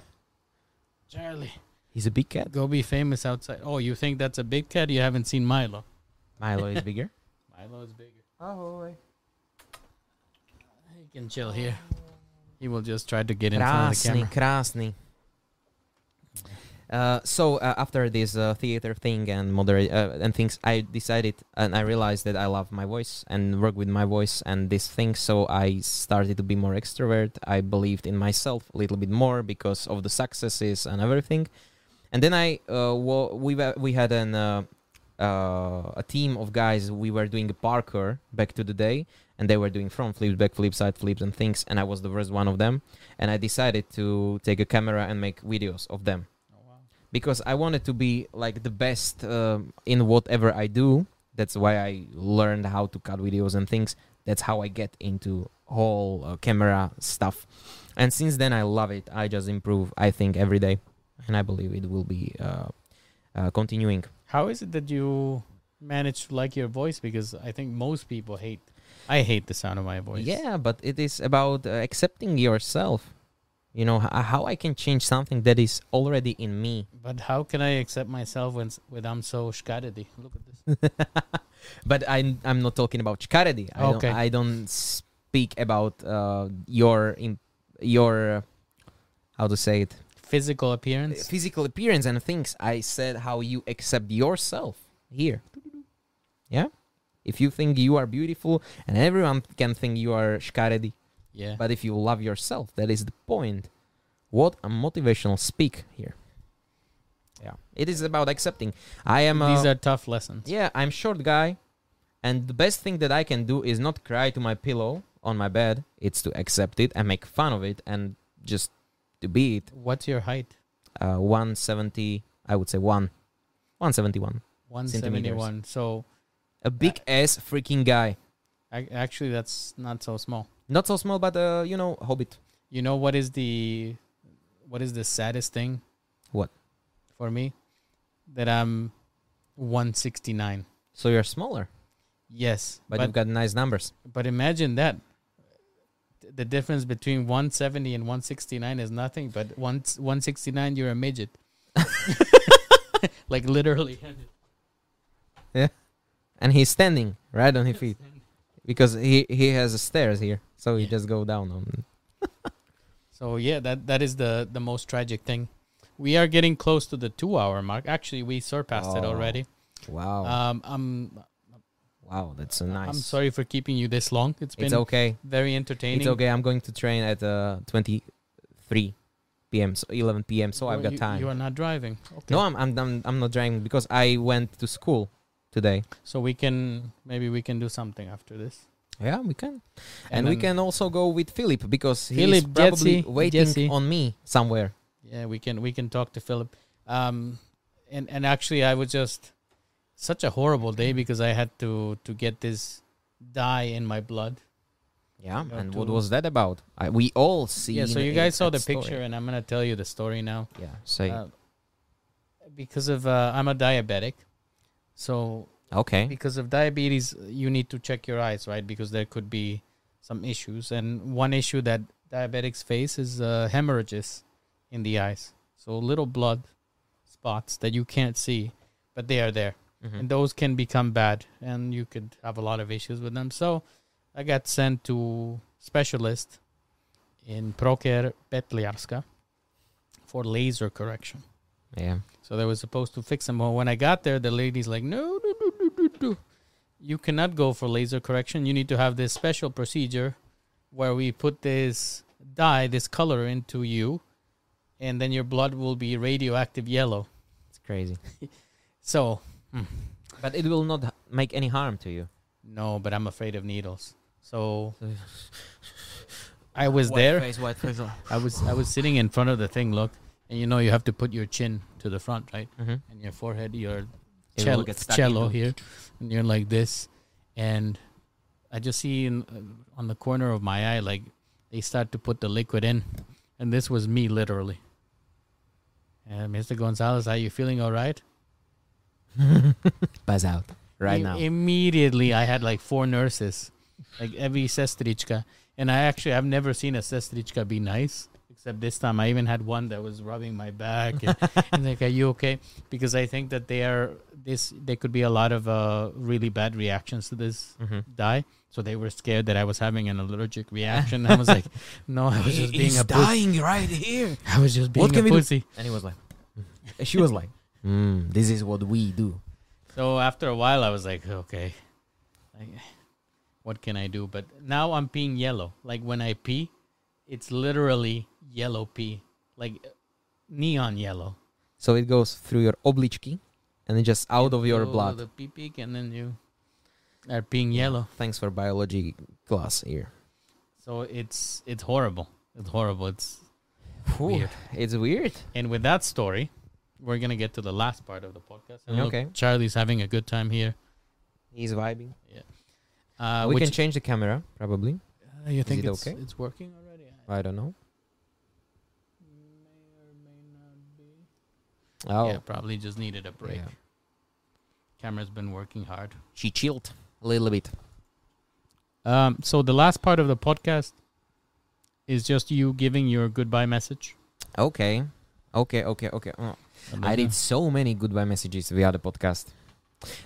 Charlie, He's a big cat. go be famous outside. Oh, you think that's a big cat? You haven't seen Milo. Milo is [LAUGHS] bigger. Milo is bigger. Oh, He can chill here. He will just try to get in front of the krásny, camera. krásny. Uh, so uh, after this uh, theater thing and moderate uh, and things, I decided and I realized that I love my voice and work with my voice and this thing. So I started to be more extrovert. I believed in myself a little bit more because of the successes and everything. And then I uh, wa- we we had an a team of guys. We were doing a parkour back to the day, and they were doing front flips, back flips, side flips, and things. And I was the first one of them. And I decided to take a camera and make videos of them. Because I wanted to be like the best um, in whatever I do. That's why I learned how to cut videos and things. That's how I get into whole uh, camera stuff. And since then, I love it. I just improve. I think every day, and I believe it will be uh, uh, continuing. How is it that you manage to like your voice? Because I think most people hate. I hate the sound of my voice. Yeah, but it is about uh, accepting yourself. You know how I can change something that is already in me. But how can I accept myself when when I'm so shkaredy? Look at this. [LAUGHS] but I'm I'm not talking about Chikaredi. I Okay. don't I don't speak about uh, your im- your how to say it Physical appearance. physical appearance and things. I said how you accept yourself here. Yeah. If you think you are beautiful, and everyone can think you are Shkaredi, Yeah. but if you love yourself, that is the point. What a motivational speak here. Yeah, it is about accepting. I am. These uh, are tough lessons. yeah, I'm short guy, and the best thing that I can do is not cry to my pillow on my bed. It's to accept it and make fun of it and just to be it. What's your height? Uh, 170, I would say one, 171. 171. So A big ass freaking guy. I, actually, that's not so small. Not so small, but uh, you know, hobbit. You know what is the what is the saddest thing? What? For me, that I'm 169. So you're smaller, Yes, but, but you've got nice numbers. but imagine that. The difference between 170 and 169 is nothing, but once 169 you're a midget. [LAUGHS] [LAUGHS] like literally. Yeah. And he's standing right on his [LAUGHS] feet. Because he he has stairs here, so he Yeah. just go down on. [LAUGHS] So yeah, that that is the the most tragic thing. We are getting close to the two hour mark. Actually, we surpassed it Oh, already. Wow, Um, I'm wow, that's a nice. I'm sorry for keeping you this long. It's been It's okay. very entertaining. It's okay. I'm going to train at uh 23 p.m. so 11 p.m. So I've got you- time. You are not driving. Okay. No, I'm, I'm I'm I'm not driving because I went to school today. So we can maybe we can do something after this. Yeah, we can, And and, we can also go with Philip because he's Philip, probably Jesse, waiting on me somewhere. Yeah, we can we can talk to Philip. Um, and and actually, I was just such a horrible day because I had to to get this dye in my blood. Yeah, Yeah, and what was that about? I, we all see. yeah, so you guys saw the picture, and I'm gonna tell you the story now. Yeah, say Uh, because of uh, I'm a diabetic, so okay. because of diabetes, you need to check your eyes, right? Because there could be some issues, and one issue that diabetics face is uh, hemorrhages in the eyes. So little blood spots that you can't see, but they are there, Mhm. and those can become bad, and you could have a lot of issues with them. So I got sent to specialist in Proker Petliarska for laser correction. Yeah. So they were supposed to fix them. But when I got there, the lady's like, no, no, no, no, no, no. You cannot go for laser correction. You need to have this special procedure where we put this dye, this color into you, and then your blood will be radioactive yellow. It's crazy. [LAUGHS] So, hmm. But it will not make any harm to you. no, but I'm afraid of needles. So [SIGHS] I was there. Face, white face. I was I was sitting in front of the thing, look, and you know you have to put your chin to the front, right? Mhm. and your forehead, your It cello, will cello here, and you're like this, and I just see in, uh, on the corner of my eye like they start to put the liquid in, and this was me literally. And Mr. Gonzalez, are you feeling all right? [LAUGHS] Buzz out right Im- now. Immediately, I had like four nurses, like every sestrička, and I actually I've never seen a sestrička be nice. Except this time, I even had one that was rubbing my back and, [LAUGHS] and like, "Are you okay?" Because I think that they are this. There could be a lot of uh, really bad reactions to this Mhm. dye, so they were scared that I was having an allergic reaction. I was like, [LAUGHS] "No, I was just being a pussy. right here. [LAUGHS] I was just being What a pussy." And he was like, she was like, mm, this is what we do. So after a while, I was like, okay, like, what can I do? But now I'm peeing yellow. Like when I pee, it's literally yellow pee, like neon yellow. So it goes through your obličky and then just out of your blood. The pee peak, and then you are peeing yellow. Thanks for biology class here. So it's it's horrible. It's horrible. It's Whew, Weird. It's weird. and with that story, we're gonna get to the last part of the podcast. And look, Okay. Charlie's having a good time here. He's vibing. Yeah. Uh, we can change the camera, probably. uh, you think it it's, okay? it's working already? I don't know. may or may not be. Oh, Yeah, probably just needed a break. yeah. Camera's been working hard. She chilled a little bit. Um, so the last part of the podcast is just you giving your goodbye message. Okay. Okay, okay, okay. Oh, I did so many goodbye messages via the podcast.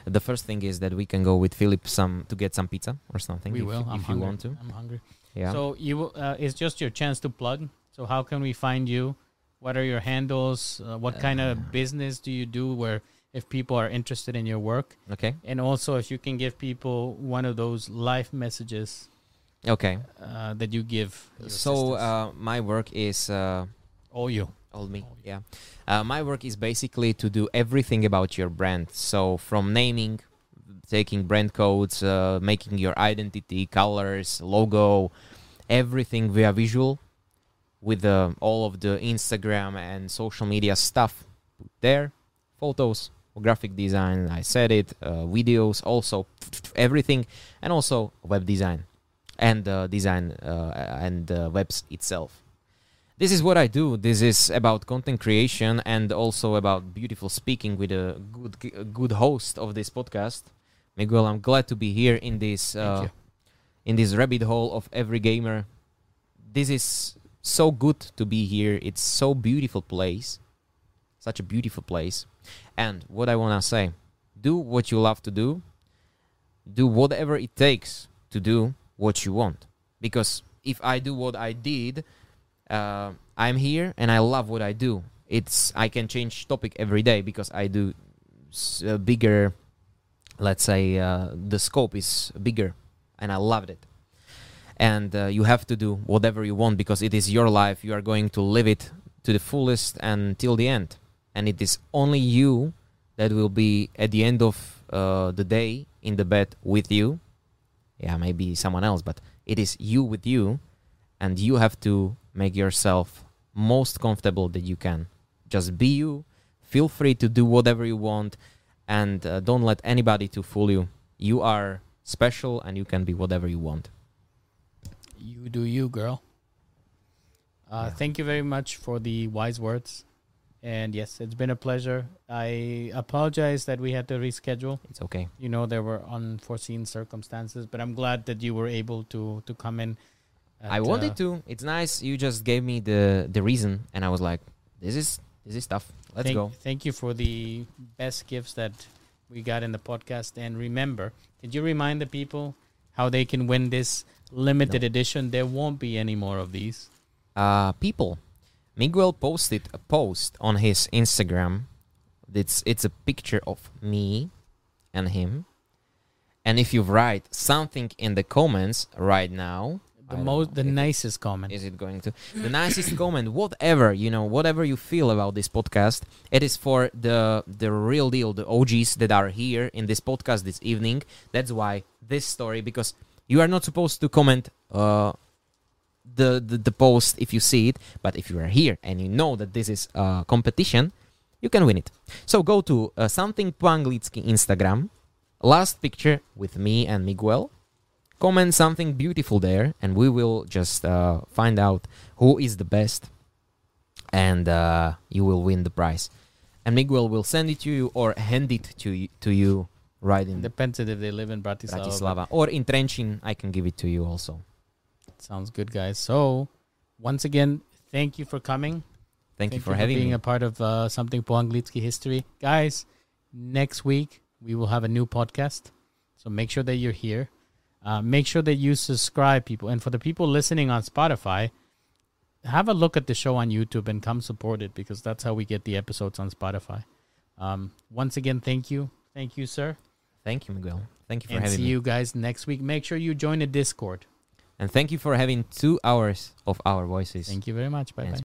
The first thing is that we can go with Philip some to get some pizza or something. We if, will. if I'm you hungry. want to. I'm hungry. Yeah. So you, uh, it's just your chance to plug. So how can we find you? What are your handles? Uh, what kind of business do you do? Where if people are interested in your work, okay. and also if you can give people one of those life messages Okay. uh, that you give. So uh, my work is uh, all you. all me. All you. Yeah. Uh, my work is basically to do everything about your brand. So from naming, taking brand codes, uh, making your identity, colors, logo, everything via visual, with uh, all of the Instagram and social media stuff there, photos, graphic design. I said it, uh, videos, also everything, and also web design and uh, design uh, and uh, webs itself this is what I do. This is about content creation and also about beautiful speaking with a good a good host of this podcast, Miguel. I'm glad to be here in this uh, in this rabbit hole of every gamer. This is so good to be here. It's so beautiful place, such a beautiful place. And what I wanna say, do what you love to do. Do whatever it takes to do what you want. Because if I do what I did, uh, I'm here and I love what I do. It's I can change topic every day because I do uh, bigger. Let's say uh, the scope is bigger, and I loved it. And uh, you have to do whatever you want because it is your life. You are going to live it to the fullest and till the end. And it is only you that will be at the end of uh, the day in the bed with you. Yeah, maybe someone else, but it is you with you, and you have to make yourself most comfortable that you can. Just be you. Feel free to do whatever you want, and uh, don't let anybody to fool you. You are special, and you can be whatever you want. You do you, girl. Uh, Yeah. Thank you very much for the wise words. And yes, it's been a pleasure. I apologize that we had to reschedule. It's okay. You know, there were unforeseen circumstances, but I'm glad that you were able to to come in. I wanted uh, to. It's nice. You just gave me the the reason, and I was like, "This is this is stuff. Let's thank, go." Thank you for the best gifts that we got in the podcast. And remember, did you remind the people how they can win this limited edition? There won't be any more of these. uh, people. Miguel posted a post on his Instagram. It's it's a picture of me and him. And if you write something in the comments right now, The most, the nicest comment. is it going to the nicest [COUGHS] comment whatever you know whatever you feel about this podcast it is for the the real deal the og's that are here in this podcast this evening that's why this story because you are not supposed to comment uh the, the the post if you see it but if you are here and you know that this is a competition you can win it. So go to uh, something po instagram last picture with me and miguel. Comment something beautiful there and we will just uh, find out who is the best and uh, you will win the prize. And miguel will send it to you or hand it to to you right in Depends if they live in Bratislava. Bratislava or in Trenčín I can give it to you also Sounds good, guys. So, once again, thank you for coming. thank, you for having being me a part of uh, something po Anglicky history, guys. Next week we will have a new podcast, so make sure that you're here. Uh, make sure that you subscribe, people, and for the people listening on Spotify, have a look at the show on YouTube and come support it because that's how we get the episodes on Spotify. Um, once again, thank you, thank you, sir, thank you Miguel thank you for and having see me you guys next week. Make sure you join the Discord. and thank you for having two hours of our voices Thank you very much. Bye And bye.